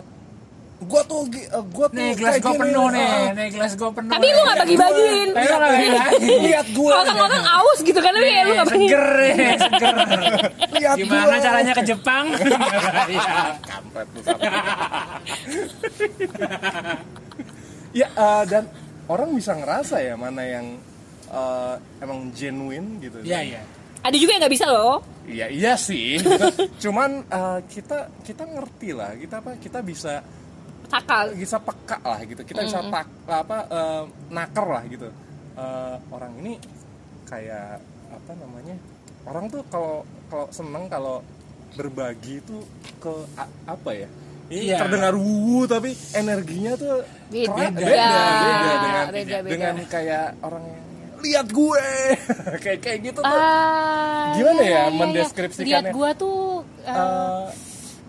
gue tuh eh, gua tuh nih gelas gue penuh nih eh, nih gelas gue penuh tapi lu nggak bagi-bagiin Tapi lu nggak bagi-bagiin. lihat gue orang-orang aus gitu kan tapi ya lu nggak bagi seger nih seger lihat gimana gua. caranya ke Jepang *laughs* Iya. kampret lu. Ya eh, dan orang bisa ngerasa ya mana yang eh, emang genuine gitu iya iya ada juga yang nggak bisa loh Iya iya sih. *laughs* Cuman eh, kita kita ngerti lah. Kita apa? Kita bisa takal bisa peka lah gitu. Kita bisa tak apa eh, naker lah gitu. Eh, orang ini kayak apa namanya? Orang tuh kalau kalau seneng kalau berbagi itu ke a- apa ya? Ini Iya. terdengar wuwu tapi energinya tuh Beda. keren- Beda. beda, beda dengan Beda, beda. dengan kayak orang yang lihat gue *laughs* kayak kayak gitu tuh. Ah, Gimana iya, ya iya, iya. mendeskripsikannya? Lihat gua tuh eh, Eh,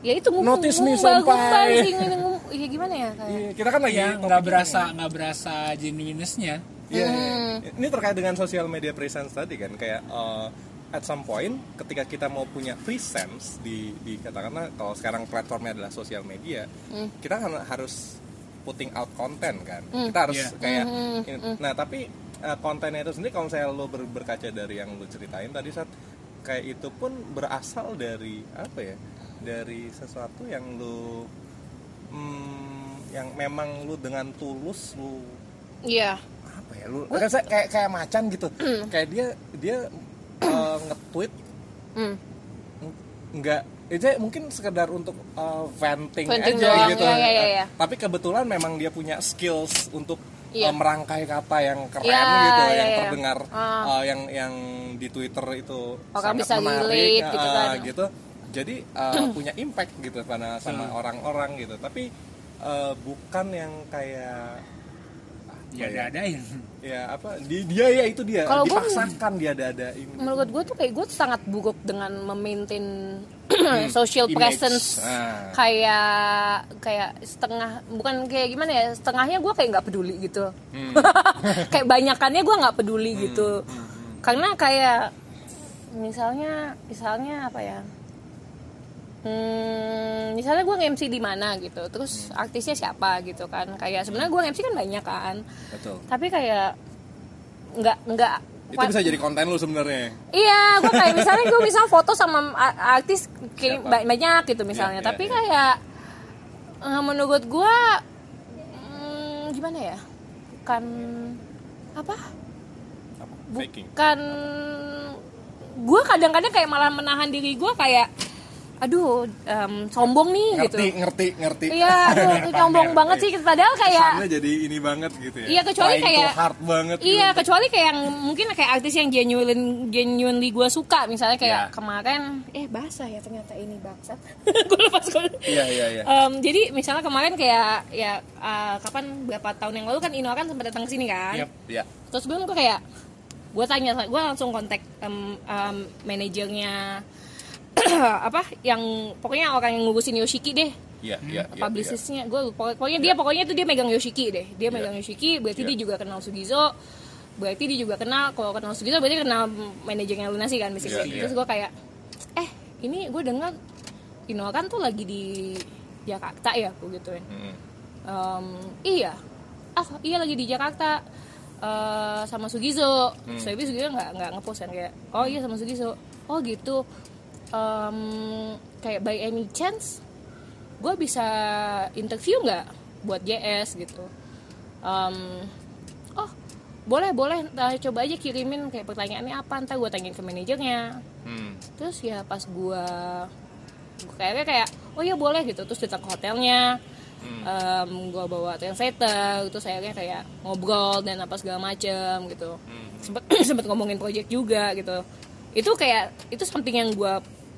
ya itu ngum, notice me, ngum- ya gimana ya kayak Iya, kita kan lagi ya nggak berasa nggak berasa genuineness-nya Iya, Hmm. iya. Ini terkait dengan social media presence tadi kan kayak uh, at some point ketika kita mau punya presence di di katakanlah kalau sekarang platformnya adalah sosial media, Hmm. kita kan harus putting out konten kan. Kita harus Iya. kayak Hmm, nah tapi uh, kontennya itu sendiri kalau misalnya lo ber- berkaca dari yang lo ceritain tadi saat kayak itu pun berasal dari apa ya? Dari sesuatu yang lo hmm, yang memang lu dengan tulus lu iya apa ya lu kan saya kayak kayak macan gitu kayak dia dia uh, nge-tweet Hmm. ng- nggak itu mungkin sekedar untuk uh, venting, Venting aja doang, gitu iya, iya, iya, iya. tapi kebetulan memang dia punya skills untuk Iya. uh, merangkai kata yang keren Iya, gitu iya, yang iya. terdengar Ah. uh, yang yang di Twitter itu Orang sangat bisa menarik relate gitu uh, kan. gitu jadi uh, *coughs* punya impact gitu pada sama Hmm. orang-orang gitu tapi uh, bukan yang kayak ya apa ya? diadain ya apa di, dia ya itu dia Kalau gua- dipaksakan dia ada ini menurut gue tuh kayak gue sangat buruk dengan memaintain *clears throat* social Image. presence Ah. kayak kayak setengah bukan kayak gimana ya setengahnya gue kayak nggak peduli gitu Hmm. *laughs* kayak banyakannya gue nggak peduli gitu karena kayak misalnya misalnya apa ya Hmm, misalnya gue nge-MC di mana gitu, terus Hmm. artisnya siapa gitu kan, kayak sebenarnya gue nge-MC kan banyak kan, betul tapi kayak nggak nggak itu bisa jadi konten lu sebenarnya Iya, gue kayak misalnya gue misal *laughs* foto sama artis kayak Siapa? banyak gitu misalnya, iya, tapi iya. kayak eh, menurut gue hmm, gimana ya? Bukan apa? Bukan gue kadang-kadang kayak malah menahan diri gue kayak aduh em, sombong nih gitu. ngerti ngerti *laughs* ngerti Iya, aduh itu sombong banget sih padahal kayak Kesannya jadi ini banget gitu ya Iya, kecuali Trying kayak- hard banget Iya, gitu. kecuali kayak yang mungkin kayak artis yang genuine genuinely gue suka, misalnya kayak Iya. kemarin, eh basah ya ternyata ini bangsat. gue lepas gue. iya iya iya jadi misalnya kemarin kayak ya eh, kapan berapa tahun yang lalu kan Ino kan sempat datang ke sini kan. Iya. Terus gue kayak gue tanya, gue langsung kontak em, em, manajernya *clears throat* apa yang pokoknya orang yang ngurusin Yoshiki deh iya iya iya, publicistnya gue pokoknya dia pokoknya tuh dia megang Yoshiki deh dia Iya. megang Yoshiki berarti Iya. dia juga kenal Sugizo berarti dia juga kenal kalau kenal Sugizo berarti kenal manajernya Lunasi kan basically Iya, iya. terus gue kayak eh ini gue dengar Ino kan tuh lagi di Jakarta ya gue gituin iya. Mm-mm. Em, iya ah iya lagi di Jakarta eh, sama Sugizo Hmm. tapi Sugizo nggak nggak ngepost kan kayak oh iya sama Sugizo oh gitu Em, kayak by any chance gue bisa interview nggak buat JS gitu? Em, oh boleh boleh. Nah, coba aja kirimin kayak pertanyaannya apa ntar gue tanyain ke manajernya. Hmm. terus ya pas gua kayaknya kayak oh ya boleh gitu. Terus datang ke hotelnya. Um, gue bawa translator. Terus akhirnya kayak ngobrol dan apa segala macem gitu. Sempet *clears throat* sempet ngomongin project juga gitu itu kayak itu something yang gue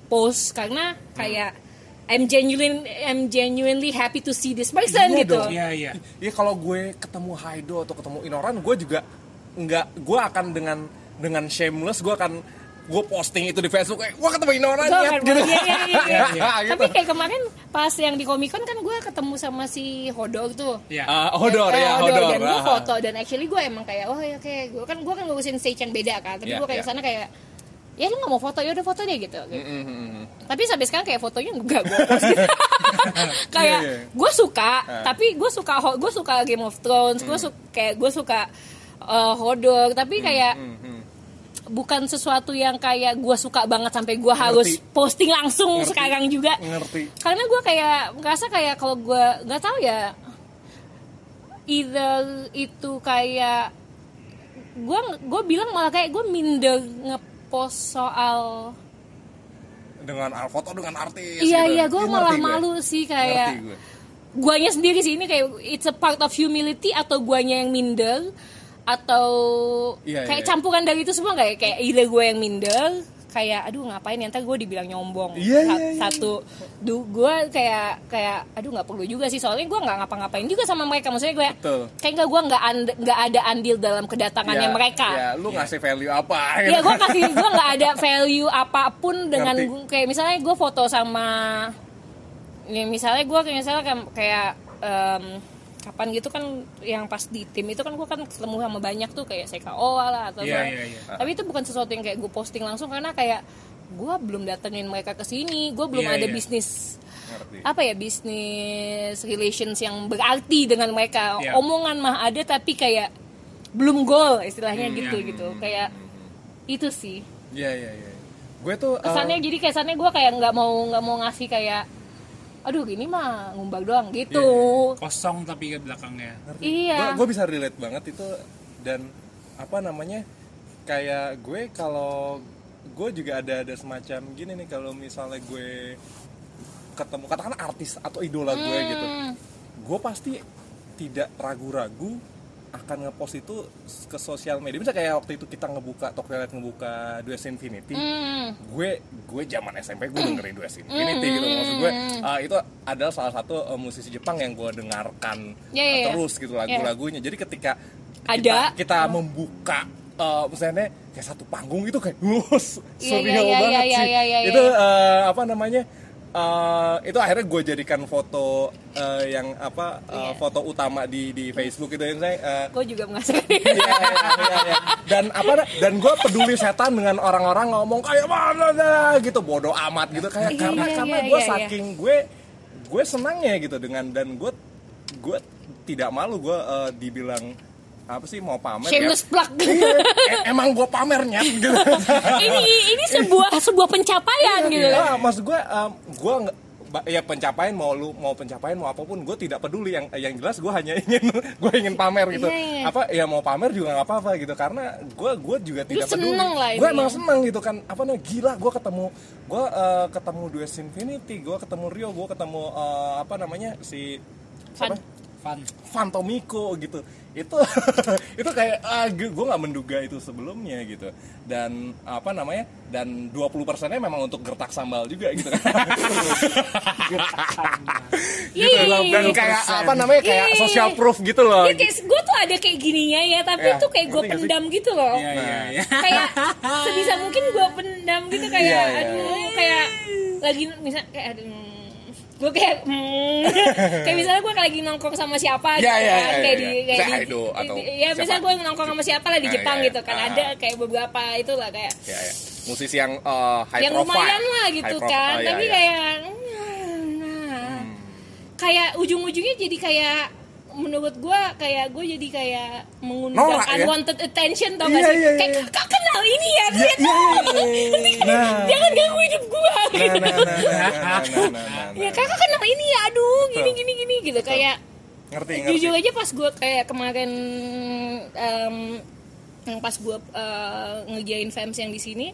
post karena kayak I'm genuine I'm genuinely happy to see this person Iya gitu dong. Iya iya. Iya kalau gue ketemu Haido atau ketemu Inoran, gue juga nggak, gue akan dengan dengan shameless, gue akan gue posting itu di Facebook, kayak gue ketemu Inoran ya, gitu. iya, iya, iya, *laughs* iya. Gitu. Tapi kayak kemarin pas yang di Comic Con kan gue ketemu sama si Hodor tuh. Iya. Ah, Hodor ya, Hodor, Hodor. Dan gue Ah. foto dan actually gue emang kayak oh ya oke gue kan gue kan ngurusin stage yang beda kan. Tapi Iya, gue kayak iya. sana kayak ya lu nggak mau foto ya udah foto deh gitu. Mm, mm, mm, mm. Tapi sampai sekarang kayak fotonya enggak gue gitu. *laughs* *laughs* kayak Iya, iya. gue suka, Ah. tapi gue suka gue suka Game of Thrones, gue suka kayak gue suka uh, Hodor, tapi kayak Mm, mm. bukan sesuatu yang kayak gue suka banget sampai gue harus posting langsung Ngerti. sekarang juga Ngerti. karena gue kayak ngerasa kayak kalau gue nggak tahu ya either itu kayak gue gue bilang malah kayak gue minder ngepost soal Dengan foto dengan artis. iya gitu. iya gue malah gue. malu sih kayak gue. guanya sendiri sih ini kayak it's a part of humility atau guanya yang minder atau Iya, kayak iya. campuran dari itu semua kayak kayak either gue yang minder kayak aduh ngapain ya ntar gue dibilang nyombong Iya, Sa- iya, iya. satu du gue kayak kayak aduh nggak perlu juga sih soalnya gue nggak ngapa-ngapain juga sama mereka maksudnya gue kayak nggak gue nggak and- nggak ada andil dalam kedatangannya Ya, mereka Ya, lu ngasih value apa? gitu. Iya gue kasih gue nggak ada value apa pun dengan Ngerti. gua- kayak misalnya gue foto sama ya misalnya gue kayak misalnya kayak, kayak em, kapan gitu kan yang pas di tim itu kan gue kan ketemu sama banyak tuh kayak CKO lah atau apa. iya, iya. tapi itu bukan sesuatu yang kayak gue posting langsung karena kayak gue belum datengin mereka ke sini gue belum Iya, ada iya. bisnis Ngerti. apa ya bisnis relations yang berarti dengan mereka Iya. omongan mah ada tapi kayak belum goal istilahnya Hmm, gitu iya. gitu kayak itu sih Iya, iya, iya. Gue tuh kesannya jadi kesannya gue kayak nggak mau nggak mau ngasih kayak aduh ini mah ngumbar doang. Gitu. Kosong tapi ke belakangnya. iya. Gue bisa relate banget itu. Dan apa namanya kayak gue kalau gue juga ada ada semacam gini nih kalau misalnya gue ketemu katakanlah artis atau idola gue gitu. Hmm. gue pasti tidak ragu-ragu akan ngepost itu ke sosial media misalnya kayak waktu itu kita ngebuka Tokyo ngebuka Dues Infinity Hmm. gue gue zaman SMP gue dengerin Dues Infinity gitu maksud gue uh, itu adalah salah satu uh, musisi Jepang yang gue dengarkan Ya, ya, ya. terus gitu lagu-lagunya jadi ketika Ada. kita, kita membuka uh, misalnya kayak satu panggung itu kayak Iya, surreal iya, iya, banget iya, sih iya, iya, itu iya. uh, apa namanya uh, itu akhirnya gue jadikan foto uh, yang apa uh, Iya. foto utama di di Facebook gitu ya saya uh, gue juga merasakan Iya, iya, iya, iya. dan apa dan gue peduli setan dengan orang-orang ngomong kayak mana dah gitu. Bodoh amat gitu. Kayak Iya, karena iya, karena iya, gue iya, saking gue gue senangnya gitu dengan dan gue gue tidak malu gue eh, dibilang apa sih mau pamer shameless ya plug. Iya, e- emang gue pamernya gitu. *laughs* Ini ini sebuah sebuah pencapaian gitu. Iya, maksud gue um, gue nggak ya pencapaian mau lu mau pencapaian mau apa pun gue tidak peduli. Yang yang jelas gue hanya ingin *laughs* gue ingin pamer gitu. Iya, iya. apa ya mau pamer juga nggak apa-apa gitu. Karena gue gue juga tidak peduli. seneng lah gue emang seneng gitu kan. Apa namanya gila gue ketemu gue eh, ketemu Dues Infinity gue ketemu Rio gue ketemu eh, apa namanya si Fan. Fun. Fantomiko gitu itu *laughs* itu kayak ah, gue nggak menduga itu sebelumnya gitu dan apa namanya dan 20 persennya memang untuk gertak sambal juga gitu *laughs* gitu loh. dan kayak apa namanya kayak Iya. social proof gitu loh Ya, kayak gue tuh ada kayak gininya ya tapi Ya, itu kayak gue nggak sih? pendam gitu loh Iya iya iya. kayak sebisa mungkin gue pendam gitu kayak Iya, iya, aduh kayak lagi misal kayak aduh gue kayak hmm, *laughs* kayak misalnya gue lagi nongkrong sama siapa Iya, iya, kan, iya, kayak iya. di kayak di, atau di- ya siapa? misalnya gue nongkrong sama siapa lah di Nah, Jepang iya, gitu kan ah. ada kayak beberapa itulah kayak ya, ya. musisi yang eh, high yang profile lumayan lah gitu kan profile, ya, tapi ya. kayak nah, kayak ujung-ujungnya jadi kayak menurut gue kayak gue jadi kayak mengundang Norak, ya? unwanted attention tau Iya, gak sih iya, kayak iya. kakak kenal ini ya Iya, ternyata iya, iya, iya. Nah. jangan ganggu hidup gue nah, gitu nah, nah, nah, nah, nah, nah, nah, ya nah. kakak kenal ini ya aduh gini Betul. gini gini gitu kayak ngerti ngerti jujur aja pas gue kayak kemarin em, yang pas gue eh, ngejain fans yang di sini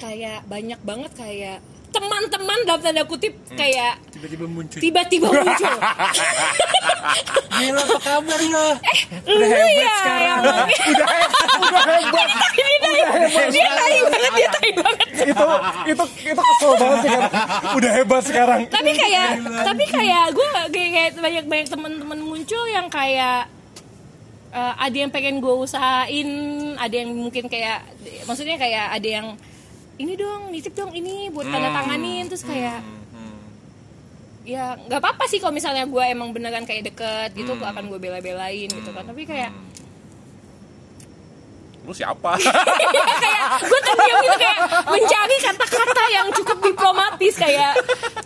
kayak banyak banget kayak teman-teman dalam tanda kutip kayak tiba-tiba muncul. tiba-tiba muncul. *laughs* Gila apa kabar lo? Lu ya sekarang. ini tai dia tai. Banget dia tai banget. Itu itu itu kesel banget sih kan? Udah hebat sekarang. Tapi kayak tapi kayak gue kayak, kayak banyak banyak teman-teman muncul yang kayak eh, ada yang pengen gue usahain ada yang mungkin kayak maksudnya kayak ada yang ini dong nitip dong ini buat tanda tanganin. Terus kayak ya nggak apa-apa sih kalau misalnya gue emang beneran kayak deket gitu gue akan gue bela-belain gitu kan. Tapi kayak lu siapa? *laughs* Kayak gue terdiam gitu kayak mencari kata-kata yang cukup diplomatis kayak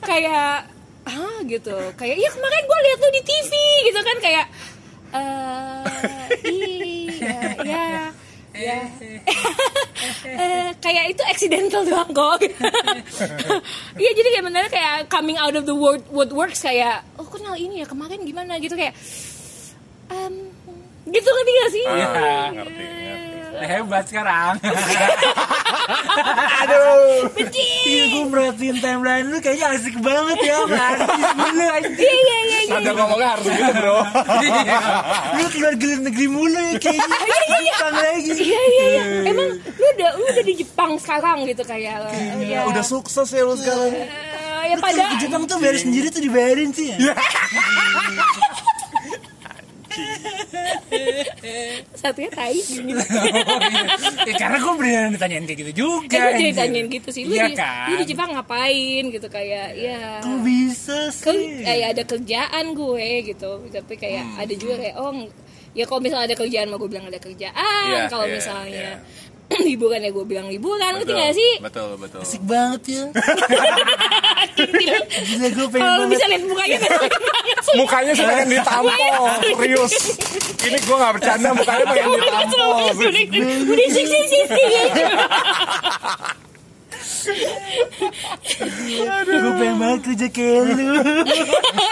kayak ah gitu. Kayak iya kemarin gue lihat lu di TV gitu kan kayak eh iya ya ya *laughs* Eh, kayak itu accidental doang kok *laughs* iya jadi kayak bener kayak coming out of the word woodworks kayak oh kenal ini ya? Kemarin gimana? Gitu kayak em, gitu ngerti gak sih? Iya, ngerti, ngerti. Hebat sekarang. *laughs* Benci. Iya gue merhatiin timeline lu kayaknya asik banget ya artis mulu anjing iya. Iya iya iya. Ada ngomongnya harus gitu bro. Lu keluar negeri negeri mulu ya kayaknya. Jepang lagi. Iya iya iya. Emang lu udah lu udah di Jepang sekarang gitu kayak ya. udah sukses ya lu sekarang. Eh, ya pada Ke Jepang tuh bayar sendiri tuh dibayarin sih ya *laughs* satunya tai. Gini *laughs* ya karena gue beneran ditanyain kayak gitu juga kan gue jadi anjir. tanyain gitu sih. Lu Iya di, kan? lu di Jepang ngapain gitu kayak ya Kok bisa Ke, sih? kayak ada kerjaan gue gitu. Tapi kayak ada juga kayak oh ya kalau misalnya ada kerjaan mah gue bilang ada kerjaan. Iya, kalau iya, misalnya liburan ya gue bilang liburan ngerti gak sih betul betul Asik banget ya Gila, Gila gue pengen kalau bisa lihat mukanya mukanya sih pengen ditampol serius ini gue nggak bercanda mukanya pengen ditampol udah udah udah sih sih sih sih Gue pengen banget kerja kayak lu. *laughs*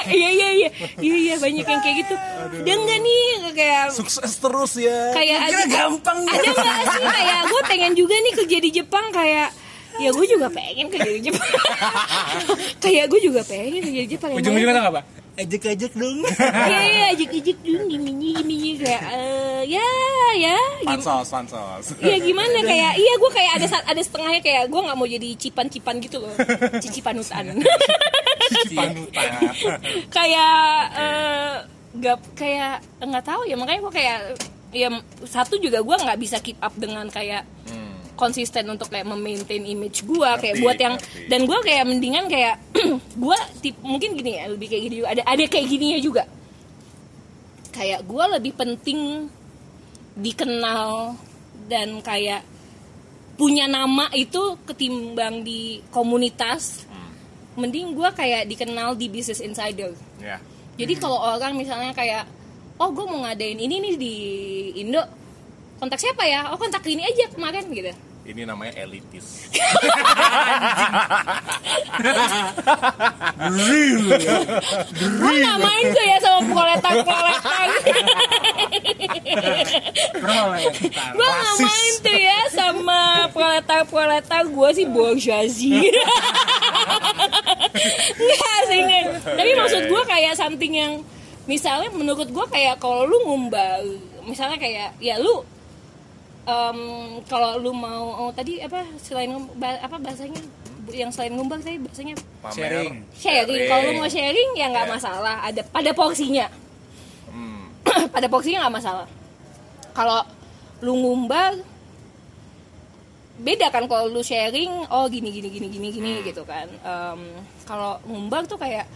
Iya iya iya. Iya iya banyak yang kayak gitu. Dan enggak nih kayak sukses terus ya. kayak ada gampang ya. Ada nggak sih kayak gue pengen juga nih kerja di Jepang kayak ya gue juga pengen kerja di Jepang. *laughs* Kayak gue juga pengen kerja di Jepang Ujung-ujungnya tau gak apa? Ajak-ajak dong. *laughs* Iya iya dulu gini gini gini kayak eh, ya ya pansos pansos. Iya gimana kayak iya gue kayak ada ada setengahnya kayak gue nggak mau jadi cipan-cipan gitu loh. Cicipanutan. Panutan *laughs* kayak eh, nggak kayak nggak tahu ya makanya gue kayak ya satu juga gue nggak bisa keep up dengan kayak konsisten untuk kayak memaintain image gue kayak buat yang ngerti. dan gue kayak mendingan kayak *clears throat* gue tip mungkin gini ya lebih kayak gini juga. Ada ada kayak gininya juga. Kayak gue lebih penting dikenal dan kayak punya nama itu ketimbang di komunitas. Mending gue kayak dikenal di business insider. Ya. Jadi kalau orang misalnya kayak oh gue mau ngadain ini nih di Indo kontak siapa ya? Oh kontak ini aja kemarin gitu. Ini namanya elitis. Gue nggak main tuh ya sama proletar proletar gue nggak main tuh ya sama proletar proletar gue sih bourgeoisie nggak sih nggak. tapi maksud gue kayak something yang misalnya menurut gue kayak kalau lu ngumbar misalnya kayak ya lu em, kalau lu mau oh, tadi apa selain apa bahasanya yang selain ngumbar tadi bahasanya? Pamer Sharing. sharing. Kalau lu mau sharing ya nggak Iya. masalah. Ada pada porsinya. Hmm. *clears throat* pada porsinya nggak masalah. Kalau lu ngumbar beda kan kalau lu sharing oh gini gini gini gini gini Hmm. gitu kan. Em, kalau ngumbar tuh kayak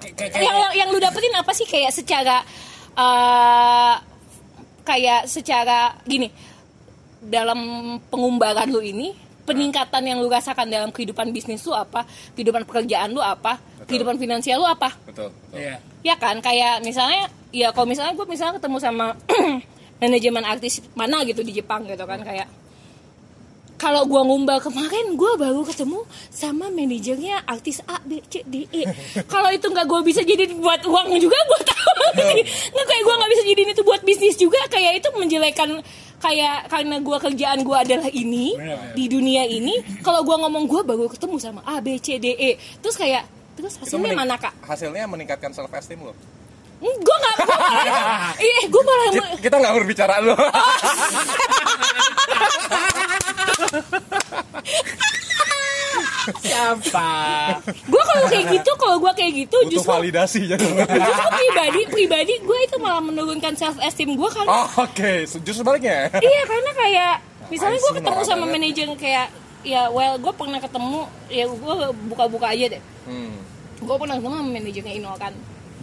kayak- yang, yang yang lu dapetin apa sih? Kayak secara eh, kayak secara gini dalam pengumbaran lu ini peningkatan yang lu rasakan dalam kehidupan bisnis lu apa kehidupan pekerjaan lu apa kehidupan finansial lu apa? Betul betul. Iya. Ya kan? Kayak misalnya ya kalau misalnya gue misalnya ketemu sama *clears throat* manajemen artis mana gitu di Jepang gitu kan kayak kalau gue ngumbal kemarin gue baru ketemu sama manajernya artis A B C D E. *laughs* Kalau itu nggak gue bisa jadi buat uang juga gue tahu. *laughs* Nggak kayak gue nggak bisa jadi itu buat bisnis juga. Kayak itu menjelekan kayak karena gue kerjaan gue adalah ini Benar, benar. di dunia ini kalau gue ngomong gue baru ketemu sama A B C D E. Terus kayak terus hasilnya mana kak? hasilnya meningkatkan self esteem lo Gue nggak, *laughs* iya gue malah kita, kita nggak berbicara lo Siapa? gue kalau kayak gitu kalau gue kayak gitu butuh justru validasi jadi *laughs* justru pribadi pribadi gue itu malah menurunkan self esteem gue kan. Oh oke. Justru sebaliknya. Iya karena kayak misalnya gue ketemu sama manajer kayak ya well gue pernah ketemu ya gue buka-buka aja deh. Hmm. gue pernah ketemu sama manajernya Inol kan.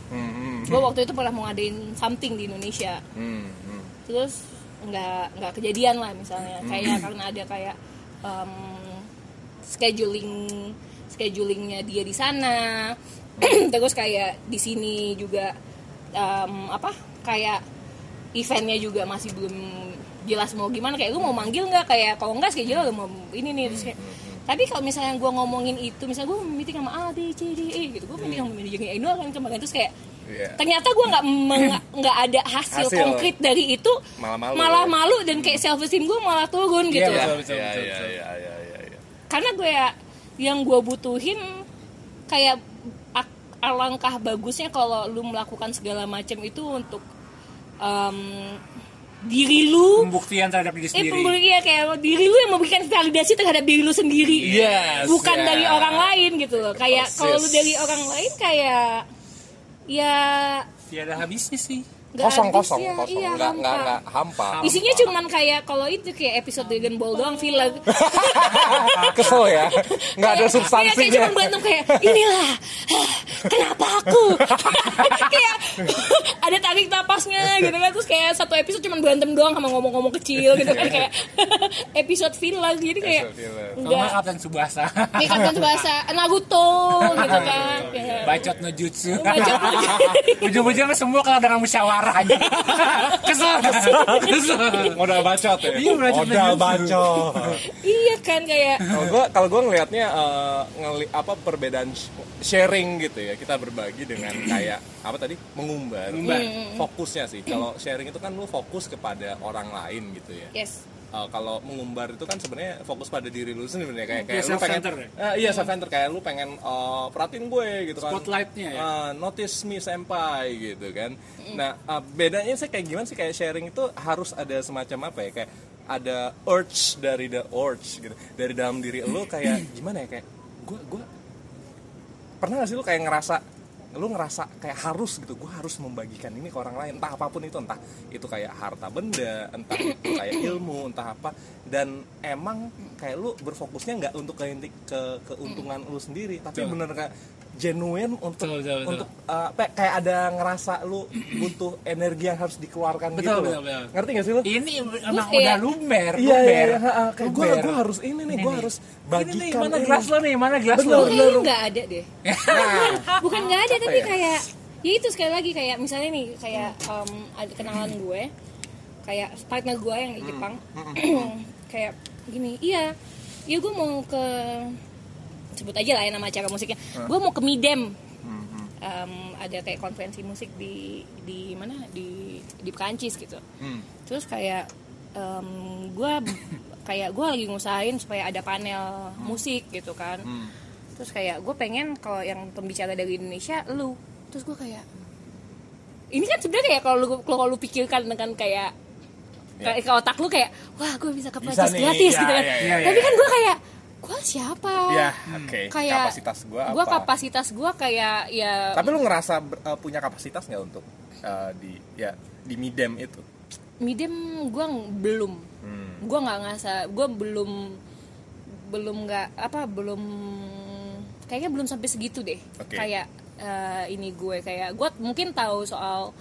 Hmm, hmm, gue waktu itu pernah mau ngadain something di Indonesia. Hmm, hmm. terus nggak nggak kejadian lah misalnya. Hmm. kayak karena ada kayak um, scheduling schedulingnya dia di sana. *clears throat* Terus kayak di sini juga um, apa kayak eventnya juga masih belum jelas mau gimana. Kayak lu mau manggil nggak? Kayak kalau nggak schedule lu mau ini nih. Terus kayak tapi kalau misalnya gue ngomongin itu misalnya gue meeting sama A B C D E gitu gue meeting sama manajernya Inul kan kemarin terus kayak Iya. ternyata gue nggak *coughs* nggak ada hasil, Hasil. konkret dari itu Malah malu. malah malu dan kayak self esteem gue malah turun gitu Iya, betul, Iya, iya, iya, iya, iya, karena gue ya yang gue butuhin kayak ak- alangkah bagusnya kalau lu melakukan segala macam itu untuk em, diri lu Pembuktian terhadap diri eh sendiri. pemberi ya kayak diri lu yang memberikan validasi terhadap diri lu sendiri Yes, bukan yes. dari orang lain gitu loh kayak Persis. kalau lu dari orang lain kayak ya Tiada habisnya sih. Nggak kosong kosong ya, kosong. iya, nggak nggak hampa. nggak hampa. Isinya cuman kayak kalau itu kayak episode Dragon Ball doang filler *laughs* kesel ya? Nggak ada Kayak- substansinya. kayak cuma berantem kayak inilah kenapa aku? *laughs* Kayak *laughs* ada tarik napasnya gitu kan. Terus kayak satu episode cuma berantem doang sama ngomong-ngomong kecil gitu kan kayak episode filler jadi kayak enggak. Nggak Kapten Subasa. kayak kan bahasa Naruto gitu kan. Bacot no jutsu. Bacot no jutsu. Ujung-ujungnya semua kalau dengan musyawarah aja. *laughs* Kesel. Kesel. modal bacot ya? Iya, bacot modal bacot. iya kan kayak kalau gue kalau gue ngelihatnya eh, ngeli apa perbedaan sh- sharing gitu ya. Kita berbagi dengan kayak apa tadi? Mengumbar, Mengumbar. fokusnya sih. Kalau sharing itu kan lu fokus kepada orang lain gitu ya. Yes Eh, kalau mengumbar itu kan sebenarnya fokus pada diri lu sendiri kayak kayak Iya, lu pengen ya? Eh, iya self center kayak lu pengen eh, perhatiin gue gitu kan. Spotlightnya ya? Eh, notice me senpai gitu kan. Nah eh, bedanya sih kayak gimana sih kayak sharing itu harus ada semacam apa ya? Kayak ada urge dari the urge gitu. Dari dalam diri lu kayak *clears throat* gimana ya? Kayak gue gue pernah gak sih lu kayak ngerasa lu ngerasa kayak harus gitu gue harus membagikan ini ke orang lain. Entah apa pun itu entah itu kayak harta benda entah itu kayak ilmu entah apa. Dan emang kayak lu berfokusnya nggak untuk ke ke keuntungan lu sendiri tapi bener kayak genuine untuk Betul, betul, betul. untuk uh, kayak ada ngerasa lu butuh energi yang harus dikeluarkan Betul, gitu loh. betul, betul. ngerti gak sih lu Ini emang kayak- udah lumer, Iya, lumer. iya, iya, kayak gue, gue harus ini nih, gue Ini. harus Ini bagikan nih, mana ini. gelas lo nih, mana gelas Bener, lo? Bener. nggak ada deh Nah, *laughs* bukan nggak ada tapi ya? kayak ya itu sekali lagi kayak misalnya nih kayak um, ada kenalan gue kayak partner gue yang di Jepang *clears throat* kayak gini iya iya gue mau ke sebut aja lah ya nama acara musiknya. Gue mau ke Midem. Um, ada kayak konferensi musik di di mana? Di di Perancis gitu. Hmm. terus kayak em, gue *laughs* kayak gue lagi ngusahain supaya ada panel musik gitu kan. Hmm. terus kayak gue pengen kalau yang pembicara dari Indonesia lu. Terus gue kayak ini kan sebenarnya kayak kalau lu kalau lu pikirkan dengan kayak Ya. kayak ke otak lu kayak wah gue bisa ke Prancis gratis ya, gitu kan. ya, ya, ya, tapi ya. kan gue kayak gue siapa? Ya oke. Kayak kapasitas gue apa? gue kapasitas gue kayak ya tapi lu ngerasa uh, punya kapasitas nggak untuk uh, di ya di midem itu? Medium gue belum. Hmm. gue nggak ngerasa gue belum belum nggak apa belum kayaknya belum sampai segitu deh. Oke. kayak eh, ini gue kayak gue mungkin tahu soal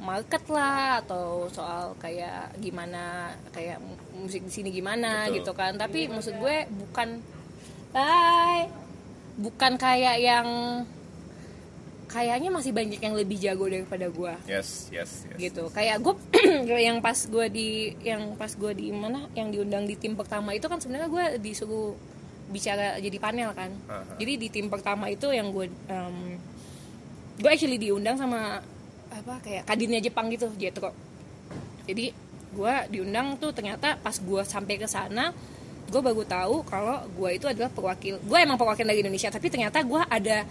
market lah atau soal kayak gimana kayak musik di sini gimana Betul. gitu kan. Tapi maksud gue bukan bye. Bukan kayak yang kayaknya masih banyak yang lebih jago daripada gue yes yes yes. Gitu. Kayak gue *clears throat* yang pas gue di yang pas gue di mana yang diundang di tim pertama itu kan sebenarnya gue disuruh bicara jadi panel kan. Aha. jadi di tim pertama itu yang gue gue actually diundang sama apa kayak kadinnya Jepang gitu Jetro. Jadi gue diundang tuh ternyata pas gue sampai ke sana gue baru tahu kalau gue itu adalah perwakil gue emang perwakilan dari Indonesia tapi ternyata gue ada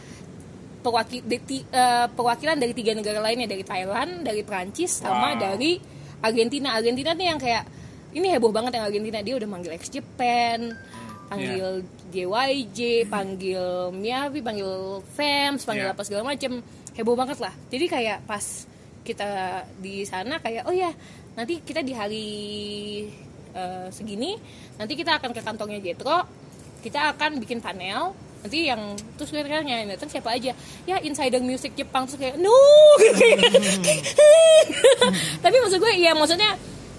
perwakil ti- eh, perwakilan dari tiga negara lainnya dari Thailand dari Prancis sama Wow. dari Argentina Argentina nih yang kayak ini heboh banget yang Argentina dia udah manggil ex Japan panggil JYJ panggil Miyavi panggil Fams panggil Iya. apa segala macem heboh banget lah jadi kayak pas kita di sana kayak oh ya nanti kita di hari eh, segini nanti kita akan ke kantongnya Jetro kita akan bikin panel nanti yang terus gue tanya yang datang siapa aja. Ya insider music Jepang terus kayak no! *laughs* *laughs* Tapi maksud gue ya maksudnya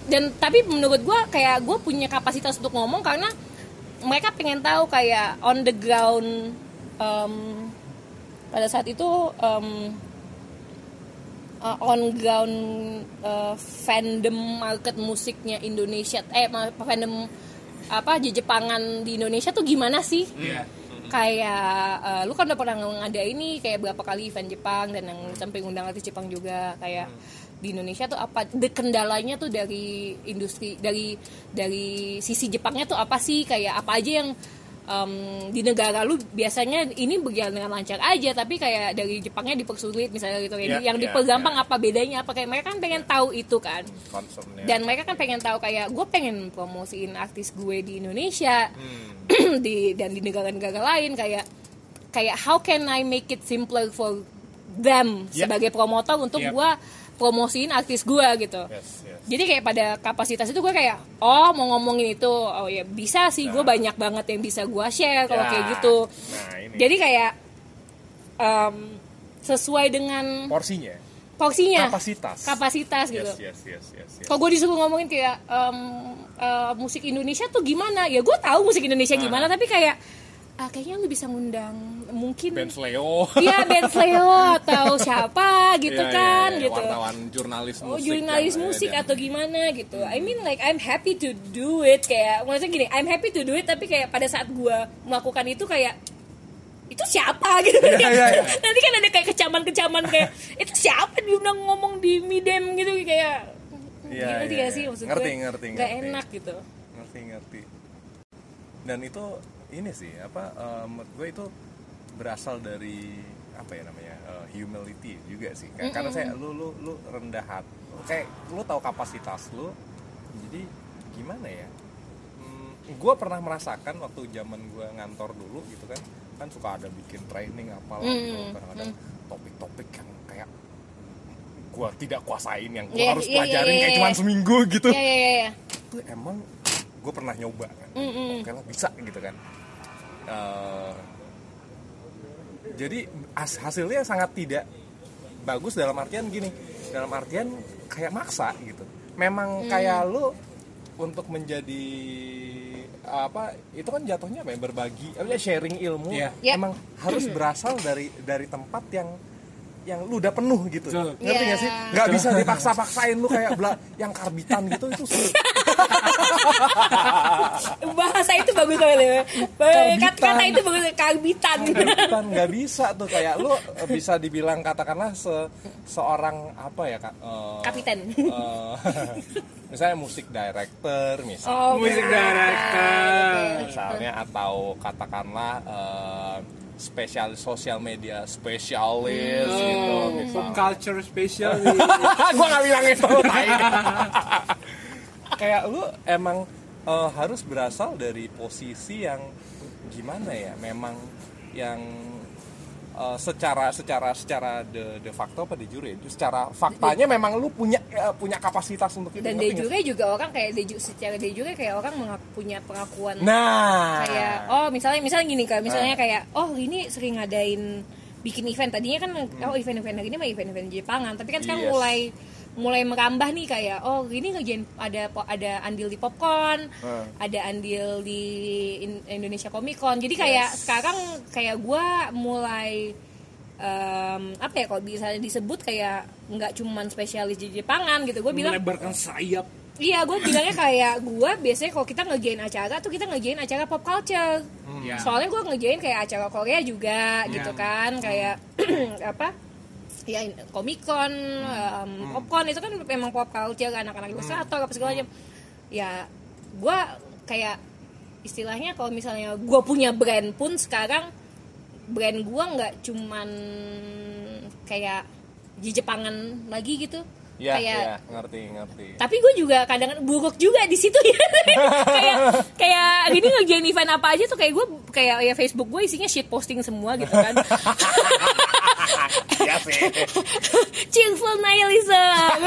dan tapi menurut gue kayak gue punya kapasitas untuk ngomong karena mereka pengen tahu kayak on the ground em, pada saat itu em, uh, on ground uh, fandom market musiknya Indonesia eh fandom apa Jepangan di Indonesia tuh gimana sih? Iya. Kayak uh, lu kan udah pernah ngada ini kayak berapa kali event Jepang dan yang sampai ngundang artis Jepang juga kayak di Indonesia tuh apa de kendalanya tuh dari industri dari dari sisi Jepangnya tuh apa sih kayak apa aja yang em, di negara lu biasanya ini berjalan dengan lancar aja tapi kayak dari Jepangnya dipersulit misalnya gitu Iya, yang iya, dipergampang iya. apa bedanya apa kayak mereka kan pengen tahu itu kan concernnya dan mereka kan pengen tahu kayak gue pengen promosiin artis gue di Indonesia Hmm. *clears throat* di dan di negara-negara lain kayak kayak how can I make it simpler for them Ya. sebagai promotor untuk Yep. gue promosiin artis gue gitu yes jadi kayak pada kapasitas itu gue kayak oh mau ngomongin itu oh ya bisa sih gue banyak banget yang bisa gue share kalau Ya. kayak gitu. nah ini. Jadi kayak em, sesuai dengan porsinya? Porsinya. Kapasitas. Kapasitas gitu. yes yes yes yes, yes. kalau gue disuruh ngomongin kayak em, eh, musik Indonesia tuh gimana? Ya gue tahu musik Indonesia Ah. gimana tapi kayak ah, kayaknya lu bisa ngundang mungkin Ben Sleo *laughs* Iya Ben Sleo atau *laughs* siapa gitu Iya, iya, kan iya, gitu. wartawan jurnalis oh musik jurnalis kan, musik ya, atau gimana gitu. I mean like I'm happy to do it kayak maksudnya gini I'm happy to do it tapi kayak pada saat gue melakukan itu kayak itu siapa? *laughs* gitu. Iya, iya, iya. nanti kan ada kayak kecaman-kecaman kayak itu siapa? Diundang ngomong di midem gitu kayak Iya, ngerti iya, gak sih iya. maksud Ngerti, gue ngerti, nggak ngerti. enak gitu. Ngerti ngerti. Dan itu ini sih apa eh, menurut gue itu berasal dari apa ya namanya eh, humility juga sih Kayak- karena saya lu lu lu rendah hati kayak lu tahu kapasitas lu jadi gimana ya? Hmm, gue pernah merasakan waktu zaman gue ngantor dulu gitu kan kan suka ada bikin training apalah gitu Mm, kadang-kadang topik-topik yang kayak gue tidak kuasain yang gue Iya, harus iya, iya, pelajarin iya, kayak iya. cuma seminggu gitu. Ya ya ya, ya. itu emang gue pernah nyoba kan. Mm-mm. oke lah bisa gitu kan Eh, jadi as- hasilnya sangat tidak bagus dalam artian gini dalam artian kayak maksa gitu memang kayak lu untuk menjadi apa itu kan jatuhnya apa ya berbagi apa ya sharing ilmu Iya. Iya. emang harus *clears throat* berasal dari dari tempat yang yang lu udah penuh gitu. Betul. ngerti gak sih? Iya. nggak bisa dipaksa-paksain lu kayak bela yang karbitan gitu itu *laughs* bahasa itu bagus banget ya. Kata, kata itu bagus karbitan. Karbitan nggak bisa tuh. Kayak lu eh, bisa dibilang katakanlah se seorang apa ya kak? Eh, Kapiten. eh, misalnya musik director misalnya oh, Music director. misalnya atau katakanlah eh, spesialis sosial media spesialis gitu Oh, pop misalnya. culture special *laughs* gua nggak bilang itu *laughs* kayak lu emang eh, harus berasal dari posisi yang gimana ya? Memang yang eh, secara secara secara de, de facto apa de jure secara faktanya memang lu punya eh, punya kapasitas untuk itu dan de jure juga orang kayak de secara de jure kayak orang punya pengakuan nah kayak oh misalnya misalnya gini kan misalnya Ah. kayak oh ini sering ngadain bikin event tadinya kan oh event-event ini mah event-event Jepangan tapi kan sekarang Hmm. Yes. mulai mulai merambah nih kayak oh ini ngerjain ada po- ada andil di popcorn Ah. ada andil di In- Indonesia Comic Con jadi kayak Yes. sekarang kayak gua mulai em, apa ya kalau bisa disebut kayak nggak cuman spesialis di Jepangan gitu gue bilang melebarkan sayap Iya, gue bilangnya kayak gue biasanya kalau kita ngerjain acara tuh kita ngerjain acara pop culture. Ya. Soalnya gue ngerjain kayak acara Korea juga Ya. gitu kan, kayak *clears throat* apa? Ya Comic Con, um, Popcorn itu kan memang pop culture anak-anak ilustrator apa segala macam. Ya, gue kayak istilahnya kalau misalnya gue punya brand pun sekarang brand gue nggak cuman kayak di Jepangan lagi gitu. ya kayak ya ngerti ngerti. Tapi gue juga kadang buruk juga di situ. Ya *laughs* kayak kayak gini ngerjain event apa aja tuh kayak gue kayak ya Facebook gue isinya shit posting semua gitu kan *laughs* ya sih. Cheerful nihilism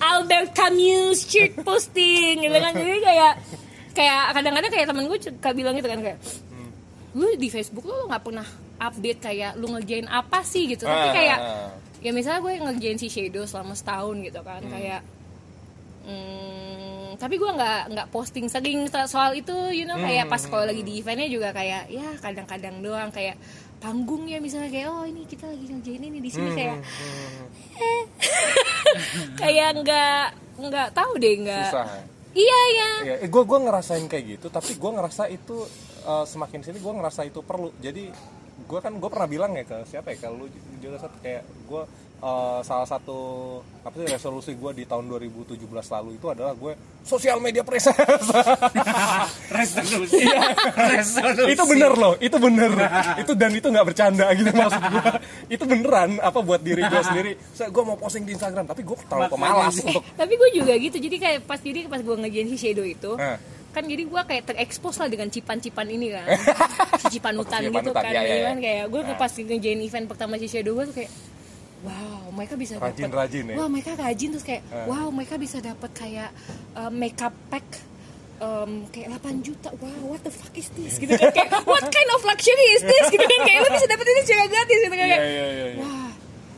Albert Camus shit posting gitu kan. Jadi kayak kayak kadang-kadang kayak temen gue suka bilang gitu kan kayak lu di Facebook lu nggak pernah update kayak lu ngerjain apa sih? gitu. Tapi Ah, kayak ya misalnya gue ngerjain si Shadow selama setahun gitu kan kayak hmm, tapi gue nggak nggak posting sering. So- soal itu you know kayak pas kalau lagi di eventnya juga kayak ya kadang-kadang doang kayak panggung ya misalnya kayak oh ini kita lagi ngerjain ini di sini kayak eh. *laughs* kayak nggak nggak tahu deh nggak susah iya ya Iya, eh, gue gue ngerasain kayak gitu, tapi gue ngerasa itu eh, semakin sini gue ngerasa itu perlu. Jadi gue kan gue pernah bilang ya ke siapa ya, kalau lu juga satu kayak gue eh, salah satu apa sih resolusi gue di tahun 2017 lalu itu adalah gue sosial media presence. *laughs* resolusi resolusi itu bener loh, itu bener. itu dan itu nggak bercanda gitu maksud gue. itu beneran apa buat diri gue sendiri. Saya gue mau posting di Instagram, tapi gue terlalu pemalas Eh, untuk *laughs* tapi gue juga gitu jadi kayak pas jadi pas gue ngerjain si Shadow itu Hah. kan jadi gue kayak terekspos lah dengan cipan-cipan ini kan *laughs* si cipanutan Cipanutan, gitu kan iya, iya, kan iya. kayak gue pas ngerjain event pertama si Shadow gue tuh kayak wow mereka bisa dapat Rajin-rajin ya? wah mereka rajin terus kayak Eh. wow mereka bisa dapat kayak uh, makeup pack um, kayak 8 juta wow what the fuck is this gitu kan kayak *laughs* what kind of luxury is this gitu kan kayak lu bisa dapat ini secara gratis gitu kan Iya, kayak iya, iya, iya. wah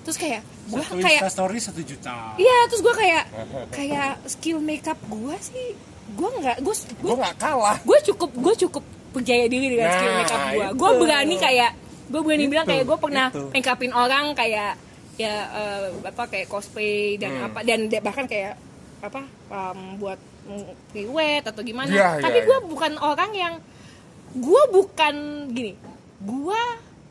terus kayak gue satu kayak story satu juta Iya, terus gue kayak kayak skill makeup gue sih, gue nggak, gue gue nggak kalah. gue cukup gue cukup percaya diri dengan skill Nah, makeup gue. itu. Gue berani kayak gue berani bilang kayak gue pernah itu. make upin orang kayak ya eh, apa kayak cosplay dan Hmm. apa dan bahkan kayak apa um, buat priwet atau gimana. Iya, iya, Tapi gue iya. bukan orang yang gue bukan gini, gue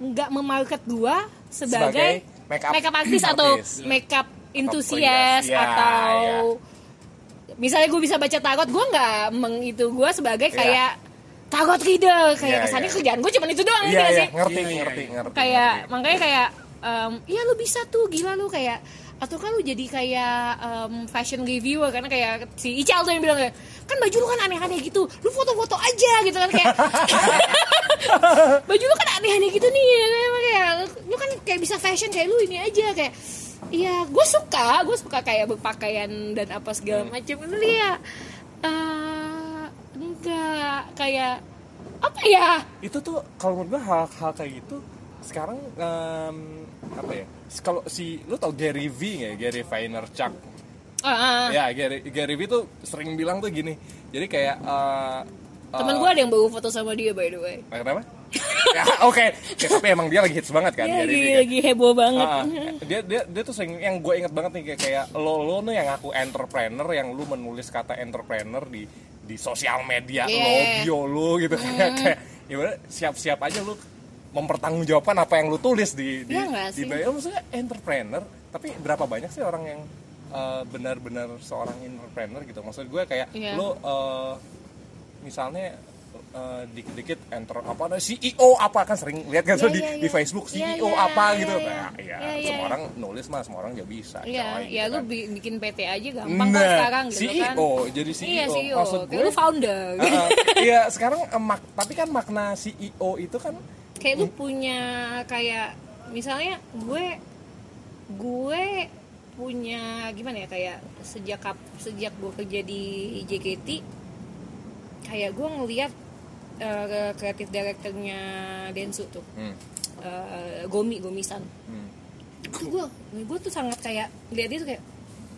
nggak memarket gue sebagai, Sebagai makeup makeup artist atau makeup enthusiast Iya, atau iya. misalnya gue bisa baca tarot gue nggak meng itu gue sebagai Iya. kayak tarot reader kayak Iya, kesannya iya. kerjaan gue cuma itu doang Iya, gitu iya, sih ngerti, ngerti, iya. ngerti. kayak ngerti. makanya kayak em, iya lu bisa tuh gila lu kayak atau kan lu jadi kayak em, fashion reviewer karena kayak si Ical tuh yang bilang kayak kan baju lu kan aneh-aneh gitu lu foto-foto aja gitu kan kayak *laughs* baju lu kan aneh-aneh gitu nih kayak lu kan kayak bisa fashion kayak lu ini aja kayak iya gue suka gue suka kayak berpakaian dan apa segala macam lu ya eh, enggak kayak apa ya? Itu tuh kalau menurut gue hal-hal kayak gitu sekarang em, apa ya? Kalau si lu tau Gary V nggak ya? Gary Vaynerchuk. Ah, ya Gary Gary V tuh sering bilang tuh gini. Jadi kayak eh, temen eh, gue ada yang bawa foto sama dia by the way. Eh, kenapa ya oke. Ya, tapi emang dia lagi hits banget kan V lagi, kan? lagi heboh banget. Ah, dia dia dia tuh sering yang gue inget banget nih kayak kayak lo lo nih yang aku entrepreneur yang lu menulis kata entrepreneur di di sosial media Iya, lo bio lo gitu. Kayak *laughs* kayak ya udah siap-siap aja lu mempertanggungjawabkan apa yang lu tulis di di nggak di bio maksudnya entrepreneur tapi berapa banyak sih orang yang eh, benar-benar seorang entrepreneur gitu maksud gue kayak Iya. lu eh, misalnya eh, dikit-dikit enter apa ada CEO apa kan sering lihat kan Iya, tuh di, iya, di iya. Facebook Iya, CEO iya, apa iya, gitu iya. nah ya Iya, iya, semua orang nulis mah semua orang juga bisa Iya, coy, ya gitu lu kan. bi- bikin PT aja gampang Nah, sekarang gitu kan. CEO, jadi CEO. Iya, CEO. Maksud gue- lu founder. Ah. *laughs* Iya sekarang eh, mak tapi kan makna CEO itu kan kayak lu punya kayak misalnya gue gue punya gimana ya kayak sejak kap- sejak gue kerja di JKT kayak gue ngelihat eh, kreatif direkturnya Densu tuh. Hmm, eh, Gomi Gomisan. Hmm, gue gue tuh sangat kayak lihat dia tuh kayak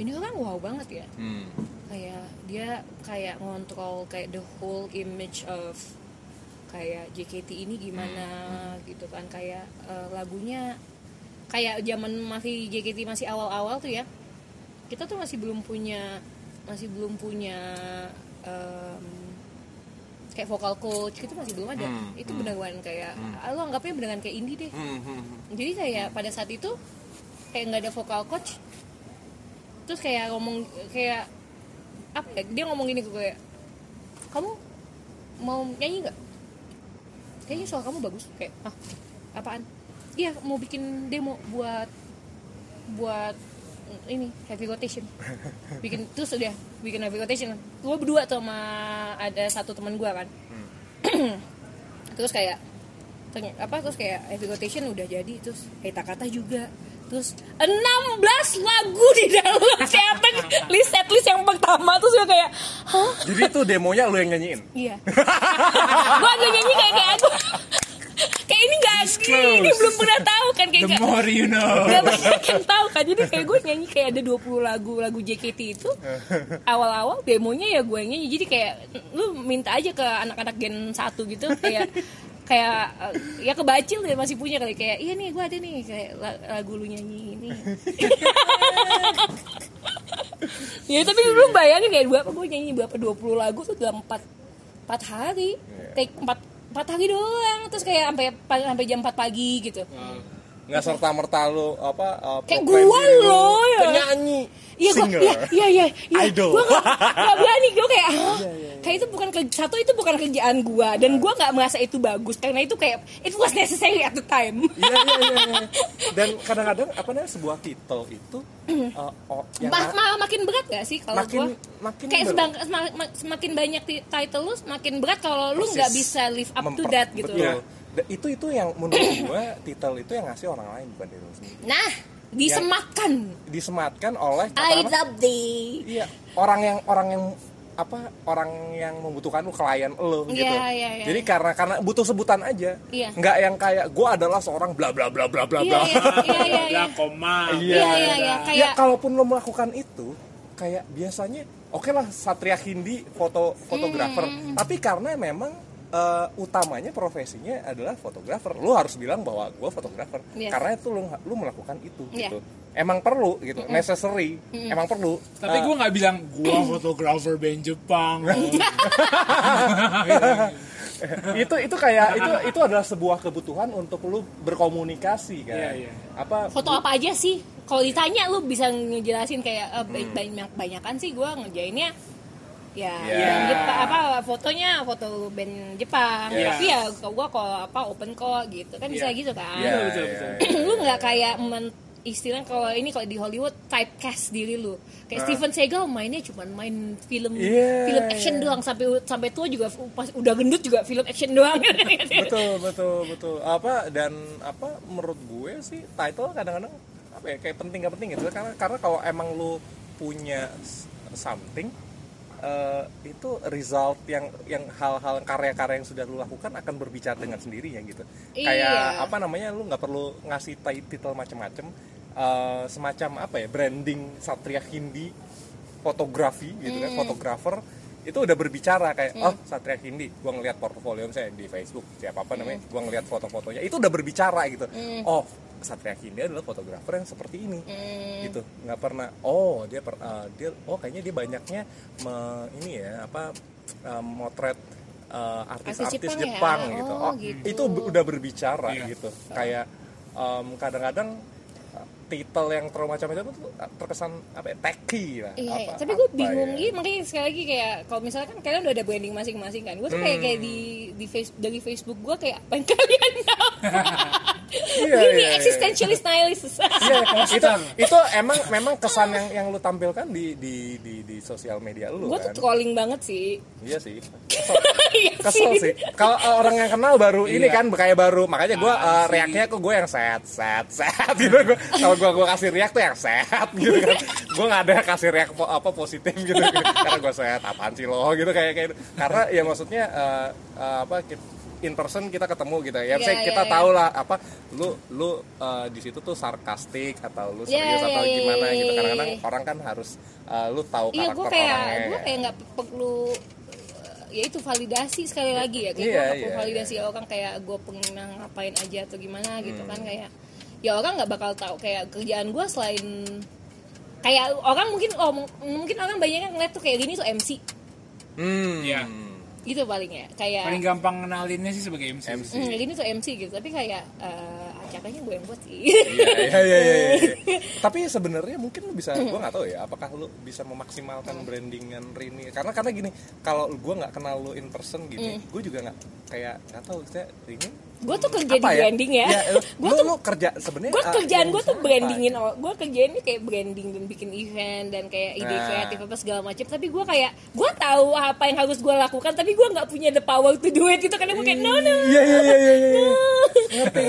ini orang wow banget ya. Hmm. kayak dia kayak ngontrol kayak the whole image of kayak JKT ini gimana gitu kan kayak eh, lagunya kayak zaman masih JKT masih awal-awal tuh ya kita tuh masih belum punya masih belum punya em, kayak vokal coach gitu masih belum ada. Hmm, itu hmm. beneran kayak ah, lo anggapnya beneran kayak indie deh. Hmm, hmm, hmm. jadi kayak pada saat itu kayak nggak ada vokal coach terus kayak ngomong kayak apa ya dia ngomong gini ke gue kamu mau nyanyi nggak kayaknya suara kamu bagus. Kayak ah apaan? Iya mau bikin demo buat buat ini heavy rotation. Bikin *laughs* terus udah bikin heavy rotation. Gue berdua tuh sama ada satu teman gue kan. *clears throat* Terus kayak apa terus kayak heavy rotation udah jadi terus Eta kata juga terus 16 lagu di dalam. Siapa list set list yang pertama terus gue kayak hah? Jadi itu demonya lu yang nyanyiin. iya. Gue agak nyanyi kayak kayak aku. Kayak ini gak ini belum pernah tahu kan kayak The more you know. Gak banyak yang tahu kan. Jadi kayak gue nyanyi kayak ada 20 lagu Lagu JKT itu. Awal-awal demonya ya gue yang nyanyi. Jadi kayak Lu minta aja ke anak-anak gen 1 gitu Kayak Kayak eh, Ya kebacil ya masih punya kali. Kayak iya nih gue ada nih. Kayak la- lagu lu nyanyi ini. *laughs* Ya tapi lu bayangin kayak berapa Gue nyanyi berapa 20 lagu tuh dalam 4 4 hari. Take 4 4 hari doang. Terus kayak sampai sampai jam 4 pagi gitu Nggak serta merta lu apa uh, Kayak gua loh, ya. penyanyi, Iya gue, singer. iya iya iya, iya. Idol. Gue gak, gak *laughs* berani, gue kayak, ah, kayak itu bukan kerja, satu itu bukan kerjaan gue, dan gue gak merasa itu bagus, karena itu kayak it was necessary at the time. Iya iya iya. iya. *laughs* Dan kadang-kadang apa namanya sebuah titel itu uh, oh, yang Ma- malah makin berat gak sih kalau Makin- gue? makin kayak sebang- sema- ma- semakin banyak ti- title lu, semakin berat kalau lu nggak bisa live up to that gitu. Betul. Da- Itu itu yang menurut *coughs* gua titel itu yang ngasih orang lain bukan diri sendiri. Nah, disematkan. Disematkan oleh I katakanlah- love thee. Iya, orang yang orang yang apa orang yang membutuhkan lu klien lo gitu. Iya, iya, iya. Jadi karena karena butuh sebutan aja. Iya. Nggak yang kayak gua adalah seorang bla bla bla bla bla Iya, bla. iya, iya, iya, iya. Ya koma. Iya, iya, iya. Ya kalaupun lo melakukan itu kayak biasanya oke lah Satria Hindi foto fotografer. Hmm, Tapi karena memang eh, utamanya profesinya adalah fotografer. Lu harus bilang bahwa gua fotografer. Yes. Karena itu lu lu melakukan itu Iya. gitu. Emang perlu gitu, necessary. Emang perlu. Tapi Eh, gue nggak bilang gua fotografer band Jepang. *laughs* itu itu kayak itu itu adalah sebuah kebutuhan untuk lu berkomunikasi kan. Iya, iya. Apa foto apa aja sih? Kalau ditanya lu bisa ngejelasin kayak eh, ba- banyak banyakan sih gue ngerjainnya ya Ya. band Jepang apa fotonya foto band Jepang. Ya. Tapi ya gue kalau apa open kok gitu kan bisa Ya. gitu kan. Iya, betul, iya, betul. iya. *clears throat* lu nggak kayak men- istilahnya kalau ini kalau di Hollywood typecast diri lu kayak Ah. Steven Seagal mainnya cuma main film Iya, film action iya. doang sampai sampai tua juga pas udah gendut juga film action doang *laughs* betul betul betul apa dan apa menurut gue sih title kadang-kadang apa ya kayak penting gak penting gitu karena karena kalau emang lu punya something eh, itu result yang yang hal-hal karya-karya yang sudah lu lakukan akan berbicara dengan sendirinya gitu. Iya. kayak apa namanya lu nggak perlu ngasih ti- title macam-macam eh, semacam apa ya branding Satria Hindi fotografi gitu kan fotografer itu udah berbicara kayak oh Satria Hindi gua ngeliat portofolio saya di Facebook siapa apa namanya gua ngeliat foto-fotonya itu udah berbicara gitu. Oh Satria Hindi adalah fotografer yang seperti ini gitu nggak pernah oh dia per, eh, dia oh kayaknya dia banyaknya me- ini ya apa eh, motret eh, artis-artis Artis Jepang Jepang, ya? gitu Oh, oh gitu. itu b- udah berbicara Iya. gitu kayak em, kadang-kadang eh, titel yang terlalu macam-macam itu terkesan apa ya tacky lah Iya, apa, tapi gue bingung ya. gitu makanya sekali lagi kayak kalau misalnya kan kalian udah ada branding masing-masing kan gue tuh kayak Hmm. kayak di di face dari Facebook gue kayak apa yang kalian *laughs* Iya, ini iya, iya. existentialist nihilist Iya, itu itu emang memang kesan yang yang lu tampilkan di di di, di sosial media lu gue tuh kan. trolling banget sih Iya sih. Kesel, Iya *laughs* kesel sih. Kalau uh, orang yang kenal baru ini Iya. kan kayak baru, makanya gue uh, reaknya kok gue yang set set set gitu. Gua, kalau gue gue kasih reak tuh yang set *laughs* gitu kan. gue nggak ada kasih reak po- apa positif gitu. *laughs* Karena gue set apaan sih lo gitu kayak kayak. Karena ya maksudnya uh, uh, apa kita- in person kita ketemu gitu ya. Iya, Misalnya iya, kita iya. tahu lah apa lu lu uh, di situ tuh sarkastik atau lu Iya, serius atau iya, gimana iya, gitu. iya, Kadang-kadang iya. orang kan harus uh, lu tahu iya karakter gue kayak orangnya. gue ya. kayak nggak perlu ya itu validasi sekali lagi ya kayak gue Iya, nggak perlu iya, validasi orang kayak gue pernah ngapain aja atau gimana gitu Hmm. kan kayak ya orang nggak bakal tahu kayak kerjaan gue selain kayak orang mungkin oh, mungkin orang banyak yang ngeliat tuh kayak gini tuh MC Hmm. Iya. Itu paling ya kayak paling gampang kenalinnya sih sebagai MC, MC. Hmm, ini tuh MC gitu tapi kayak eh, acaranya gue yang buat sih Iya, iya, iya, iya, iya. *laughs* Tapi sebenarnya mungkin lu bisa, gue nggak tahu ya, apakah lu bisa memaksimalkan brandingan Rini? Karena karena gini, kalau gue nggak kenal lu in person gini, gue juga nggak kayak nggak tahu saya Rini. Gue tuh kerja di apa branding ya, gue gue tuh lu kerja sebenarnya. gue ah, kerjaan yang gue tuh apa? brandingin gue kerjainnya kayak branding dan bikin event dan kayak ide Nah. kreatif apa segala macam tapi gue kayak gue tahu apa yang harus gue lakukan tapi gue nggak punya the power to do it gitu karena gue kayak no no Iya iya iya iya. iya. Ngerti?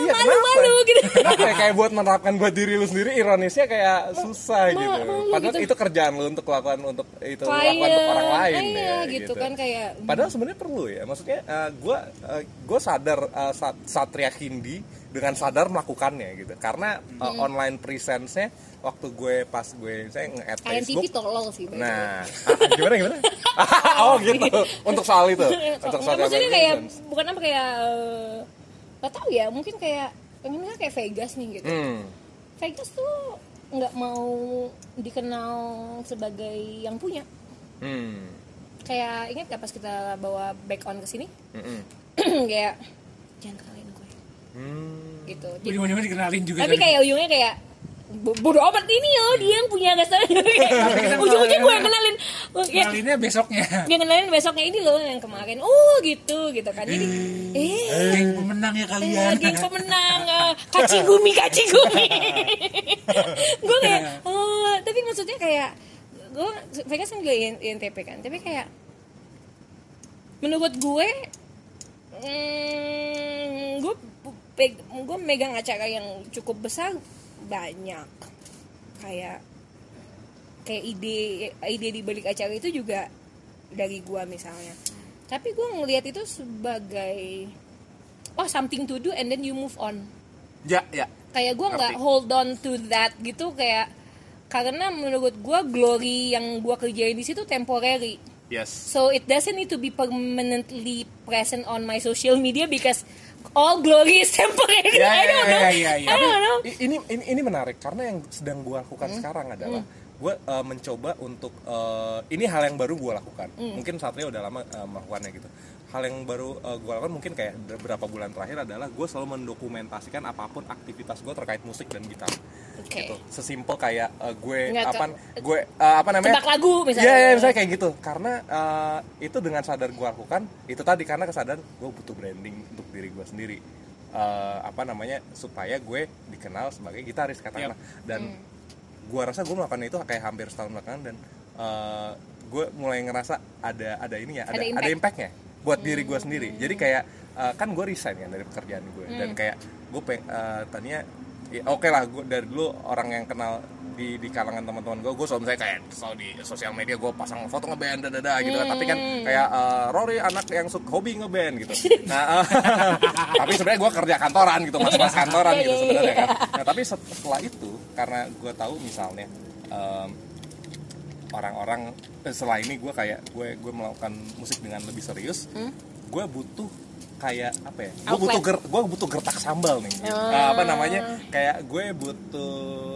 Iya, malu kenapa? malu gitu *laughs* Kenapa ya kayak buat menerapkan buat diri lu sendiri ironisnya kayak susah Ma- gitu. malu Padahal gitu. itu kerjaan lu untuk lakukan untuk itu lakukan Klien, untuk orang lain iya, ya gitu kan kayak Padahal sebenarnya perlu ya. Maksudnya gue gue sadar uh, Sat- Satria Hindi dengan sadar melakukannya gitu. Karena uh, online presence-nya waktu gue pas gue saya nge-add Facebook. tolol sih. Nah, ah, gimana gimana? *laughs* oh gitu. Untuk soal itu. *laughs* Untuk soal maksudnya kayak bukan apa kayak eh, nggak tahu ya mungkin kayak pengennya kayak Vegas nih gitu Hmm. Vegas tuh nggak mau dikenal sebagai yang punya Hmm. kayak ingat gak pas kita bawa back on ke sini Mm-mm. *clears throat* kayak jangan kenalin gue Hmm. gitu Jadi- dikenalin juga tapi kayak ujungnya kayak "Bo- bodo amat ini loh dia yang punya restoran *laughs* ujung-ujungnya gue yang kenalin. Oh, ya, kenalinnya besoknya. Dia kenalin besoknya ini loh yang kemarin. Oh gitu gitu kan. Jadi eh. geng pemenang ya Eh, kalian geng pemenang eh, kacigumi kacigumi *laughs* gue kayak oh tapi maksudnya kayak gue Vegas kan juga IN- INTP kan. Tapi kayak menurut gue mm, gue peg- gue megang acara yang cukup besar banyak. Kayak kayak ide ide di balik acara itu juga dari gua misalnya. Tapi gua ngelihat itu sebagai oh something to do and then you move on. Ya, ya. kayak gua nggak hold on to that gitu kayak karena menurut gua glory yang gua kerjain di situ temporary. Yes. so it doesn't need to be permanently present on my social media because all glory is temporary. *laughs* Ya, I ya, don't know. I don't know. I- ini ini ini menarik. Karena yang sedang gue lakukan Hmm. sekarang adalah gue uh, mencoba untuk uh, ini hal yang baru gue lakukan. Hmm. mungkin Satria udah lama uh, melakukannya gitu hal yang baru uh, gue lakukan mungkin kayak beberapa bulan terakhir adalah gue selalu mendokumentasikan apa pun aktivitas gue terkait musik dan gitar oke gitu sesimpel kayak uh, gue Nggak, apa gue uh, apa namanya tebak lagu misalnya Iya, iya, misalnya kayak gitu. Karena uh, itu dengan sadar gue lakukan, itu tadi karena kesadaran gue butuh branding untuk diri gue sendiri. Uh, apa namanya supaya gue dikenal sebagai gitaris katakanlah. Dan gue rasa gue melakukan itu kayak hampir setahun belakangan dan uh, gue mulai ngerasa ada ada ininya, ada Ada ada, impact. Hmm. impactnya buat diri gue sendiri. Jadi kayak uh, kan gue resign kan dari pekerjaan gue Hmm. dan kayak gue peng uh, tadinya ya, oke lah gue dari dulu orang yang kenal di di kalangan teman-teman gue gue selalu misalnya kayak selalu di sosial media gue pasang foto ngeband dada gitu kan tapi kan Hmm. kayak eh, Rory anak yang suka hobi ngeband gitu *laughs* nah eh, *laughs* tapi sebenarnya gue kerja kantoran gitu mas-mas kantoran Iya, gitu iya, iya. sebenarnya kan nah tapi set- setelah itu karena gue tahu misalnya em, orang-orang eh, setelah ini gue kayak gue gue melakukan musik dengan lebih serius gue butuh kayak apa ya gue Hmm? Butuh ger gue butuh gertak sambal nih Oh. Nah, apa namanya kayak gue butuh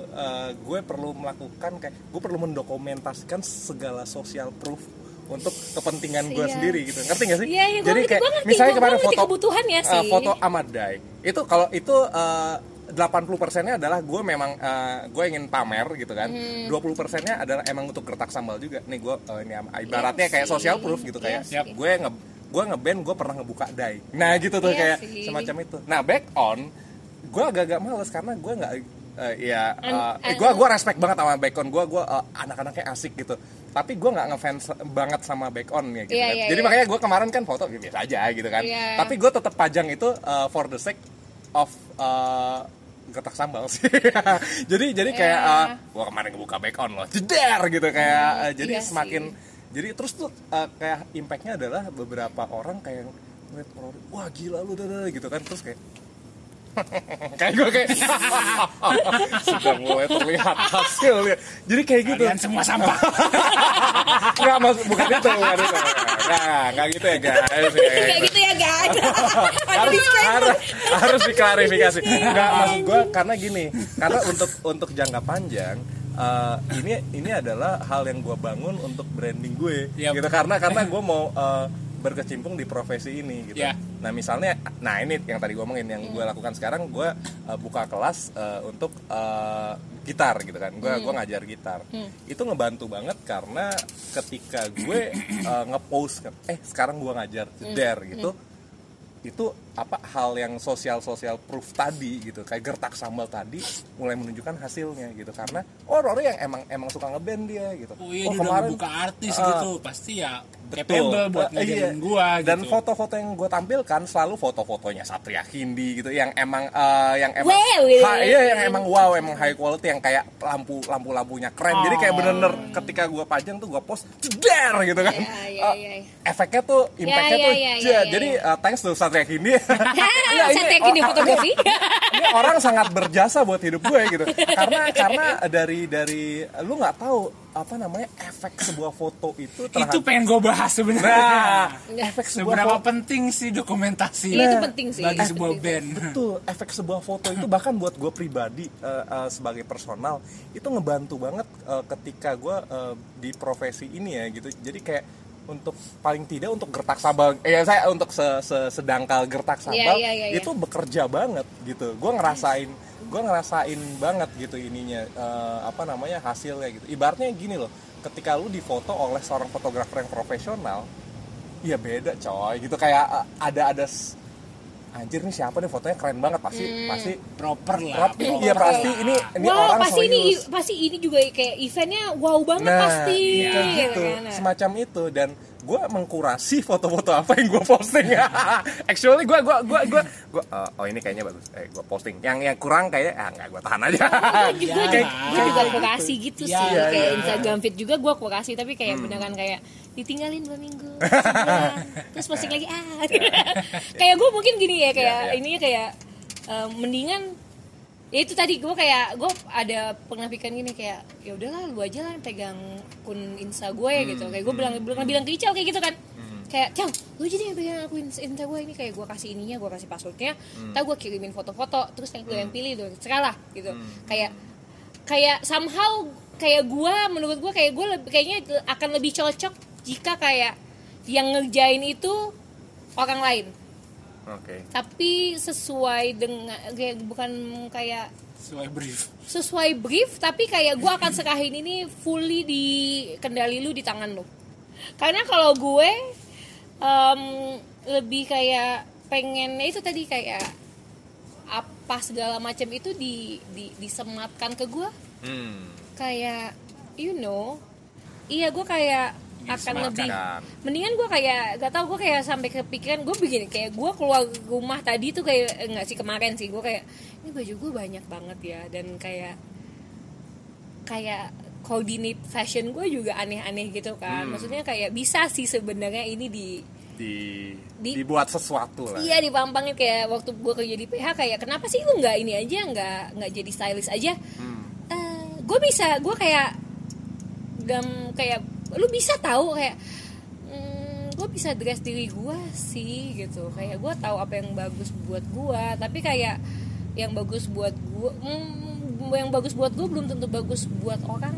eh, gue perlu melakukan kayak gue perlu mendokumentasikan segala social proof untuk kepentingan gue Iya. sendiri gitu ngerti gak sih Iya, iya, jadi ngerti, kayak ngerti, misalnya kemarin foto kebutuhannya eh, sih. foto Ahmad Dai itu kalau itu eh, 80 persennya adalah gue memang eh, gue ingin pamer gitu kan Hmm. 20 persennya adalah emang untuk gertak sambal juga nih gue eh, ini ibaratnya Iya kayak social proof gitu Iya kayak sih. gue nge gue ngeband gue pernah ngebuka dai nah gitu tuh Iya kayak sih. semacam itu nah back on gue agak-agak males karena gue nggak eh, ya eh, an- gue gue respect banget sama back on gue gue eh, anak-anaknya asik gitu tapi gue nggak ngefans banget sama back on ya gitu Iya, kan. iya, jadi iya. makanya gue kemarin kan foto ya biasa aja gitu kan Iya. tapi gue tetap pajang itu eh, for the sake of getak sambal sih *laughs* jadi jadi kayak Iya. eh, gue kemarin ngebuka back on loh jeder gitu kayak eh, jadi iya sih. semakin jadi terus tuh eh, kayak impactnya adalah beberapa orang kayak ngeliat wah gila lu dadada," gitu kan terus kayak *laughs* kayak gue kayak *laughs* sudah mulai terlihat hasilnya jadi kayak gitu. Kalian semua sampah. *laughs* Nggak mas bukan itu bukan itu nggak nggak gitu ya guys. Kayak gitu ya guys. Harus harus harus diklarifikasi. Nggak maksud gue karena gini karena untuk untuk jangka panjang eh, ini ini adalah hal yang gue bangun untuk branding gue. Yap. gitu karena karena gue mau eh, berkecimpung di profesi ini gitu. Ya. Nah misalnya, nah ini yang tadi gue omongin yang gue lakukan sekarang, gue uh, buka kelas uh, untuk uh, gitar gitu kan. Gue gua ngajar gitar. Itu ngebantu banget karena ketika gue uh, ngepost, eh sekarang gue ngajar jeder gitu, itu apa hal yang sosial sosial proof tadi gitu kayak gertak sambal tadi mulai menunjukkan hasilnya gitu karena oh Rory yang emang emang suka ngeband dia gitu oh iya dia udah buka artis Ah, gitu pasti ya Betul. buat Eh, iya. gua dan gitu foto-foto yang gue tampilkan selalu foto-fotonya Satria Hindi gitu yang emang eh, yang emang Wow, gitu. Ha- iya yang emang wow emang high quality yang kayak lampu lampu lampunya keren jadi kayak Oh. bener-bener ketika gue pajang tuh gue post der gitu kan Iya, iya, Eh, iya. efeknya tuh impactnya iya, tuh iya, jet. iya, iya, jadi eh, thanks to Satria Hindi *laughs* Iya, ini- Saya yakin di oh, fotografi. *laughs* ini orang sangat berjasa buat hidup gue gitu. Karena karena dari dari lu nggak tahu apa namanya efek sebuah foto itu itu terhadap pengen gue bahas sebenarnya. Nah efek sebuah seberapa foto penting sih dokumentasi? Iya, itu penting sih. bagi Itu sebuah penting. band. Betul efek sebuah foto itu bahkan buat gue pribadi eh, eh, sebagai personal itu ngebantu banget eh, ketika gue eh, di profesi ini ya gitu. Jadi kayak untuk paling tidak untuk gertak sambal. Eh ya saya untuk se- se- sedangkal gertak sambal iya, iya, iya. itu bekerja banget gitu. Gue ngerasain gue ngerasain banget gitu ininya eh, apa namanya hasilnya gitu. Ibaratnya gini loh ketika lu difoto oleh seorang fotografer yang profesional Iya beda coy. Gitu kayak eh, ada ada anjir nih siapa nih? Fotonya keren banget. Pasti Hmm. pasti proper lah. Prop, proper iya pasti lah. ini ini wow, orang pasti ini pasti ini juga kayak eventnya wow banget nah pasti. iya, kayak gitu. kan. semacam itu dan gue mengkurasi foto-foto apa yang gue posting. *laughs* Actually gue gue gue gue gue oh ini kayaknya bagus. Eh gue posting. Yang yang kurang kayaknya ah nggak gue tahan aja. Gue juga, *laughs* Kayak- gue juga kurasi gitu Ya, sih. ya, kayak ya. Instagram feed juga gue kurasi tapi kayak Hmm. beneran kayak ditinggalin dua minggu. Sebulan, *laughs* terus posting lagi ah. *laughs* Kayak gue mungkin gini ya kayak Ya, ya. ini kayak eh, mendingan ya itu tadi gue kayak gue ada pernah pikir gini kayak ya udahlah lu aja lah pegang akun insta gue Hmm, gitu. Kayak gue bilang bilang bilang ke Ical kayak gitu kan. Kayak Cal lu jadi yang pegang akun insta gue ini. Kayak gue kasih ininya gue kasih passwordnya. Hmm. ntar gue kirimin foto-foto terus yang gue yang pilih tuh terserah lah gitu. Kayak kayak somehow kayak gue menurut gue kayak gue kayaknya akan lebih cocok jika kayak yang ngerjain itu orang lain. Oke. Tapi sesuai dengan kayak bukan kayak sesuai brief. Sesuai brief tapi kayak gue akan serahin ini fully di kendali lu di tangan lu. Karena kalau gue em, lebih kayak pengennya itu tadi kayak apa segala macam itu di, di disematkan ke gue hmm. kayak you know iya gue kayak akan lebih mendingan gue kayak gak tau gue kayak sampai kepikiran gue begini kayak gue keluar rumah tadi tuh kayak eh, nggak sih kemarin sih gue kayak ini baju gue banyak banget ya dan kayak kayak coordinate fashion gue juga aneh-aneh gitu kan maksudnya kayak bisa sih sebenarnya ini di di, Di- dibuat sesuatu lah Iya dipampangin kayak waktu gue kerja di PH kayak kenapa sih lu nggak ini aja nggak nggak jadi stylist aja? Hmm. gue bisa gue kayak gam kayak lu bisa tahu kayak gue bisa dress diri gue sih gitu kayak gue tahu apa yang bagus buat gue tapi kayak yang bagus buat gue yang bagus buat gue belum tentu bagus buat orang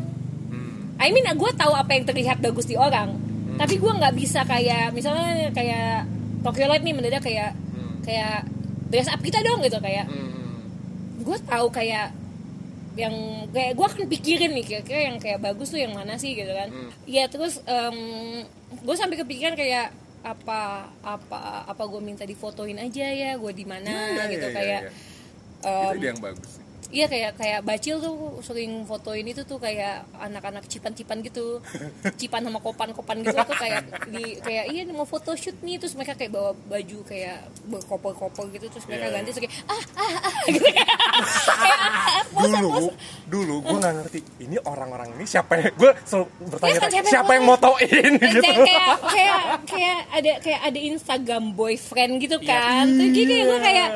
Hmm. I mean gue tahu apa yang terlihat bagus di orang tapi gue nggak bisa kayak misalnya kayak Tokyo Light nih mendadak kayak kayak dress up kita dong gitu kayak Hmm. gue tahu kayak yang kayak gue akan pikirin nih kira-kira yang kayak bagus tuh yang mana sih gitu kan. Iya terus gue sampai kepikiran kayak apa apa apa gue minta difotoin aja ya gue di mana Iya, iya, gitu. iya, kayak em, itu dia yang bagus sih. Iya kayak kayak bacil tuh sering fotoin itu tuh kayak anak-anak cipan-cipan gitu, cipan sama kopan-kopan gitu tuh kayak di kayak iya mau foto shoot nih. Terus mereka kayak bawa baju kayak berkoper-koper gitu terus mereka Iya. ganti terus kayak ah ah ah *laughs* gitu kayak, kayak ah, ah, pose, dulu dulu gue nggak ngerti ini orang-orang ini siapa yang gue selalu bertanya Iya kan, siapa yang siapa yang motoin? Gitu. kayak kayak kayak ada kayak ada Instagram boyfriend gitu kan. Terus jadi kayak gue kayak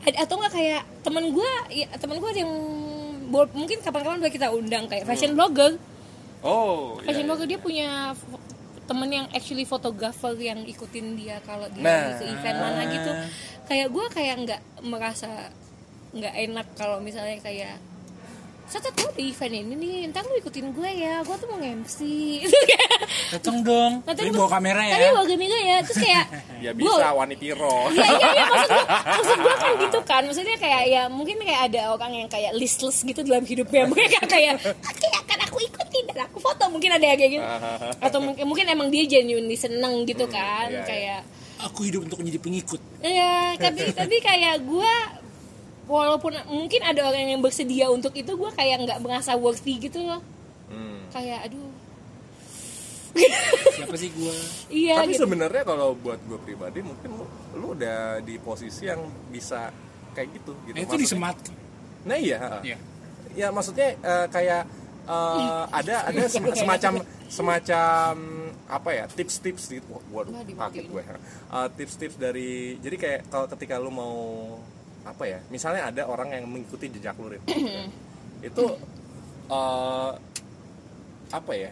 ada- atau nggak kayak temen gue ya, temen gue yang mungkin kapan-kapan boleh kita undang kayak fashion blogger. Oh fashion blogger dia punya temen yang actually fotografer yang ikutin dia kalau dia Nah. ke event mana gitu. Kayak gue kayak nggak merasa nggak enak kalau misalnya kayak Satu gue di event ini nih, ntar lu ikutin gue ya, gue tuh mau nge-MC Dateng dong. Nanti bawa kamera ya. Tapi bawa kamera ya, terus kayak *laughs* ya gua- bisa Wani Piro. *laughs* Iya iya iya. Maksud gue *laughs* maksud gue kan gitu kan. Maksudnya kayak ya mungkin kayak ada orang yang kayak listless gitu dalam hidupnya. Mungkin kayak kayak oke akan aku ikutin dan aku foto. Mungkin ada yang kayak gitu. Atau mungkin mungkin emang dia genuinely seneng gitu kan. iya, iya. kayak Aku hidup untuk menjadi pengikut. Iya, tapi tapi kayak gue walaupun mungkin ada orang yang bersedia untuk itu gue kayak nggak merasa worthy gitu loh Hmm. kayak aduh Siapa sih gua? *laughs* iya tapi gitu sebenarnya kalau buat gue pribadi mungkin lu, lu udah di posisi yang bisa kayak gitu gitu Eh, itu disematkan. nah iya Iya. ya maksudnya eh, kayak eh, ada ada sem- *laughs* semacam semacam apa ya tips-tips gitu waduh Wah, dimatiin. kaget gue Eh, tips-tips dari jadi kayak kalau ketika lu mau apa ya misalnya ada orang yang mengikuti jejak lu Rin. *clears throat* itu eh, apa ya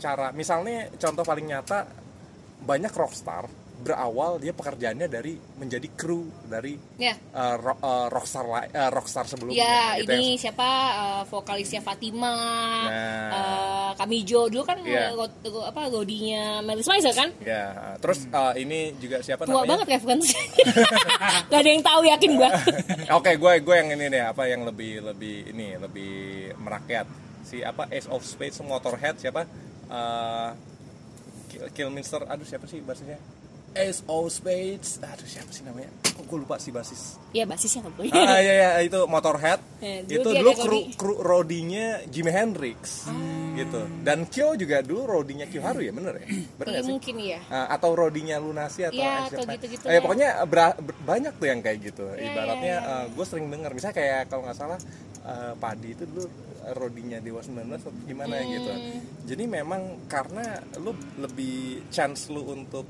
cara misalnya contoh paling nyata banyak rockstar berawal dia pekerjaannya dari menjadi kru dari ya eh, ro- eh, rockstar eh, rockstar sebelumnya Ya, gitu ini yang- siapa uh, vokalisnya Fatima, Nah. uh, Kamijo dulu kan Iya. uh, apa Rodinya Melis Maiza kan? Ya, terus eh, ini juga siapa Tua namanya? banget referensinya. *laughs* Gak ada yang tahu yakin gua. *laughs* Oke, gue gue yang ini deh, apa yang lebih lebih ini lebih merakyat. Si apa Ace of Spades Motorhead siapa? Kill, Killminster, aduh siapa sih basisnya? Ace of Spades, aduh siapa sih namanya? Oh, gue lupa si basis. ya basisnya nggak boleh. ah iya iya itu Motorhead. Eh, dulu itu dulu kru, kru rodinya Jimi Hendrix. Gitu. Dan Kyo juga dulu rodinya Kyo Haru ya, bener ya? Bener Iya, nggak sih? mungkin iya. Uh, atau rodinya lunasi atau Iya, atau gitu-gitu Eh, ya. pokoknya ber- banyak tuh yang kayak gitu Iya, ibaratnya iya, iya. gue sering dengar misalnya kayak kalau nggak salah uh, padi itu dulu uh, rodinya dewa 19 atau gimana Hmm. gitu jadi memang karena lu lebih chance lu untuk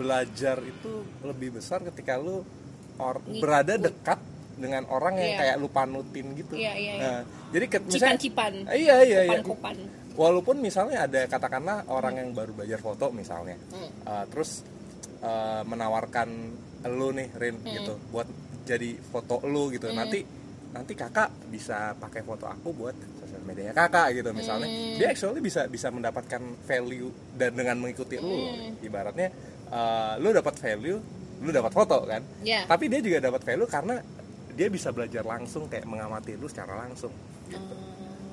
belajar itu lebih besar ketika lu or- berada dekat dengan orang yang Iya. kayak lu panutin gitu Iya, iya, iya. Nah, jadi ke- misalnya Cipan-cipan. iya iya iya Kopan-kopan. walaupun misalnya ada katakanlah orang yang baru belajar foto misalnya Hmm. uh, terus uh, menawarkan lu nih Rin Hmm. gitu buat jadi foto lu gitu nanti nanti kakak bisa pakai foto aku buat sosial media kakak gitu misalnya Hmm. dia actually bisa bisa mendapatkan value dan dengan mengikuti lu. Hmm. ibaratnya uh, lu dapat value lu dapat foto kan Iya. tapi dia juga dapat value karena dia bisa belajar langsung kayak mengamati lu secara langsung gitu.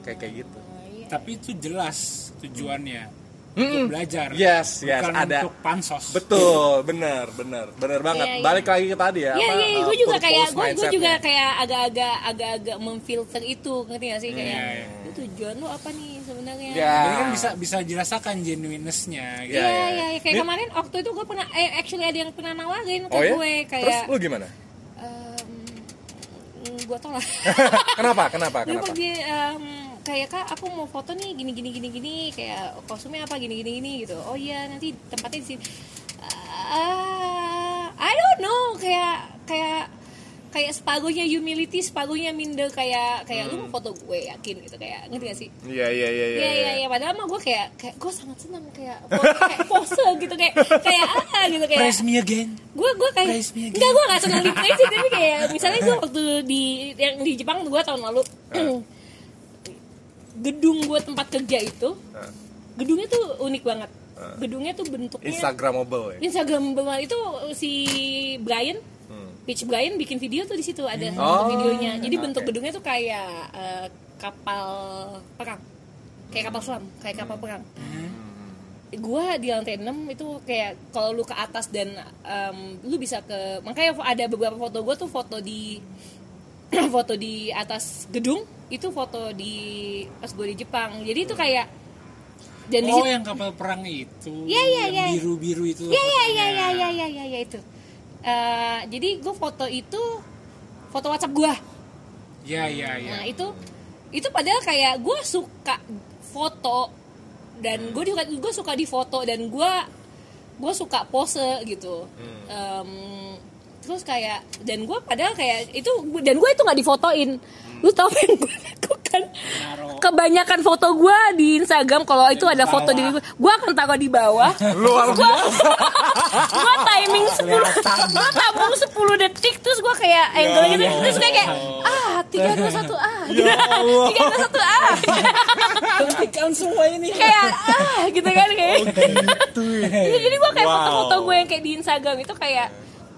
kayak kayak gitu iya. Tapi itu jelas tujuannya. Untuk belajar. Yes, yes, Bukan ada. untuk pansos. Betul, bener, bener, bener banget. Iya, iya. Balik lagi ke tadi ya. Iya apa, iya, uh, gue juga kayak gue gue juga kayak agak-agak agak-agak memfilter itu ngerti gak sih kayak Iya, iya. "Lu tujuan lu apa nih sebenarnya? Ya. Jadi kan bisa bisa dirasakan genuineness-nya gitu. Iya Iya, iya iya. iya kayak Ini- kemarin waktu itu gue pernah eh actually ada yang pernah nawarin ke Oh ya? gue Terus kayak lu gimana? gue tolak. *laughs* kenapa? Kenapa? Dia Kenapa? pergi em, kayak kak aku mau foto nih gini gini gini gini kayak kostumnya apa gini gini gini gitu. Oh iya nanti tempatnya di sini. Ah, I don't know kayak kayak kayak sepagohnya humility, sepagohnya minder kayak kayak lu mau foto gue yakin gitu kayak ngerti gak sih? Iya, iya, iya, Iya iya iya padahal mah gue kayak kayak gue sangat senang kayak pose, kayak pose gitu kayak kayak ah gitu kayak Praise me again. gue gue kayak Praise me again. enggak gue gak senang di praise tapi kayak misalnya gue waktu di yang di Jepang gue tahun lalu *clears throat* gedung gue tempat kerja itu gedungnya tuh unik banget. Gedungnya tuh bentuknya Instagramable ya. Instagram banget itu si Brian Hmm. Pitch Brian bikin video tuh di situ ada Oh, videonya. Jadi bentuk oke. gedungnya tuh kayak eh, kapal perang. Kayak kapal selam kayak kapal perang. Gua di lantai 6 itu kayak kalau lu ke atas dan em, lu bisa ke makanya ada beberapa foto gua tuh foto di *clears throat* foto di atas gedung itu foto di pas gue di Jepang jadi itu kayak dan di Oh, situ yang kapal perang itu. Iya, iya, yang iya. Biru-biru itu. Iya iya iya fotonya. iya iya iya iya ya, itu. Eh, jadi gue foto itu foto WhatsApp gue. Iya, iya, iya. Nah itu itu padahal kayak gue suka foto dan gue juga gue suka di foto dan gue gue suka pose gitu. Em, terus kayak dan gue padahal kayak itu dan gue itu nggak difotoin. Lu tau apa yang gue lakukan? Kebanyakan foto gue di Instagram kalau itu ada foto di gue, gue akan taruh di bawah. Luar Gua- *laughs* gue timing 10 gue tabung 10 detik terus gue kayak angle gitu. Terus gue kayak ah tiga dua satu a Ya tiga dua satu *laughs* a hentikan semua ini. Kayak ah gitu kan kayak. Gitu ya. Jadi gue kayak foto-foto gue yang kayak di Instagram itu kayak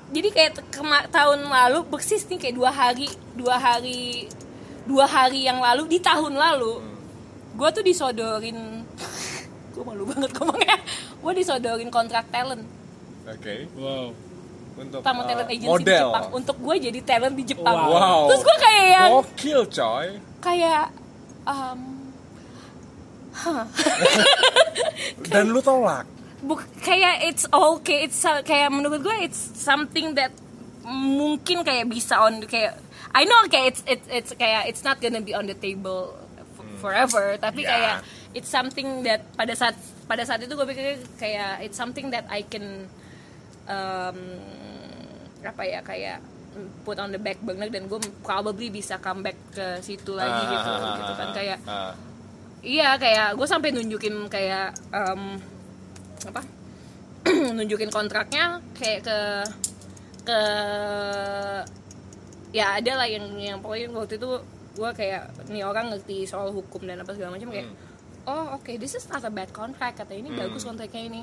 jadi kayak kema- tahun lalu persis nih kayak dua hari dua hari dua hari yang lalu di tahun lalu gue tuh disodorin *laughs* gue malu banget ngomongnya gue disodorin kontrak talent Oke. wow Untuk sama uh, talent agency di model. Jepang untuk gue jadi talent di Jepang Wow. terus gue kayak yang Gokil coy. kayak um, *laughs* Dan lu tolak. Buk, kayak it's okay it's uh, kayak menurut gue it's something that mungkin kayak bisa on kayak I know kayak it's it's it's kayak it's not gonna be on the table f- forever tapi Ya. kayak it's something that pada saat pada saat itu gue pikir kayak it's something that I can um, apa ya kayak put on the back burner dan gue probably bisa comeback ke situ lagi gitu gitu kan kayak Ah. Iya kayak gue sampai nunjukin kayak em, apa? *clears throat* Nunjukin kontraknya kayak ke ke ya ada lah yang yang pokoknya waktu itu gue kayak nih orang ngerti soal hukum dan apa segala macam kayak oh oke this is not a bad contract kata ini bagus kontraknya ini.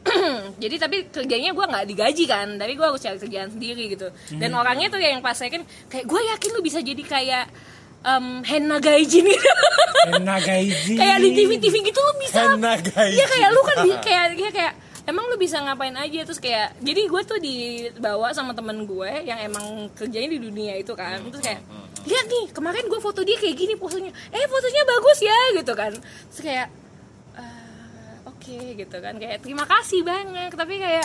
*clears throat* Jadi tapi kerjanya gue nggak digaji kan tapi gue harus cari kerjaan sendiri gitu. Dan orangnya tuh yang pas saya kan kayak gue yakin lu bisa jadi kayak um, henna gaijin gitu *laughs* Henna gaiji kayak di TV TV gitu lu bisa. Henna gaijin. Iya kayak lu kan kayak dia kayak emang lu bisa ngapain aja? Terus kayak jadi gue tuh dibawa sama temen gue yang emang kerjanya di dunia itu kan. Terus kayak lihat nih kemarin gue foto dia kayak gini posenya. Eh fotonya bagus ya gitu kan. Terus kayak "Eh, oke gitu kan. Kayak terima kasih banyak tapi kayak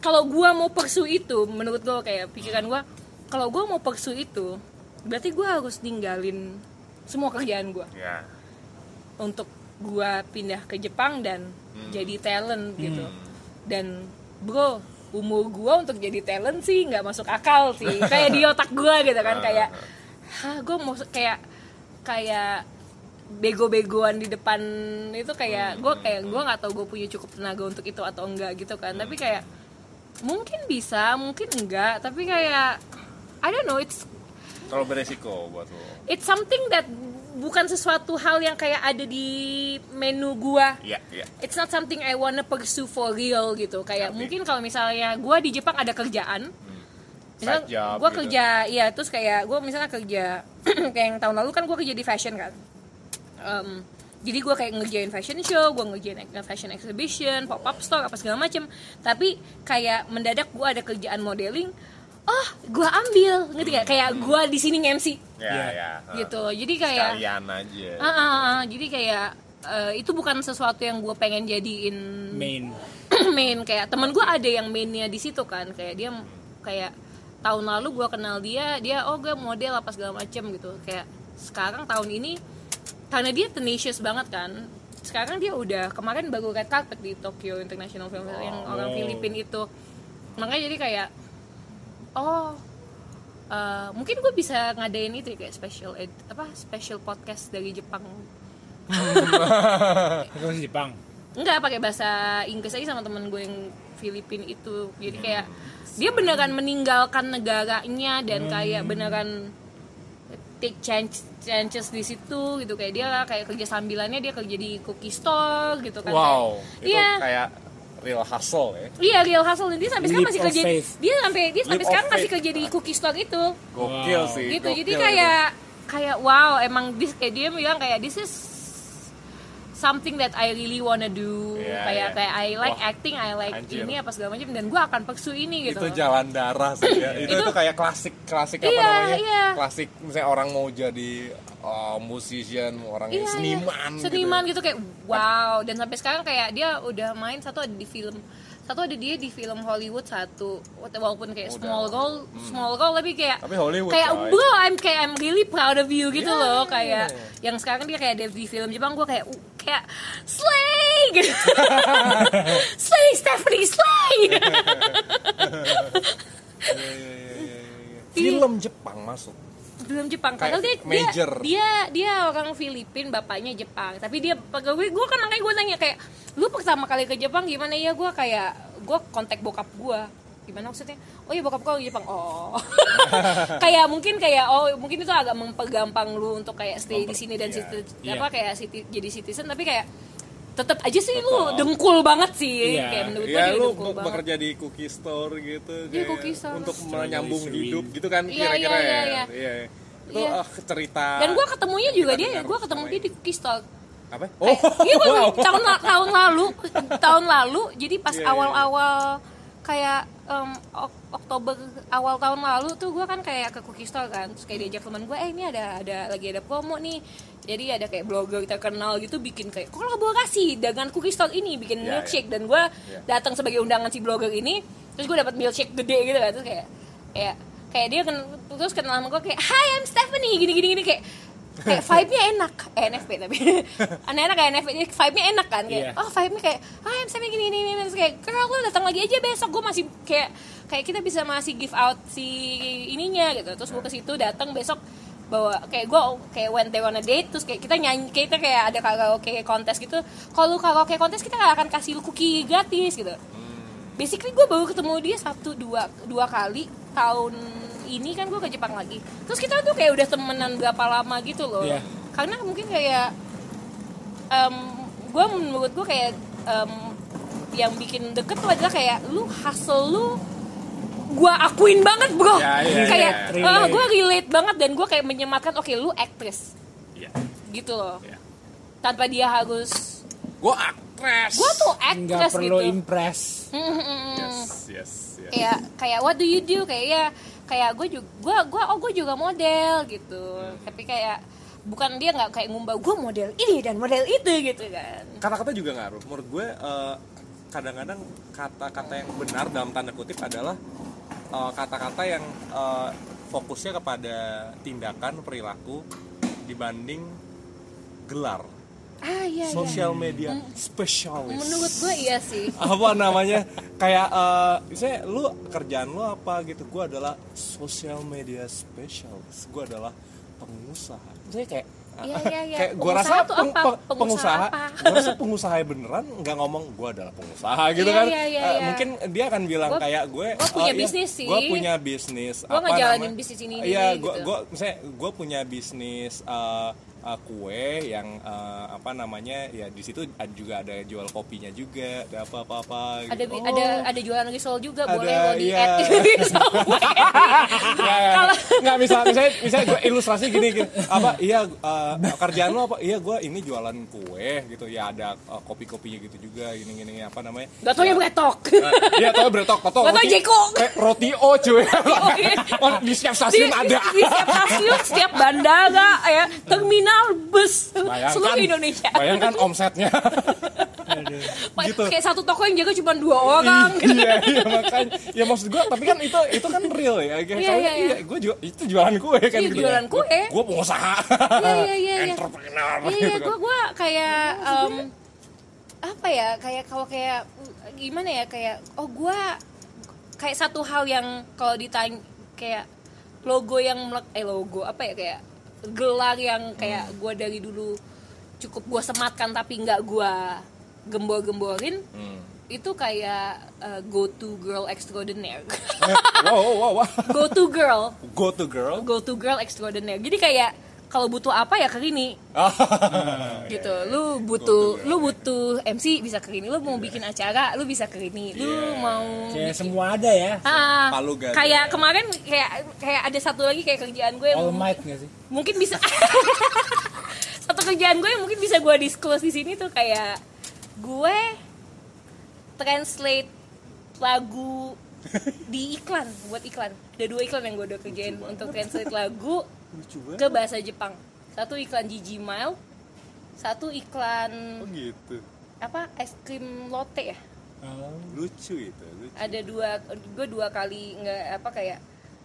kalau gue mau persu itu menurut gue kayak pikiran gue kalau gue mau persu itu berarti gue harus ninggalin semua kerjaan gue Ya. untuk gua pindah ke Jepang dan jadi talent gitu. Dan bro umur gua untuk jadi talent sih nggak masuk akal sih. Kayak di otak gua gitu kan kayak hah gua mau kayak kayak bego-begoan di depan itu kayak gua kayak gua nggak tahu gue punya cukup tenaga untuk itu atau enggak gitu kan. Tapi kayak mungkin bisa mungkin enggak. Tapi kayak I don't know it's Terlalu beresiko buat lo. it's something that bukan sesuatu hal yang kayak ada di menu gua Iya, iya. it's not something I wanna pursue for real gitu kayak mungkin kalau misalnya gua di Jepang ada kerjaan misal Side job gua gitu. kerja iya terus kayak gua misalnya kerja *clears throat* kayak yang tahun lalu kan gua kerja di fashion kan Em, jadi gua kayak ngerjain fashion show, gua ngerjain fashion exhibition, pop up store apa segala macem. Tapi kayak mendadak gua ada kerjaan modeling, oh gua ambil, ngerti gak? Kayak gua di sini nge-MC Ya, Iya. ya. gitu. Jadi kayak Sekalian aja. Ah, ah, ah. jadi kayak eh, itu bukan sesuatu yang gue pengen jadiin main *clears throat* main kayak temen gue ada yang mainnya di situ kan kayak dia kayak tahun lalu gue kenal dia dia oh gue model apa segala macem gitu kayak sekarang tahun ini karena dia tenacious banget kan sekarang dia udah kemarin baru red carpet di Tokyo International Film Festival yang orang Wow. Filipin itu makanya jadi kayak oh eh, mungkin gue bisa ngadain itu ya, kayak special ed, apa special podcast dari Jepang. *laughs* Itu masih Jepang. Enggak pakai bahasa Inggris aja sama temen gue yang Filipin itu. Jadi kayak dia beneran meninggalkan negaranya dan kayak beneran take chance chances di situ gitu. Kayak dia kayak kerja sambilannya dia kerja di cookie store gitu kan. Wow, Kayak- itu iya. kayak real hustle ya. iya real hustle dan dia sampai sekarang masih kerja faith. dia sampai dia sampai Leap sekarang masih kerja di cookie store itu Gokil Wow. sih. gitu jadi gokil kayak kayak wow emang this kayak dia bilang kayak this is something that I really wanna do Iya, kayak iya. kayak I like Wah, acting I like anjir. ini apa segala macam dan gue akan pursue ini itu. gitu Itu jalan darah sih ya. *laughs* itu, Itu- itu kayak klasik klasik apa Iya, namanya? iya. Klasik misalnya orang mau jadi uh, musician, orang Iya, iya. seniman seniman gitu. gitu. kayak wow dan sampai sekarang kayak dia udah main satu ada di film satu ada dia di film Hollywood satu walaupun kayak Udah. small role small role tapi kayak Tapi Hollywood, kayak coy. bro I'm kayak I'm really proud of you gitu Iya, loh iya, kayak iya. yang sekarang dia kayak ada di film Jepang gue kayak uh, kayak slay gitu *laughs* slay Stephanie slay *laughs* Iya, iya, iya, iya, iya. Film Jepang masuk. Film Jepang. Padahal dia, major. dia dia dia orang Filipin bapaknya Jepang. Tapi dia pegawai gue kan makanya gue nanya kayak lu pertama kali ke Jepang gimana? Ya gue kayak gue kontak bokap gue gimana maksudnya? Oh iya bokap gue Jepang. Oh. *laughs* Kayak mungkin kayak oh mungkin itu agak mempergampang lu untuk kayak stay di sini dan Iya. apa kayak citi- jadi citizen. Tapi kayak tetap aja sih lu dengkul banget sih. Iya. kayak menurut gue ya lu dengkul banget. bekerja di cookie store gitu Iya, kayak cookie store. untuk menyambung sweet. hidup gitu kan Iya, kira-kira iya, ya. iya, iya. Itu Iya. ah, cerita dan gue ketemunya juga dia dengar gue ketemu dia di cookie store. Apa? Kayak, iya gua wow. tahun tahun lalu. *laughs* Tahun lalu jadi pas Iya, iya, awal-awal kayak em, Ok- Oktober awal tahun lalu tuh gue kan kayak ke cookie store kan. Terus kayak diajak teman gue eh ini ada ada lagi ada promo nih jadi ada kayak blogger terkenal gitu bikin kayak kolaborasi dengan cookie store ini? Bikin Iya, milkshake. dan gue Iya. datang sebagai undangan si blogger ini terus gue dapat milkshake gede gitu kan. Terus kayak kayak kayak dia kan terus kenal sama gue kayak Hi I'm Stephanie. Gini gini gini. Kayak kayak *laughs* vibe-nya enak. Eh, NFP tapi. *laughs* Aneh-enak kayak NFP vibe-nya enak kan. Kayak Iya. oh vibe-nya kayak ah I'm Stephanie. Gini gini gini. Terus kayak kenal lu datang lagi aja besok. Gue masih kayak kayak kita bisa masih give out si ininya gitu. Terus gue ke situ datang besok bawa kayak gue kayak went there on a date terus kayak kita nyanyi kita kayak ada karaoke kontes gitu. Kalau lu karaoke kontes kita nggak akan kasih lu cookie gratis gitu. Basically gue baru ketemu dia satu dua dua kali tahun ini kan gue ke Jepang lagi. Terus kita tuh kayak udah temenan berapa lama gitu loh. Iya. karena mungkin kayak gue menurut gue kayak em, yang bikin deket tuh adalah kayak lu hustle lu gue akuin banget bro. Ya, iya, kayak iya. Relate. gue relate banget dan gue kayak menyematkan oke lu aktris. Iya. gitu loh. Iya. tanpa dia harus gue aktres. Gue tuh nggak aktris perlu gitu. impress. Yes yes yes. Kayak kayak what do you do? Kayak ya kayak gue juga gue gue oh gue juga model gitu. Tapi kayak bukan dia nggak kayak ngumbah gue model ini dan model itu gitu kan. Kata-kata juga ngaruh. Menurut gue eh, kadang-kadang kata-kata yang benar dalam tanda kutip adalah eh, kata-kata yang eh, fokusnya kepada tindakan perilaku dibanding gelar. Ah iya iya. Social media specialist menurut gue iya sih. *laughs* Apa namanya? Kayak eh misalnya lu kerjaan lu apa gitu? Gue adalah social media specialist gue adalah pengusaha. Misalnya kayak Iya, iya, iya. kayak gue rasa peng- apa? peng- Pengusaha pengusaha apa? gue rasa pengusaha beneran nggak ngomong gue adalah pengusaha gitu Iya, kan iya, iya, iya. mungkin dia akan bilang Gua- kayak gue gua punya bisnis sih. gue punya bisnis Gua ngejalanin bisnis ini, iya gue gitu. gue misalnya gue punya bisnis eh, eh, kue yang eh, apa namanya ya di situ ada- juga ada jual kopinya juga ada apa apa apa ada gitu. ada ada jualan risol juga Ada, boleh lo di iya. add. *laughs* Risol Nggak, bisa misalnya misalnya gue ilustrasi gini, gini. Apa iya eh, kerjaan lo apa? Iya gue ini jualan kue gitu. Ya ada eh, kopi-kopinya gitu juga gini gini apa namanya. Gak tau ya. beretok Eh, iya tau bretok tau Nggak tahu roti. Jeko. eh, roti o cuy. *laughs* Oh, di setiap di, stasiun ada. di setiap stasiun setiap bandara ya. Terminal bus seluruh Indonesia bayangkan omsetnya gitu. kayak satu toko yang jaga cuma dua orang gitu. iya iya makanya ya maksud gue tapi kan itu itu kan real ya kayak Iya, iya, iya. gue juga itu jualan kue kan Iya, gitu jualan kue. gue pengusaha Iya, iya, iya, iya. entrepreneur Iya, gitu iya, kan. gue gue kayak em, apa ya kayak kalau kayak gimana ya kayak oh gue kayak satu hal yang kalau ditanya kayak logo yang melek- eh logo apa ya kayak gelar yang kayak gue dari dulu cukup gue sematkan tapi nggak gue gembor-gemborin Hmm. itu kayak uh, go to girl extraordinaire. *laughs* Wow, wow, wow, wow. go to girl. Go to girl. go to girl extraordinaire. Jadi kayak kalau butuh apa ya ke ini *laughs* gitu. Lu butuh lu butuh MC bisa ke ini lu mau bikin acara lu bisa ke ini lu mau kayak semua ada ya. Ah, kayak kemarin kayak kayak ada satu lagi kayak kerjaan gue. All might nggak sih mungkin bisa *laughs* satu kerjaan gue yang mungkin bisa gue disclose di sini tuh kayak gue translate lagu di iklan buat iklan ada dua iklan yang gue udah kerjain untuk translate lagu Lucu banget. ke bahasa Jepang satu iklan Gigi Mile satu iklan Oh gitu. apa es krim lotte ya oh. Lucu itu. Lucu. ada dua gue dua kali nggak apa kayak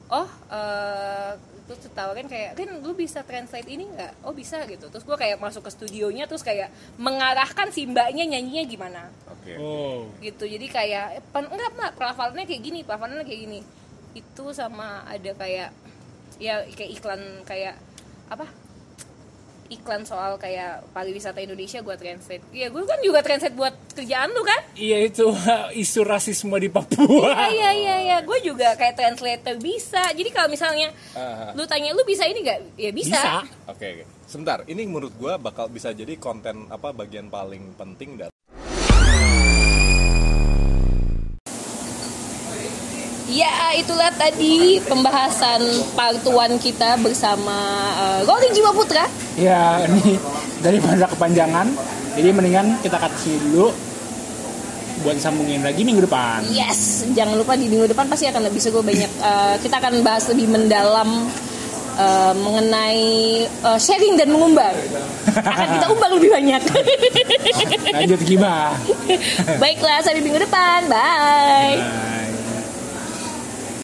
oh eh terus ditawarin kayak kan lu bisa translate ini nggak? Oh bisa gitu. Terus gue kayak masuk ke studionya terus kayak mengarahkan si mbaknya nyanyinya gimana. Oke. oh. Gitu. Jadi kayak eh, pen, enggak. Mbak pelafalannya kayak gini pelafalannya kayak gini. Itu sama ada kayak ya kayak iklan kayak apa iklan soal kayak pariwisata Indonesia gue translate ya gue kan juga translate buat kerjaan lu kan Iya itu *laughs* isu rasisme di Papua. iya iya iya iya gue juga kayak translator bisa jadi kalau misalnya ah. lu tanya lu bisa ini gak ya bisa, Bisa. Oke, oke. Sebentar, ini menurut gua bakal bisa jadi konten apa bagian paling penting dari Ya itulah tadi pembahasan part 1 kita bersama uh, Rolling Jiwa Putra Ya ini daripada kepanjangan, jadi mendingan kita kasih dulu buat sambungin lagi minggu depan. Yes, jangan lupa di minggu depan pasti akan lebih seru banyak. uh, kita akan bahas lebih mendalam uh, mengenai uh, sharing dan mengumbar. Akan kita *laughs* umbar lebih banyak. Lanjut gimana? *laughs* Baiklah, sampai minggu depan. Bye. Nah.